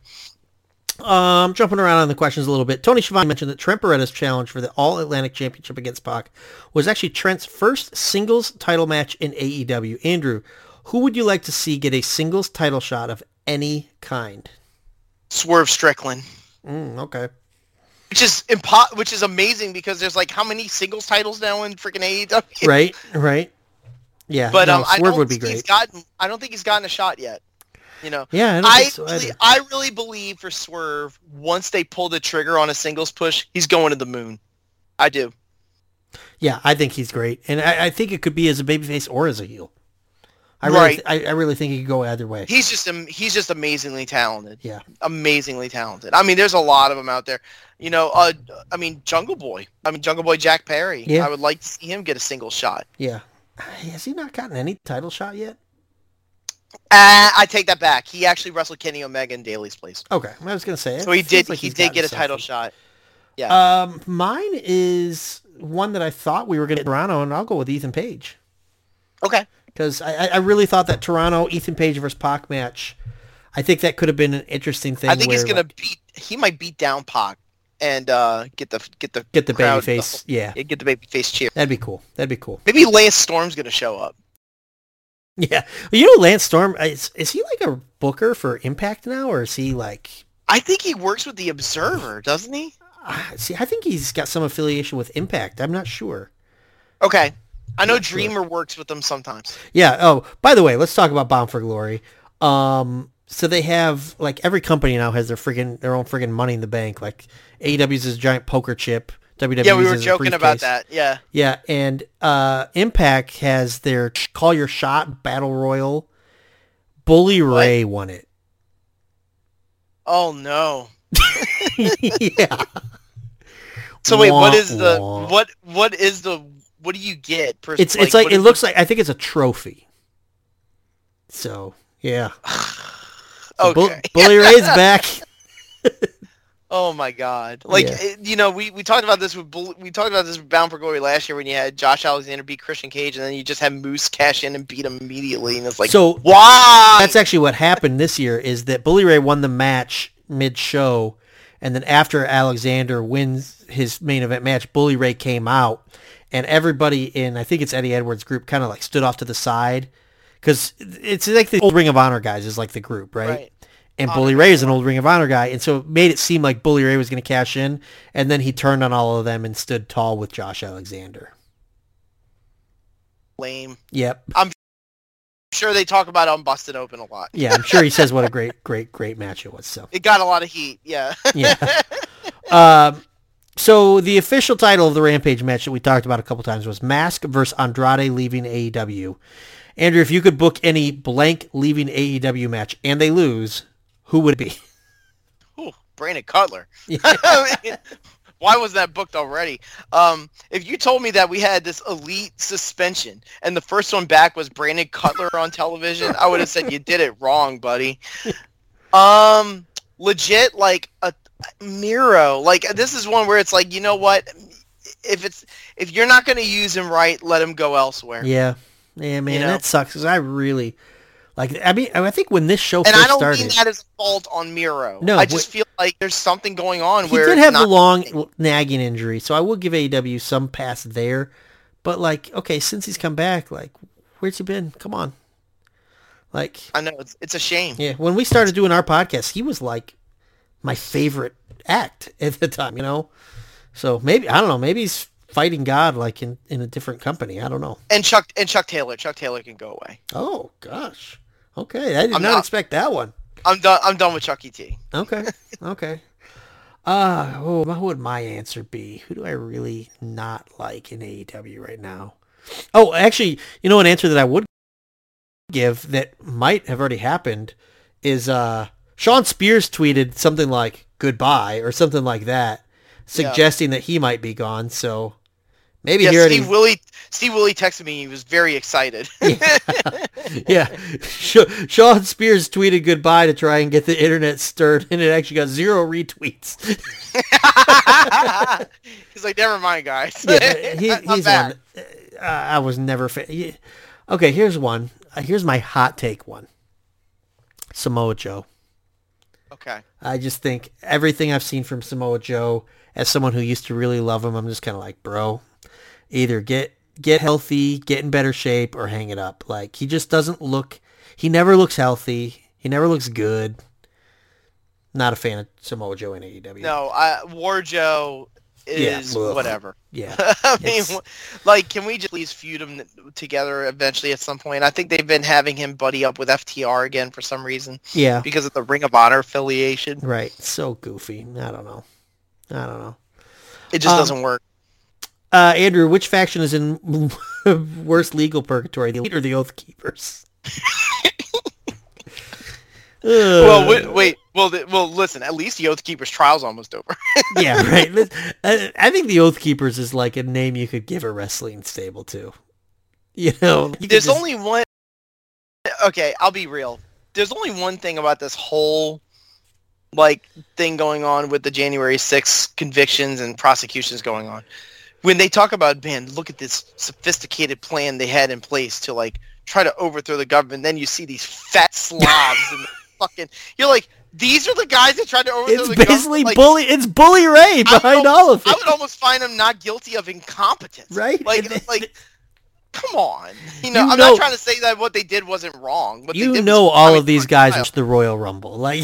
Um, jumping around on the questions a little bit. Tony Schiavone mentioned that Trent Beretta's challenge for the All Atlantic Championship against Pac was actually Trent's first singles title match in AEW. Andrew, who would you like to see get a singles title shot of any kind? Swerve Strickland. Mm, okay. Which is impo- which is amazing because there's like how many singles titles now in freaking AEW? Right, right. Yeah, But no, um, I Swerve don't would be great. gotten. I don't think he's gotten a shot yet. You know. yeah, I I so really. I really believe for Swerve, once they pull the trigger on a singles push, he's going to the moon. I do. Yeah, I think he's great, and I, I think it could be as a babyface or as a heel. I really, Right. I, I really think he could go either way. He's just he's just amazingly talented. Yeah. Amazingly talented. I mean, there's a lot of them out there. You know, uh, I mean, Jungle Boy. I mean, Jungle Boy Jack Perry. Yeah. I would like to see him get a single shot. Yeah. Has he not gotten any title shot yet? Uh, I take that back. He actually wrestled Kenny Omega in Daily's place. Okay, I was gonna say. it So he did. like he did get a title shot. Yeah. Um, mine is one that I thought we were going to Toronto, and I'll go with Ethan Page okay. because I, I- really thought that Toronto Ethan Page versus Pac match. I think that could have been an interesting thing. I think he's gonna like, beat. He might beat down Pac and uh, get the get the get the crowd- baby face. Yeah, Yeah, get the baby face cheer. that'd be cool. That'd be cool. Maybe Lance Storm's gonna show up. Yeah, well, you know, Lance Storm is is he like a booker for Impact now, or is he like? I think he works with the Observer, doesn't he? ah, see, I think he's got some affiliation with Impact. I'm not sure. Okay. I know Not sure. Dreamer works with them sometimes. Yeah. Oh, by the way, let's talk about Bound for Glory. Um, so they have like every company now has their friggin' their own friggin' money in the bank. Like AEW's is a giant poker chip. WWE Yeah, we were joking about that. Yeah. Yeah, and uh, Impact has their Call Your Shot Battle Royal. Bully Ray won it. Oh no. yeah. So wait, what Wah, is the wah. what what is the what do you get? Per, It's it's like it looks like I think it's a trophy. So yeah, the- So okay. Bully Ray's back. Oh my god! Like Yeah. it- you know, we, we talked about this with we talked about this with Bound for Glory last year when you had Josh Alexander beat Christian Cage, and then you just had Moose cash in and beat him immediately, and it's like, so why? that's actually what happened this year is that Bully Ray won the match mid show, and then after Alexander wins his main event match, Bully Ray came out, and everybody in I think it's Eddie Edwards' group kind of like stood off to the side because it's like the old Ring of Honor guys is like the group, right? Right. And Bully Ray is an old Ring of Honor guy, and so it made it seem like Bully Ray was going to cash in, and then he turned on all of them and stood tall with Josh Alexander. lame. Yep. I'm sure they talk about on Busted Open a lot. Yeah, I'm sure he says what a great, great, great match it was. So It got a lot of heat. Yeah. yeah. Um, so the official title of the Rampage match that we talked about a couple times was Mask versus Andrade leaving AEW. Andrew, if you could book any blank leaving AEW match and they lose, who would it be? Ooh, Brandon Cutler. Yeah. I mean, Why was that booked already? Um, if you told me that we had this elite suspension and the first one back was Brandon Cutler on television, I would have said you did it wrong, buddy. Um, legit, like a Miro. Like this is one where it's like, you know what? If it's if you're not going to use him right, let him go elsewhere. Yeah, yeah, man, You know? that sucks because I really like. I mean, I think when this show And I don't started, mean that as a fault on Miro. No, I just wh- feel like there's something going on he where did have the long nagging injury, so I will give AEW some pass there. But like, okay, since he's come back, like, where's he been? Come on, like, I know it's it's a shame. Yeah, when we started doing our podcast, he was like my favorite act at the time, you know. So maybe I don't know, maybe he's fighting God like in, in a different company. I don't know. And Chuck and Chuck Taylor. Chuck Taylor can go away. Oh gosh. Okay, I did I'm not, not- expect that one. I'm done. I'm done with Chucky T. Okay. okay. Uh, oh, what would my answer be? Who do I really not like in AEW right now? Oh, actually, you know an answer that I would give that might have already happened is uh Shawn Spears tweeted something like goodbye or something like that, suggesting that he might be gone. So maybe Yeah, Steve Willie. Steve Willie texted me. He was very excited. yeah. Sh- Shawn Spears tweeted goodbye to try and get the internet stirred, and it actually got zero retweets. He's like, never mind, guys. yeah, he, he's one. Uh, I was never. Fa- yeah. Okay, here's one. Uh, here's my hot take one. Samoa Joe. Okay. I just think everything I've seen from Samoa Joe, as someone who used to really love him, I'm just kind of like, bro, either get get healthy, get in better shape, or hang it up. Like he just doesn't look. He never looks healthy. He never looks good. Not a fan of Samoa Joe in AEW. No, I, War Joe is ugh. whatever. Yeah. I mean, It's- like, can we just please feud them together eventually at some point? I think they've been having him buddy up with FTR again for some reason Yeah. because of the Ring of Honor affiliation. Right. So goofy. I don't know. I don't know. It just Um, doesn't work. Uh, Andrew, which faction is in worse legal purgatory, the Elite or the Oath Keepers? Well, wait, wait. Well, well, listen. At least the Oath Keeper's trial's almost over. yeah, right. I, I think the Oath Keepers is like a name you could give a wrestling stable to. You know, you There's just- only one. Okay, I'll be real. There's only one thing about this whole like thing going on with the January 6th convictions and prosecutions going on. When they talk about, man, look at this sophisticated plan they had in place to like try to overthrow the government, then you see these fat slobs and fucking. You're like, these are the guys that tried to overthrow It's the basically government. Like, bully. It's Bully Ray behind al- all of it. I would almost find them not guilty of incompetence. Right? Like, they- like, come on. You know, You I'm know- not trying to say that what they did wasn't wrong. They you know all of these guys into the Royal Rumble. Like,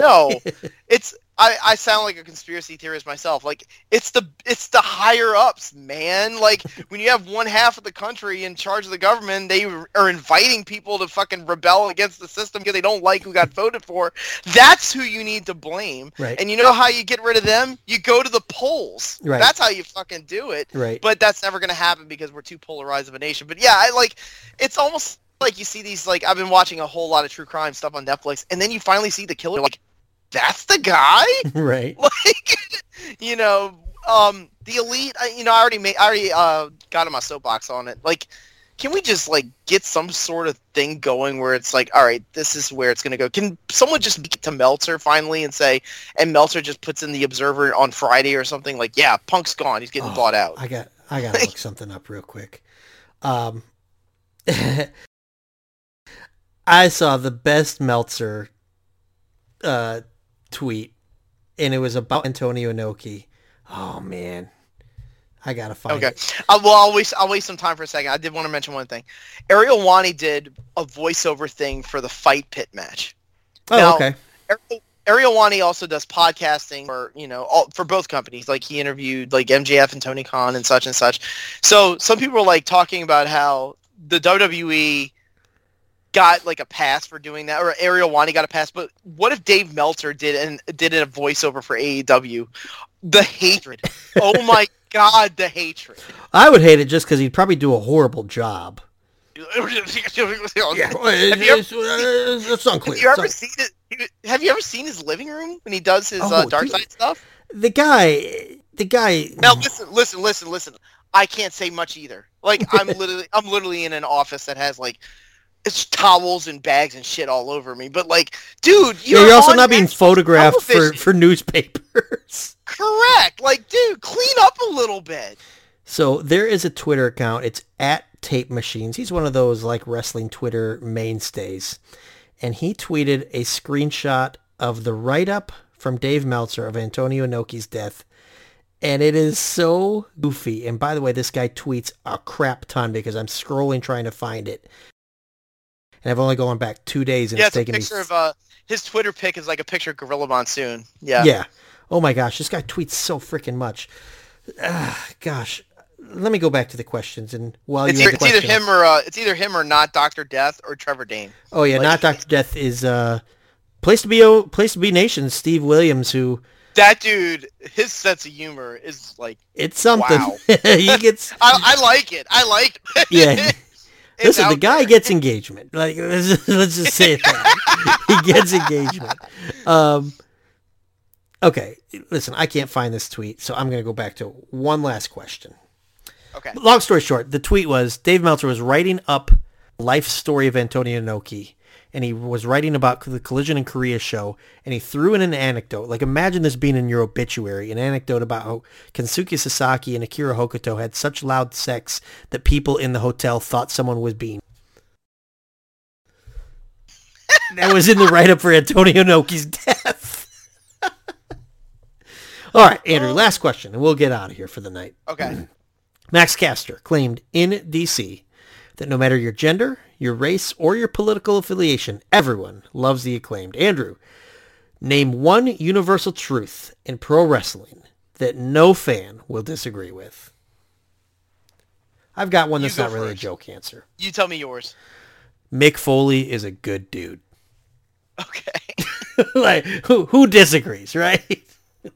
No, it's I, I sound like a conspiracy theorist myself. Like it's the it's the higher ups, man. Like when you have one half of the country in charge of the government, they are inviting people to fucking rebel against the system because they don't like who got voted for. That's who you need to blame. Right. And you know how you get rid of them? You go to the polls. Right. That's how you fucking do it. Right. But that's never gonna happen because we're too polarized of a nation. But yeah, I like it's almost like you see these like I've been watching a whole lot of true crime stuff on Netflix, and then you finally see the killer like that's the guy? Right. like you know um the elite I, you know i already made i already uh got on my soapbox on it. Like can we just like get some sort of thing going where it's like all right this is where it's going to go? Can someone just get to meltzer finally and say and meltzer just puts in the observer on friday or something? Like yeah punk's gone. He's getting Oh, bought out. I got I gotta look something up real quick. Um, I saw the best Meltzer uh, tweet, and it was about Antonio Inoki. Oh man, I gotta find Okay. it. Uh, well, I'll waste I'll waste some time for a second. I did want to mention one thing. Ariel Helwani did a voiceover thing for the Fight Pit match. Oh, Now- okay. Ariel, Ariel Helwani also does podcasting for you know all, for both companies. Like he interviewed like MJF and Tony Khan and such and such. So some people were like talking about how the WWE got like a pass for doing that, or Ariel Helwani got a pass. But what if Dave Meltzer did and did a voiceover for AEW? The hatred. oh my god, the hatred. I would hate it just because he'd probably do a horrible job. Have you it's, ever- it's unclear. Have you ever seen it? Have you ever seen his living room when he does his Oh, uh, dark dude. side stuff? the guy, the guy. Now listen, listen, listen, listen. I can't say much either. Like I'm literally, I'm literally in an office that has like it's towels and bags and shit all over me. But like, dude, you're, you're also not being photographed for, for newspapers. correct. Like, dude, clean up a little bit. So there is a Twitter account. It's at Tape Machines. He's one of those like wrestling Twitter mainstays. And he tweeted a screenshot of the write-up from Dave Meltzer of Antonio Inoki's death. And it is so goofy. And by the way, this guy tweets a crap ton because I'm scrolling trying to find it. And I've only gone back two days and yeah, it's it's a taken me picture of uh his Twitter pic is like a picture of Gorilla Monsoon. Yeah. Yeah. Oh my gosh, this guy tweets so freaking much. Ah, gosh, let me go back to the questions and while It's, you either, have the it's either him or uh, it's either him or not Doctor Death or Trevor Dane. Oh yeah, like- not Doctor Death is uh, place to be o place to be nation. Steve Williams, who That dude, his sense of humor is like it's something. Wow. he gets I, I like it. I like it. yeah. Listen, the guy there. gets engagement. Like let's just, let's just say that he gets engagement. Um, okay, listen, I can't find this tweet, so I'm going to go back to one last question. Okay. Long story short, the tweet was Dave Meltzer was writing up life story of Antonio Inoki, and he was writing about the Collision in Korea show, and he threw in an anecdote. Like imagine this being in your obituary, an anecdote about how Kensuke Sasaki and Akira Hokuto had such loud sex that people in the hotel thought someone was being. that was in the write-up for Antonio Inoki's death. All right, Andrew, last question, and we'll get out of here for the night. Okay. Max Caster claimed in DC that no matter your gender, your race, or your political affiliation, everyone loves the acclaimed. Andrew, name one universal truth in pro wrestling that no fan will disagree with. I've got one that's go not really a joke answer. You tell me yours. Mick Foley is a good dude. Okay. like who who disagrees, right?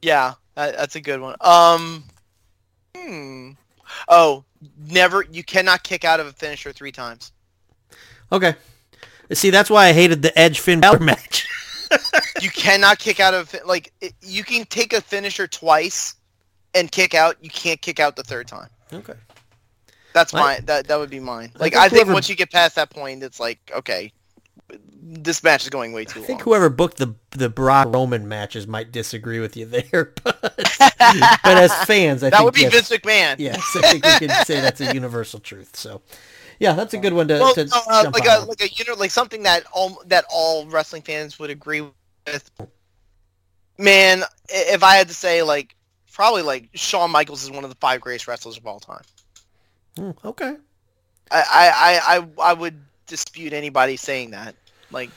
yeah, that, that's a good one. Um. Hmm. Oh, never. You cannot kick out of a finisher three times. Okay. See, that's why I hated the Edge Finn Balor match. You cannot kick out of like it, you can take a finisher twice and kick out. You can't kick out the third time. okay. That's I- mine. That that would be mine. Like think I think whoever- once you get past that point, it's like okay, this match is going way too long. I think long. whoever booked the the Brock Roman matches might disagree with you there, but but as fans, I that think would be yes, Vince McMahon. Yes, I think we can say that's a universal truth. So, yeah, that's a good one to, Well, to uh, like on. a like a you know like something that all that all wrestling fans would agree with. Man, if I had to say, like probably like Shawn Michaels is one of the five greatest wrestlers of all time. Hmm, okay, I I, I, I would dispute anybody saying that. Like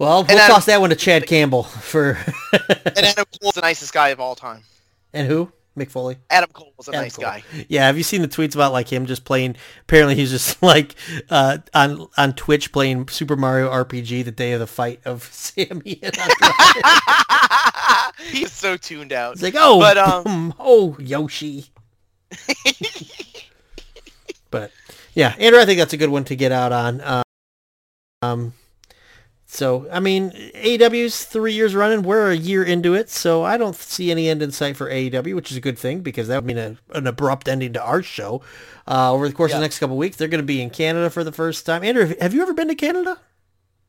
Well, we'll toss that one to Chad Campbell for. And Adam Cole's the nicest guy of all time. and who? Mick Foley. Adam Cole was a Adam nice Cole. guy. Yeah, have you seen the tweets about like him just playing? Apparently, he's just like uh, on on Twitch playing Super Mario RPG the day of the fight of Sammy. And. He's so tuned out. He's like, oh, But, um, oh Yoshi. but yeah, Andrew, I think that's a good one to get out on. Um, so I mean, AEW's three years running. We're a year into it, so I don't see any end in sight for AEW, which is a good thing because that would mean a, an abrupt ending to our show. Uh, over the course of the next couple of weeks, they're going to be in Canada for the first time. Andrew, have- have you ever been to Canada?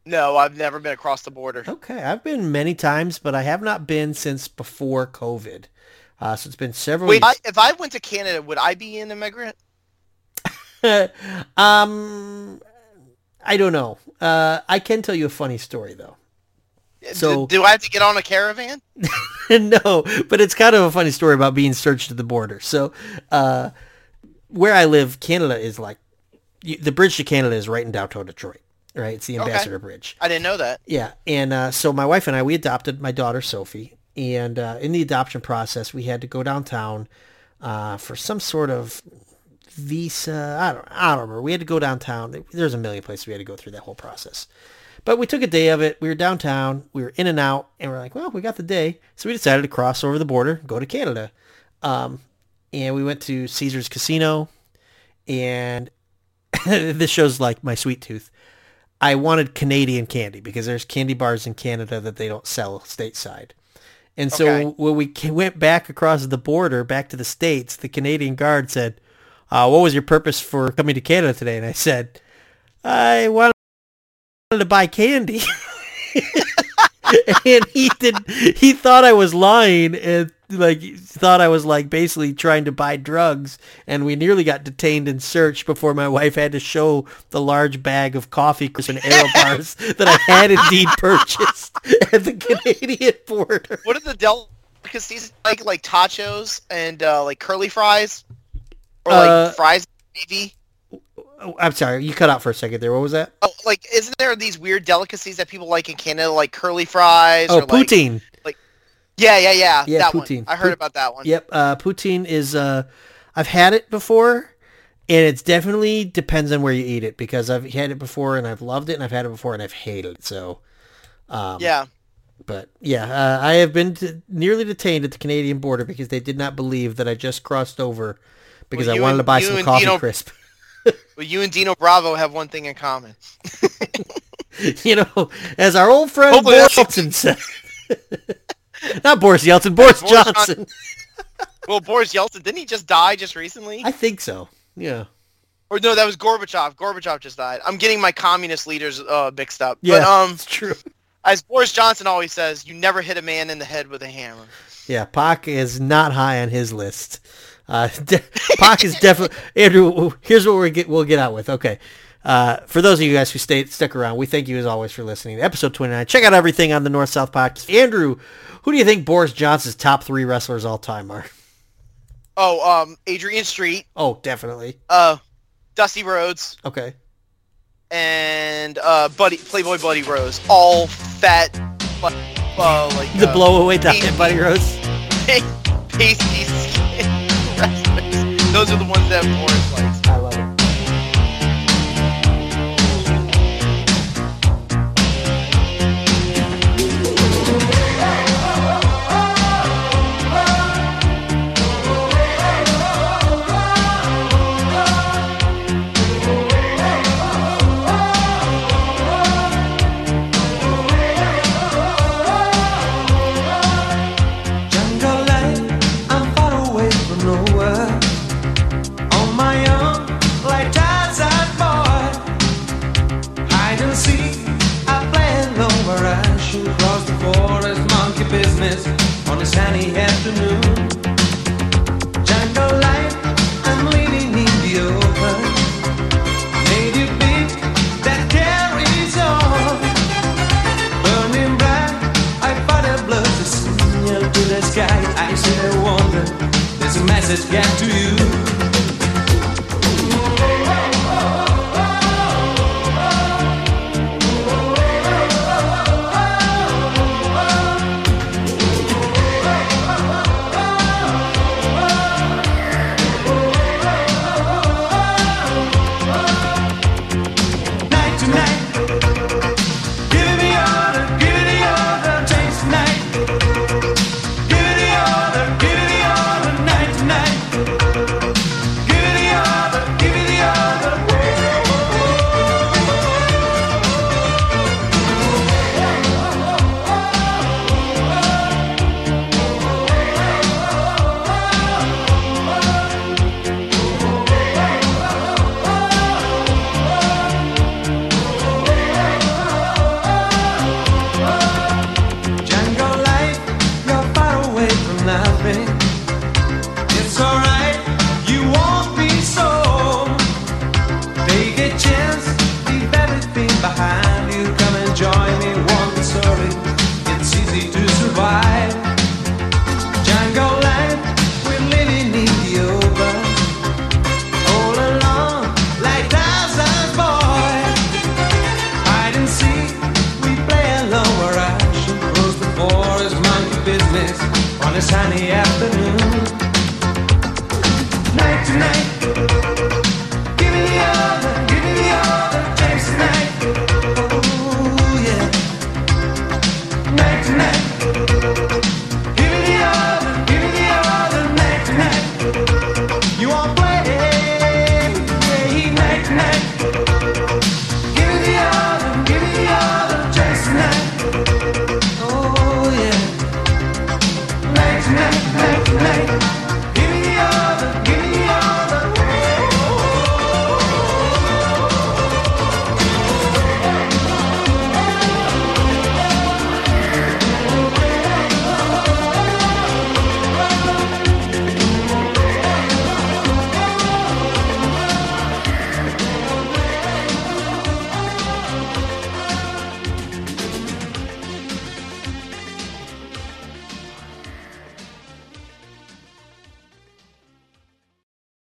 No, I've never been across the border. Okay, I've been many times, but I have not been since before COVID. Uh, so it's been several. Wait. I, if I went to Canada, would I be an immigrant? um, I don't know. Uh, I can tell you a funny story though. So- do, do I have to get on a caravan? no, but it's kind of a funny story about being searched at the border. So, uh, where I live, Canada is like you, the bridge to Canada is right in downtown Detroit. Right, it's the Okay. Ambassador Bridge. I didn't know that. Yeah, and uh, so my wife and I we adopted my daughter Sophie, and uh, in the adoption process we had to go downtown uh, for some sort of visa. I don't I don't remember. We had to go downtown. There's a million places we had to go through that whole process. But we took a day of it. We were downtown. We were in and out, and we're like, well, we got the day, so we decided to cross over the border, go to Canada, um, and we went to Caesar's Casino, and this shows like my sweet tooth. I wanted Canadian candy because there's candy bars in Canada that they don't sell stateside. And so Okay. when we went back across the border, back to the States, the Canadian guard said, uh, what was your purpose for coming to Canada today? And I said, I wanted to buy candy. and he did, he thought I was lying and like thought I was like basically trying to buy drugs and we nearly got detained and searched before my wife had to show the large bag of coffee and Aero bars that I had indeed purchased at the Canadian border. What are the delicacies like? Like tachos and uh, like curly fries, or like Uh, fries maybe. Oh, I'm sorry, you cut out for a second there. What was that? Oh, like isn't there these weird delicacies that people like in Canada, like curly fries? Oh, or like, poutine. Yeah, yeah, yeah. Yeah, that poutine. one. I heard Pout- about that one. Yep, uh, poutine is. Uh, I've had it before, and it's definitely depends on where you eat it because I've had it before and I've loved it, and I've had it before and I've hated it. So, um, Yeah. But yeah, uh, I have been t- nearly detained at the Canadian border because they did not believe that I just crossed over because Well, I wanted and- to buy some coffee Dino- crisp. Well, you and Dino Bravo have one thing in common. you know, as our old friend Hopefully Boris Yeltsin said. Not Boris Yeltsin, Boris, Boris John- Johnson. Well, Boris Yeltsin didn't he just die just recently? I think so. Yeah. Or no, that was Gorbachev. Gorbachev just died. I'm getting my communist leaders uh, mixed up. Yeah, But um, it's true. as Boris Johnson always says, you never hit a man in the head with a hammer. Yeah, Pac is not high on his list. Uh, de- Pac is definitely Andrew. Here's what we get. We'll get out with. Okay. Uh, for those of you guys who stayed stuck around, we thank you as always for listening. Episode 29. Check out everything on the North South Podcast. Andrew, who do you think Boris Johnson's top three wrestlers all time are? Oh, um, Adrian Street, Oh, definitely. uh, Dusty Rhodes, Okay. and uh, Buddy Playboy Buddy Rose, all fat, uh, like The uh, blowaway down Pacey- Buddy Rose. pasty. Those are the ones that Boris likes. Afternoon. Jungle I'm living in the open. Native beat that carries on. Burning bright, I a blood to signal to the sky. I a wonder, there's a message get to you.